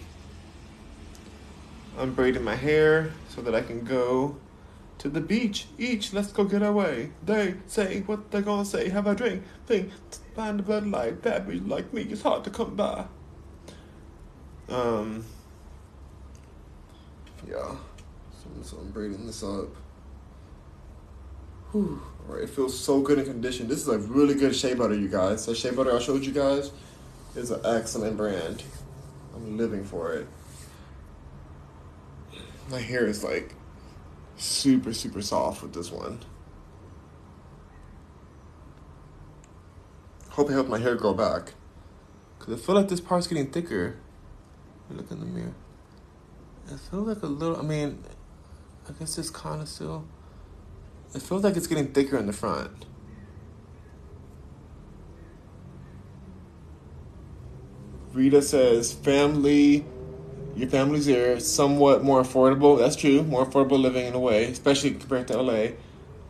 I'm braiding my hair so that I can go to the beach. Each, let's go get away. They say what they're gonna say. Have a drink, thing. Find a Bud Light. Bad bitch like me, it's hard to come by. Um. Yeah. So, I'm braiding this up. Whew. Alright, it feels so good in condition. This is a really good shea butter, you guys. The shea butter I showed you guys is an excellent brand. I'm living for it my hair is like super super soft with this one. Hope it helped my hair grow back. Cause I feel like this part's getting thicker. Look in the mirror. It feels like a little. I mean, I guess it's kind of still. It feels like it's getting thicker in the front. Rita says family your family's there, somewhat more affordable. That's true, more affordable living in a way, especially compared to LA.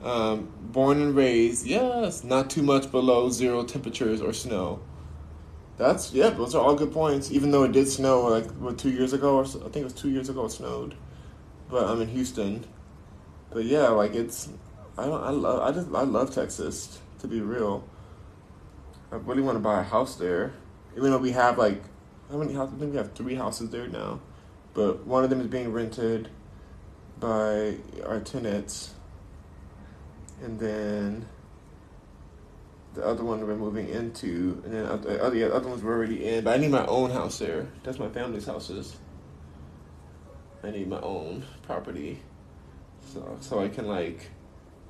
Um, born and raised, yes, not too much below zero temperatures or snow. That's yeah, those are all good points. Even though it did snow like what two years ago, or so, I think it was two years ago it snowed, but I'm in Houston. But yeah, like it's I don't I love I just I love Texas to be real. I really want to buy a house there, even though we have like how many houses? I think we have three houses there now, but one of them is being rented by our tenants, and then the other one we're moving into, and then oh, the other, other ones we're already in. But I need my own house there. That's my family's houses. I need my own property, so so I can like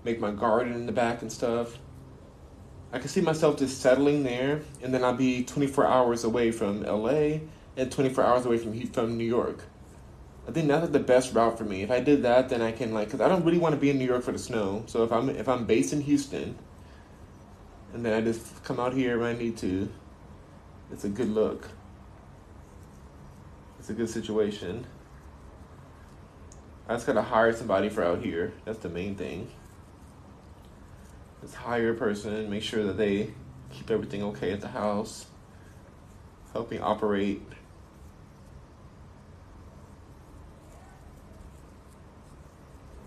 make my garden in the back and stuff. I can see myself just settling there, and then I'll be 24 hours away from LA and 24 hours away from from New York. I think that's the best route for me. If I did that, then I can like, cause I don't really want to be in New York for the snow. So if I'm if I'm based in Houston, and then I just come out here when I need to, it's a good look. It's a good situation. I just gotta hire somebody for out here. That's the main thing. Just hire a person, make sure that they keep everything okay at the house, help me operate.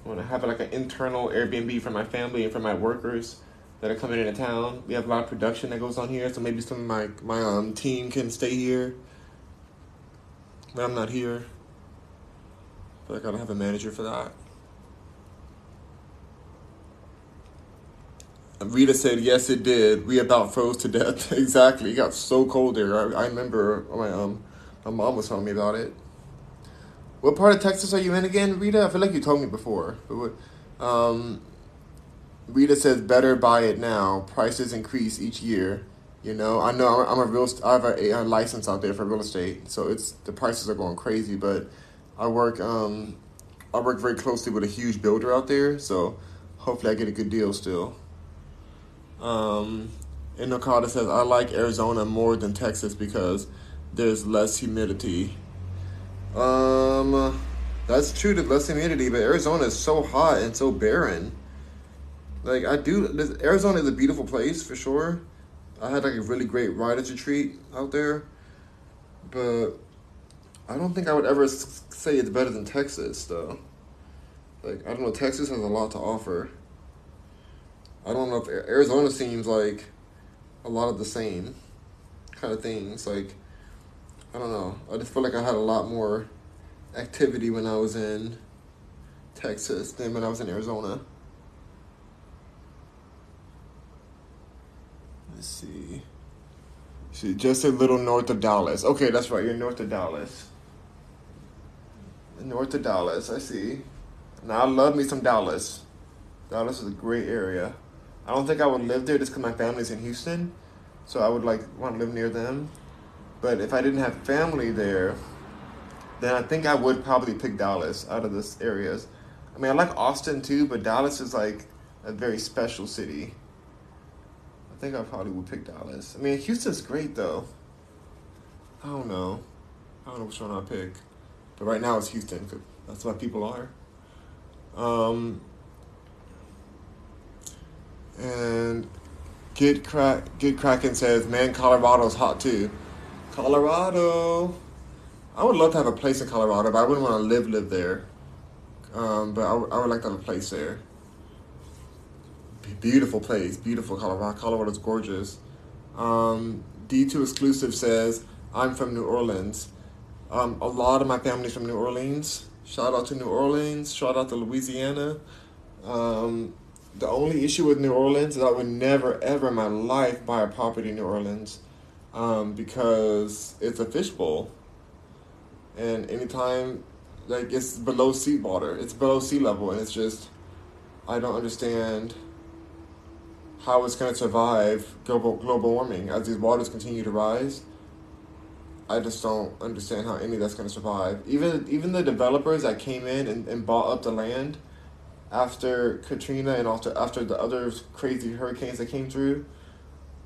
I want to have like an internal Airbnb for my family and for my workers that are coming into town. We have a lot of production that goes on here, so maybe some of my my um team can stay here when I'm not here. But I gotta have a manager for that. Rita said, "Yes, it did. We about froze to death. exactly. It got so cold there. I, I remember my um my mom was telling me about it. What part of Texas are you in again, Rita? I feel like you told me before. But um, Rita says, "Better buy it now. Prices increase each year. You know, I know I'm, I'm a real. I have a, a license out there for real estate, so it's the prices are going crazy. But I work um I work very closely with a huge builder out there, so hopefully I get a good deal still." Um, and Okada says, I like Arizona more than Texas because there's less humidity. Um, that's true, there's less humidity, but Arizona is so hot and so barren. Like, I do, this, Arizona is a beautiful place for sure. I had like a really great writer's retreat out there, but I don't think I would ever say it's better than Texas, though. Like, I don't know, Texas has a lot to offer. I don't know if Arizona seems like a lot of the same kind of things. Like, I don't know. I just feel like I had a lot more activity when I was in Texas than when I was in Arizona. Let's see. See, just a little north of Dallas. Okay, that's right. You're north of Dallas. North of Dallas. I see. Now I love me some Dallas. Dallas is a great area. I don't think I would live there just because my family's in Houston, so I would like want to live near them. But if I didn't have family there, then I think I would probably pick Dallas out of this areas. I mean, I like Austin too, but Dallas is like a very special city. I think I probably would pick Dallas. I mean, Houston's great though. I don't know. I don't know which one I'll pick. But right now it's Houston that's why people are. Um, and Get Crack Get Kraken says, "Man, Colorado's hot too." Colorado. I would love to have a place in Colorado, but I wouldn't want to live live there. Um, but I, w- I would like to have a place there. Beautiful place, beautiful Colorado. Colorado's gorgeous. Um, D2 exclusive says, "I'm from New Orleans. Um, a lot of my family's from New Orleans. Shout out to New Orleans. Shout out to Louisiana. Um, the only issue with New Orleans is I would never ever in my life buy a property in New Orleans um, because it's a fishbowl. And anytime, like, it's below sea water, it's below sea level, and it's just, I don't understand how it's going to survive global, global warming as these waters continue to rise. I just don't understand how any of that's going to survive. Even even the developers that came in and, and bought up the land after Katrina and after after the other crazy hurricanes that came through,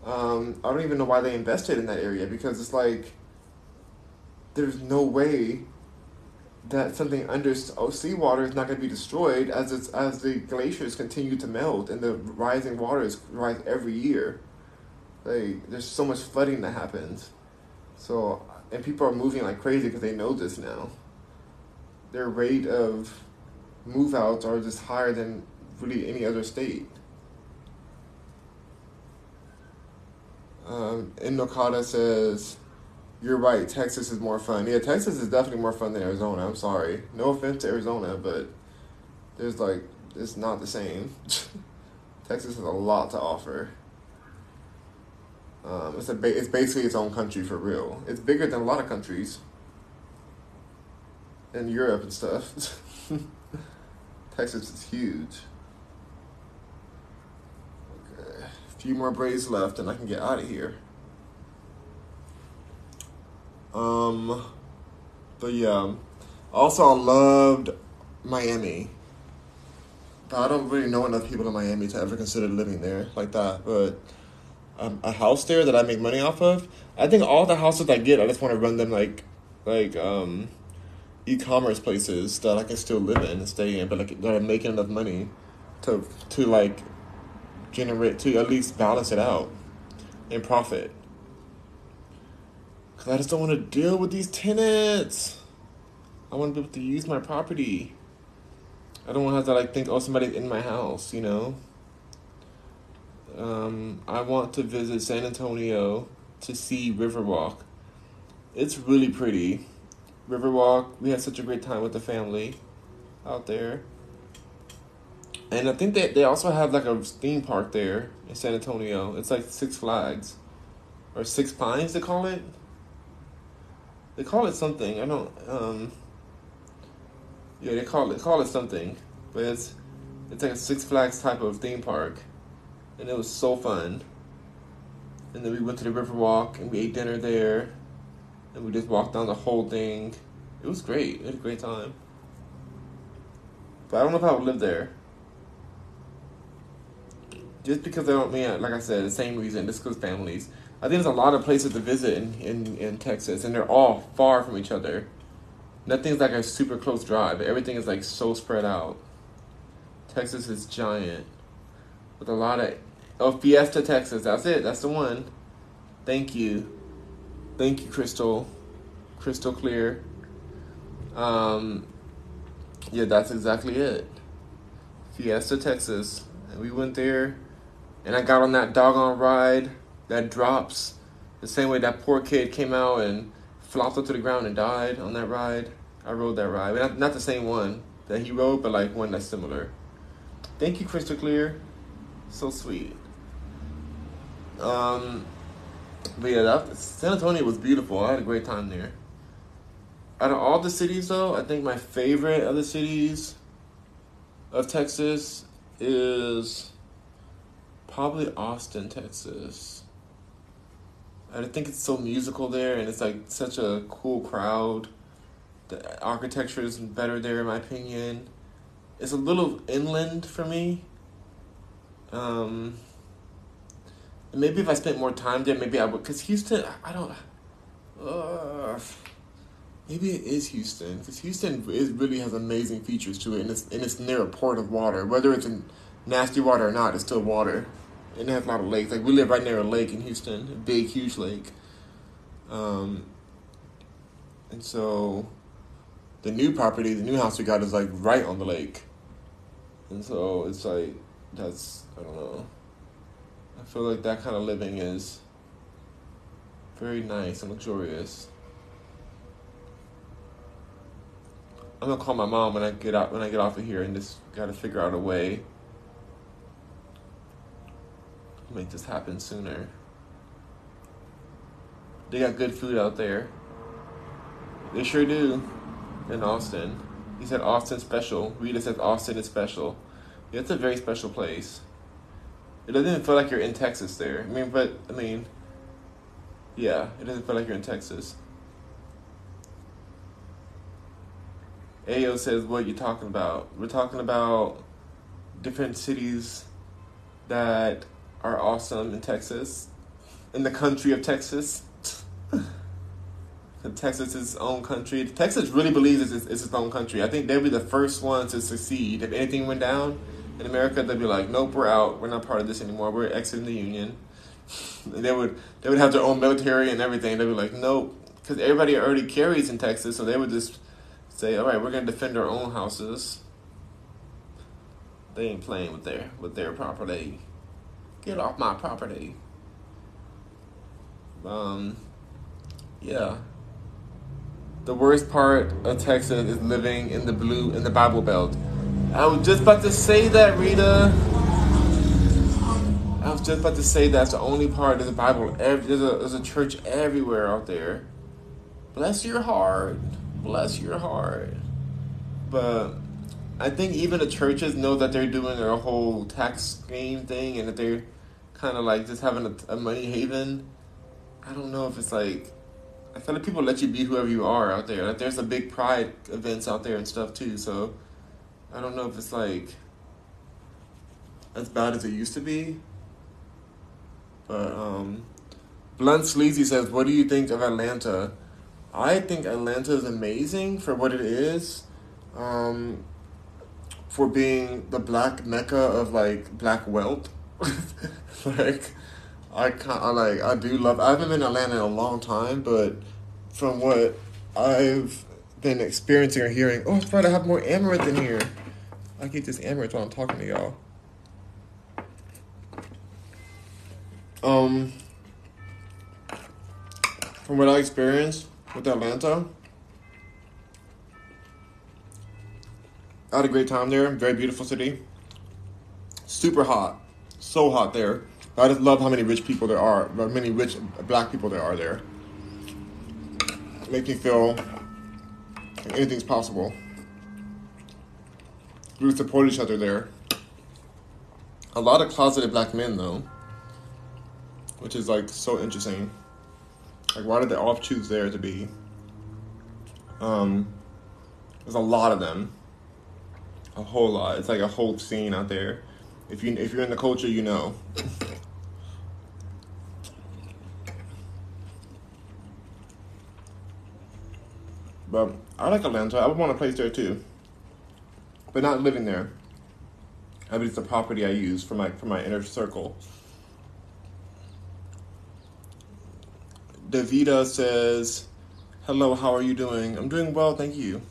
um, I don't even know why they invested in that area because it's like there's no way that something under s- oh, seawater is not going to be destroyed as it's as the glaciers continue to melt and the rising waters rise every year. Like there's so much flooding that happens, so and people are moving like crazy because they know this now. Their rate of move outs are just higher than really any other state. Um, Indokata says, "You're right. Texas is more fun. Yeah, Texas is definitely more fun than Arizona. I'm sorry. No offense to Arizona, but there's like it's not the same. Texas has a lot to offer. Um, it's a ba- it's basically its own country for real. It's bigger than a lot of countries. in Europe and stuff. Texas is huge. Okay, a few more braids left, and I can get out of here. Um, but yeah. Also, I loved Miami. But I don't really know enough people in Miami to ever consider living there like that. But um, a house there that I make money off of, I think all the houses I get, I just want to run them like, like um, e-commerce places that I can still live in and stay in, but like that I'm making enough money to to like generate to at least balance it out and profit. Cause I just don't want to deal with these tenants. I want to be able to use my property. I don't want to have to like think, oh, somebody's in my house, you know. Um, I want to visit San Antonio to see Riverwalk. It's really pretty. Riverwalk, we had such a great time with the family out there. And I think that they also have like a theme park there in San Antonio. It's like Six Flags or Six Pines, they call it. They call it something. I don't. Um, yeah, they call it call it something, but it's it's like a Six Flags type of theme park, and it was so fun. And then we went to the Riverwalk and we ate dinner there, and we just walked down the whole thing. It was great. We had a great time. But I don't know if I would live there. Just because I don't mean like I said, the same reason, just because families. I think there's a lot of places to visit in, in, in Texas, and they're all far from each other. Nothing's like a super close drive. Everything is like so spread out. Texas is giant, with a lot of oh Fiesta, Texas. That's it. That's the one. Thank you, thank you, Crystal, Crystal Clear. Um, yeah, that's exactly it. Fiesta, Texas, and we went there, and I got on that doggone ride that drops the same way that poor kid came out and flopped to the ground and died on that ride. I rode that ride. Not, not the same one that he rode, but like one that's similar. Thank you, Crystal Clear. So sweet. Um, but yeah, that, San Antonio was beautiful. I had a great time there. Out of all the cities, though, I think my favorite of the cities of Texas is probably Austin, Texas. I think it's so musical there, and it's like such a cool crowd. The architecture is better there, in my opinion. It's a little inland for me. Um, maybe if I spent more time there, maybe I would. Cause Houston, I don't. Uh, maybe it is Houston, because Houston is really has amazing features to it, and it's and it's near a port of water. Whether it's in nasty water or not, it's still water and it has a lot of lakes. Like we live right near a lake in Houston, a big, huge lake. Um, and so the new property, the new house we got is like right on the lake. And so it's like that's I don't know. Feel like that kind of living is very nice and luxurious. I'm gonna call my mom when I get out when I get off of here and just gotta figure out a way make this happen sooner. They got good food out there. They sure do. In Austin. He said Austin special. Rita says Austin is special. Yeah, it's a very special place. It doesn't feel like you're in Texas there. I mean, but, I mean, yeah, it doesn't feel like you're in Texas. Ayo says, what you talking about? We're talking about different cities that are awesome in Texas, in the country of Texas. Texas is its own country. Texas really believes it's, it's its own country. I think they'd be the first one to succeed. If anything went down in America, they'd be like, "Nope, we're out. We're not part of this anymore. We're exiting the union." they would they would have their own military and everything. They'd be like, "Nope," because everybody already carries in Texas, so they would just say, "All right, we're gonna defend our own houses." They ain't playing with their with their property. Get off my property. Um, yeah. The worst part of Texas is living in the blue in the Bible Belt. I was just about to say that, Rita. I was just about to say that's the only part of the Bible. Every, there's a there's a church everywhere out there. Bless your heart. bless your heart. But I think even the churches know that they're doing their whole tax scheme thing and that they're kind of like just having a, a money haven. I don't know if it's like I feel like people let you be whoever you are out there. Like there's a big pride events out there and stuff too. So I don't know if it's like as bad as it used to be. But um, Blunt Sleazy says, "What do you think of Atlanta?" I think Atlanta is amazing for what it is. Um, for being the black mecca of like black wealth. like I kind I like I do love I haven't been Atlanta in a long time, but from what I've been experiencing or hearing, oh right, I have more amaranth in here. I get this amaranth while I'm talking to y'all. Um from what I experienced with Atlanta, I had a great time there. Very beautiful city. Super hot. So hot there. I just love how many rich people there are, how many rich black people there are there. Make me feel anything's possible. We support each other there. A lot of closeted black men, though, which is like so interesting. Like, why did they all choose there to be? Um, there's a lot of them a whole lot. It's like a whole scene out there. If you if you're in the culture, you know. But I like Atlanta. I would want a place there too. But not living there. I mean, it's a property I use for my for my inner circle. Davida says, "Hello, how are you doing? I'm doing well, thank you."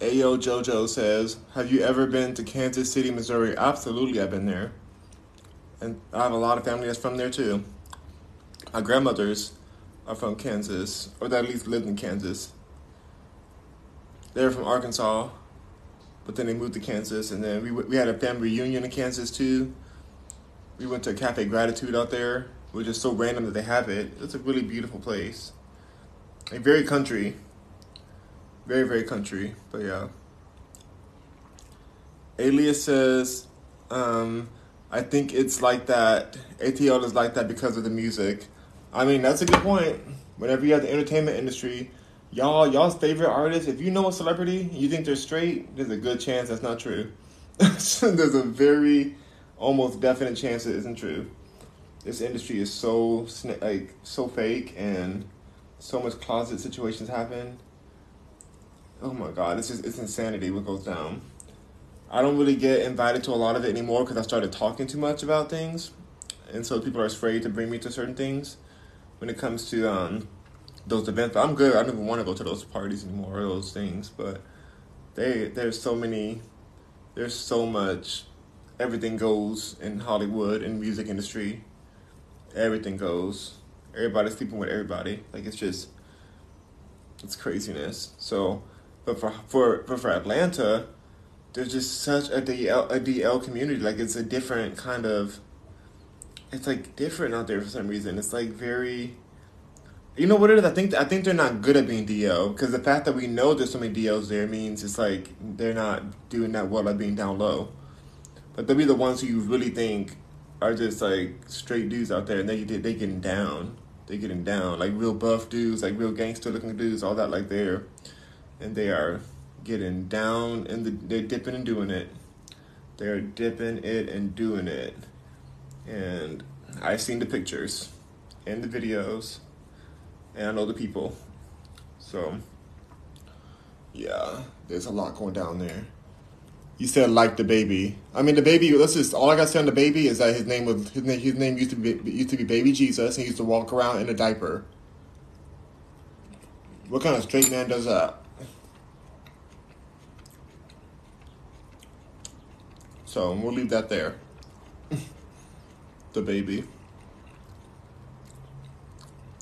Ayo Jojo says, Have you ever been to Kansas City, Missouri? Absolutely, I've been there. And I have a lot of family that's from there too. My grandmothers are from Kansas, or that at least lived in Kansas. They're from Arkansas, but then they moved to Kansas, and then we, we had a family reunion in Kansas too. We went to Cafe Gratitude out there, which is so random that they have it. It's a really beautiful place. Like very country very, very country, but yeah. Alias says, um, I think it's like that. ATL is like that because of the music. I mean, that's a good point. Whenever you have the entertainment industry, y'all, y'all's favorite artist, if you know a celebrity, you think they're straight, there's a good chance that's not true. there's a very, almost definite chance it isn't true. This industry is so like so fake, and so much closet situations happen oh my god, this is it's insanity what goes down. I don't really get invited to a lot of it anymore because I started talking too much about things, and so people are afraid to bring me to certain things when it comes to um, those events. But I'm good. I don't even want to go to those parties anymore or those things. But they there's so many, there's so much. Everything goes in Hollywood and music industry. Everything goes. Everybody's sleeping with everybody. Like it's just, it's craziness. So but for for but for Atlanta, there's just such a DL a DL community. Like it's a different kind of. It's like different out there for some reason. It's like very. You know what it is? I think I think they're not good at being DL because the fact that we know there's so many DLs there means it's like they're not doing that well at being down low. But they'll be the ones who you really think are just like straight dudes out there, and they they getting down, they getting down like real buff dudes, like real gangster looking dudes, all that like they're and they are getting down and the, they're dipping and doing it. They're dipping it and doing it. And I've seen the pictures and the videos, and I know the people. So, yeah, there's a lot going down there. You said like the baby. I mean, DaBaby. Let's just all I got to say on DaBaby is that his name was his name. His name used to be used to be Baby Jesus, and he used to walk around in a diaper. What kind of straight man does that? So we'll leave that there. DaBaby.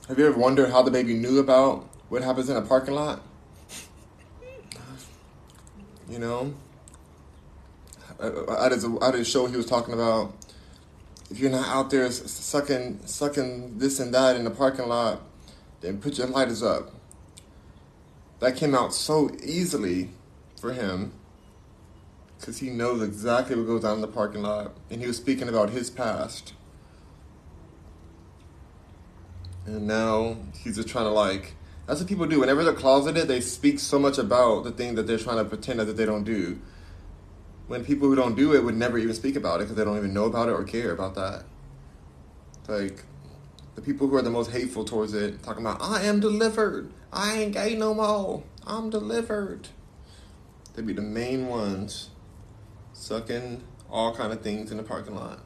Have you ever wondered how DaBaby knew about what happens in a parking lot? You know, at his, at his show, he was talking about if you're not out there sucking sucking this and that in the parking lot, then put your lighters up. that came out so easily for him because he knows exactly what goes on in the parking lot, and he was speaking about his past. And now he's just trying to like. That's what people do. Whenever they're closeted, they speak so much about the thing that they're trying to pretend that they don't do. When people who don't do it would never even speak about it because they don't even know about it or care about that. Like, the people who are the most hateful towards it, talking about, I am delivered. I ain't gay no more. I'm delivered. They'd be the main ones sucking all kind of things in the parking lot.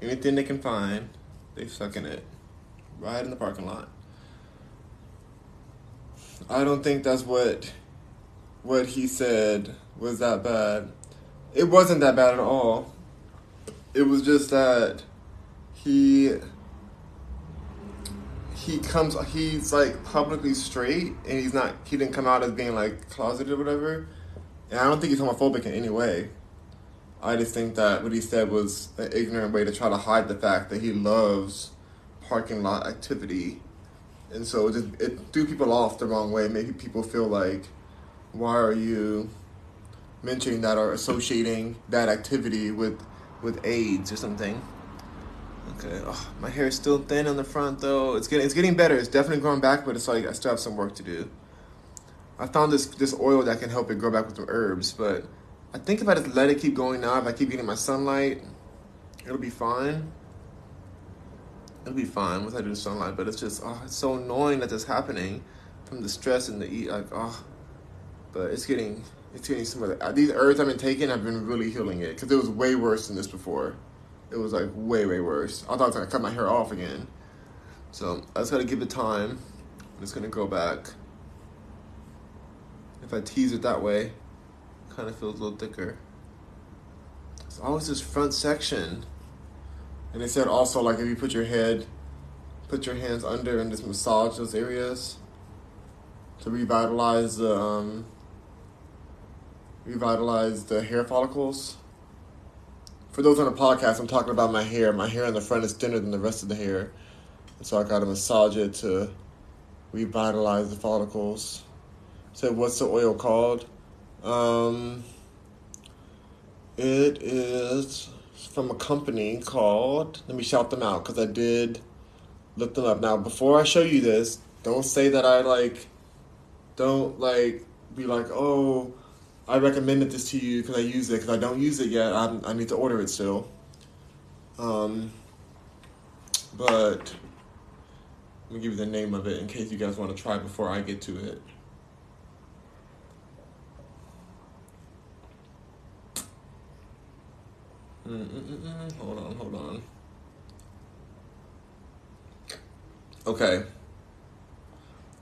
Anything they can find, they sucking it. Right in the parking lot. I don't think that's what what he said was that bad. It wasn't that bad at all. It was just that he he comes he's like publicly straight and he's not he didn't come out as being like closeted or whatever. And I don't think he's homophobic in any way. I just think that what he said was an ignorant way to try to hide the fact that he loves parking lot activity. And so it, just, it threw people off the wrong way. Maybe people feel like, why are you mentioning that or associating that activity with with AIDS or something? Okay, oh, my hair is still thin on the front though. It's getting it's getting better. It's definitely growing back, but it's like I still have some work to do. I found this this oil that can help it grow back with some herbs, but I think if I just let it keep going now, if I keep getting my sunlight, it'll be fine. It'll be fine once I do the sunlight, but it's just oh, it's so annoying that this happening from the stress and the eat like oh, but it's getting it's getting some of the, these herbs I've been taking have been really healing it because it was way worse than this before. It was like way way worse. I thought I was gonna cut my hair off again, so I just gotta give it time. It's gonna go back. If I tease it that way, kind of feels a little thicker. It's always this front section. And they said also like if you put your head, put your hands under and just massage those areas to revitalize the um, revitalize the hair follicles. For those on the podcast, I'm talking about my hair. My hair in the front is thinner than the rest of the hair, and so I got to massage it to revitalize the follicles. So what's the oil called? Um, it is from a company called. Let me shout them out because I did look them up. Now, before I show you this, don't say that I like. Don't like be like, oh, I recommended this to you because I use it because I don't use it yet. I I need to order it still. Um, but let me give you the name of it in case you guys want to try before I get to it. Mm-mm-mm. Hold on, hold on. Okay.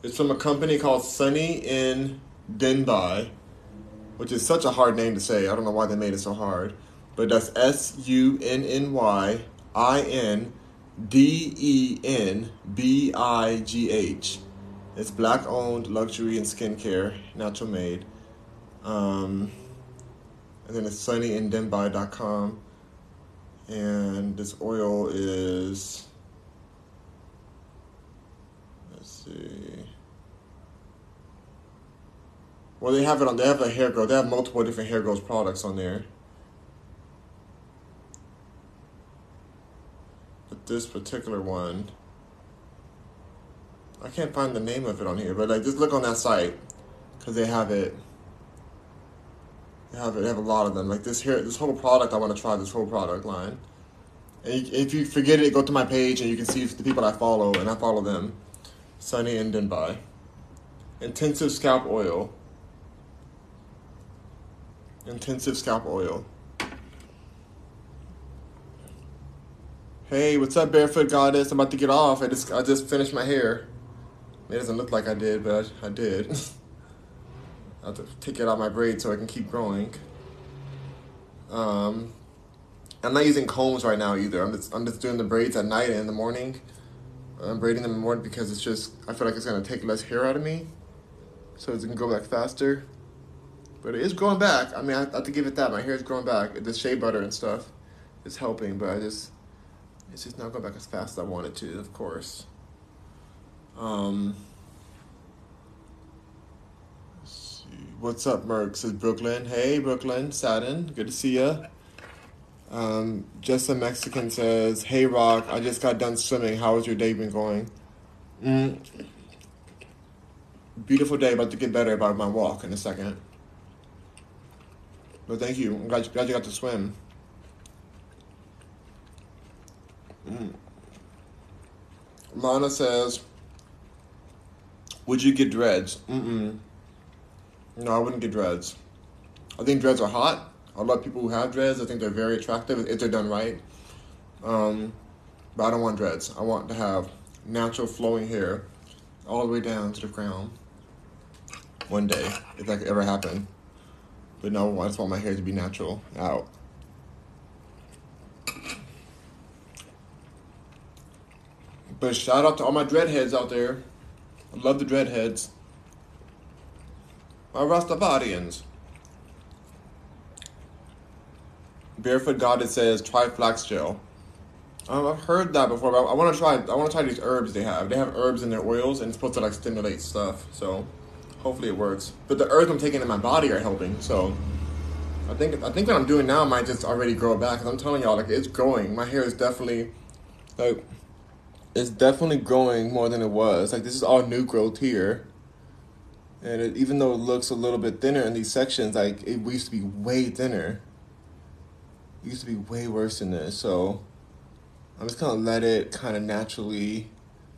It's from a company called Sunny in Denbigh, which is such a hard name to say. I don't know why they made it so hard. But that's S U N N Y I N D E N B I G H. It's black owned luxury and skincare, natural made. Um, and then it's sunnyindenbigh.com and this oil is let's see. Well they have it on they have a hair growth they have multiple different hair growth products on there. But this particular one I can't find the name of it on here but like just look on that site because they have it they have they have a lot of them. Like this here, this whole product, I want to try this whole product line. And if you forget it, go to my page and you can see the people I follow, and I follow them. Sunny in Denbigh. Intensive scalp oil. Intensive scalp oil. Hey, what's up, barefoot goddess? I'm about to get off. I just I just finished my hair. It doesn't look like I did, but I, I did. I have to take it out of my braid so I can keep growing. Um, I'm not using combs right now either. I'm just I'm just doing the braids at night and in the morning. I'm braiding them in the morning because it's just I feel like it's gonna take less hair out of me, so it can go back faster. But it is growing back. I mean, I have to give it that. My hair is growing back. The shea butter and stuff is helping, but I just it's just not going back as fast as I want it to. Of course. Um, What's up, Merc? Says Brooklyn. Hey, Brooklyn. Satin. Good to see ya. Um, Just a Mexican says, Hey, Rock. I just got done swimming. How has your day been going? Mm. Beautiful day. About to get better about my walk in a second. But thank you. I'm glad, glad you got to swim. Mm. Lana says, Would you get dreads? Mm-mm. No, I wouldn't get dreads. I think dreads are hot. I love people who have dreads. I think they're very attractive if they're done right. Um, but I don't want dreads. I want to have natural flowing hair all the way down to the crown. One day, if that could ever happen. But no, I just want my hair to be natural out. But shout out to all my dreadheads out there. I love the dreadheads. My Rastafarians. Barefoot Goddess says try flax gel. Um, I've heard that before, but I want to try. I want to try these herbs they have. They have herbs in their oils, and it's supposed to like stimulate stuff. So, hopefully it works. But the herbs I'm taking in my body are helping. So, I think I think what I'm doing now might just already grow back. Cause I'm telling y'all, like it's growing. My hair is definitely like it's definitely growing more than it was. Like this is all new growth here. And it, even though it looks a little bit thinner in these sections, like it used to be way thinner. It used to be way worse than this. So I'm just gonna let it kind of naturally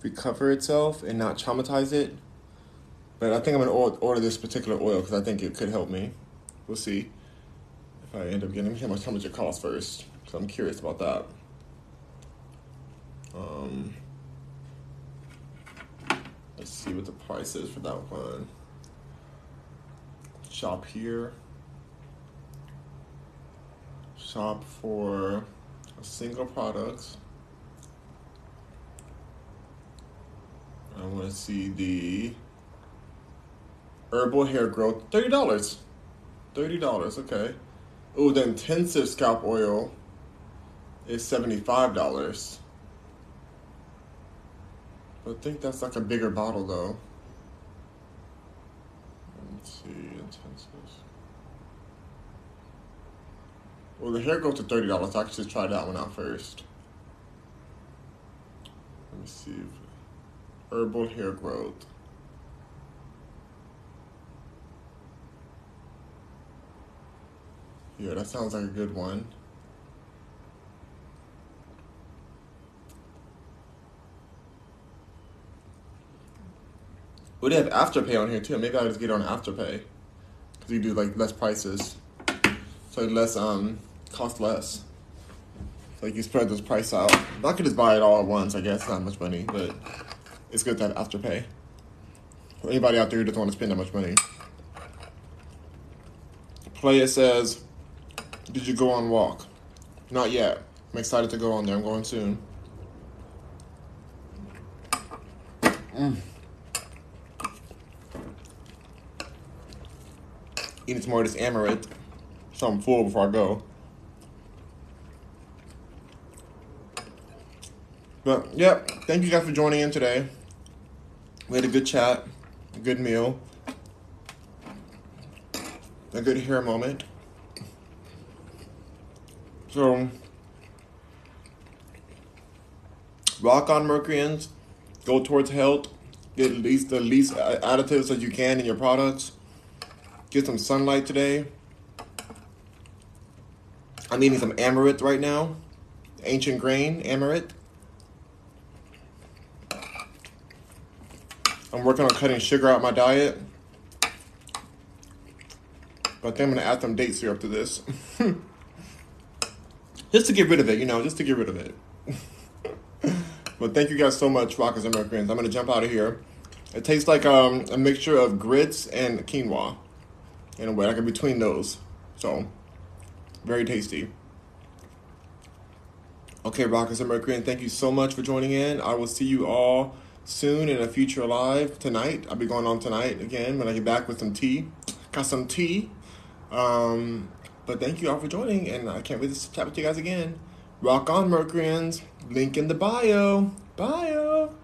recover itself and not traumatize it. But I think I'm gonna order this particular oil because I think it could help me. We'll see if I end up getting. How much how much it costs first? So I'm curious about that. Um, let's see what the price is for that one. Shop here. Shop for a single product. I want to see the herbal hair growth. Thirty dollars. Thirty dollars. Okay. Oh, the intensive scalp oil is seventy five dollars. I think that's like a bigger bottle though. Let's see, Well, the hair growth to thirty dollars. I just try that one out first. Let me see. Herbal hair growth. Yeah, that sounds like a good one. Well, they have Afterpay on here too. Maybe I'll just get on Afterpay because you do like less prices, so less um cost less. Like you spread those price out. I could just buy it all at once. I guess not much money, but it's good to have Afterpay. For anybody out there who doesn't want to spend that much money. Player says, "Did you go on walk?" Not yet. I'm excited to go on there. I'm going soon. Mm. eating some more of this amaranth. So I'm full before I go. But, yep, yeah, thank you guys for joining in today. We had a good chat, a good meal, a good hair moment. So, rock on Mercuryans, go towards health, get least the least additives that you can in your products get some sunlight today. I'm eating some amaranth right now. Ancient grain amaranth. I'm working on cutting sugar out of my diet. But then I'm gonna add some date syrup to this. just to get rid of it, you know, just to get rid of it. but thank you guys so much, Rockers and Mercuryans. I'm gonna jump out of here. It tastes like um, a mixture of grits and quinoa in a way, like in between those. So, very tasty. Okay, Rockers and Mercury, and thank you so much for joining in. I will see you all soon in a future live tonight. I'll be going on tonight again when I get back with some tea. Got some tea. Um, but thank you all for joining, and I can't wait to chat with you guys again. Rock on, Mercuryans. Link in the bio. Bio.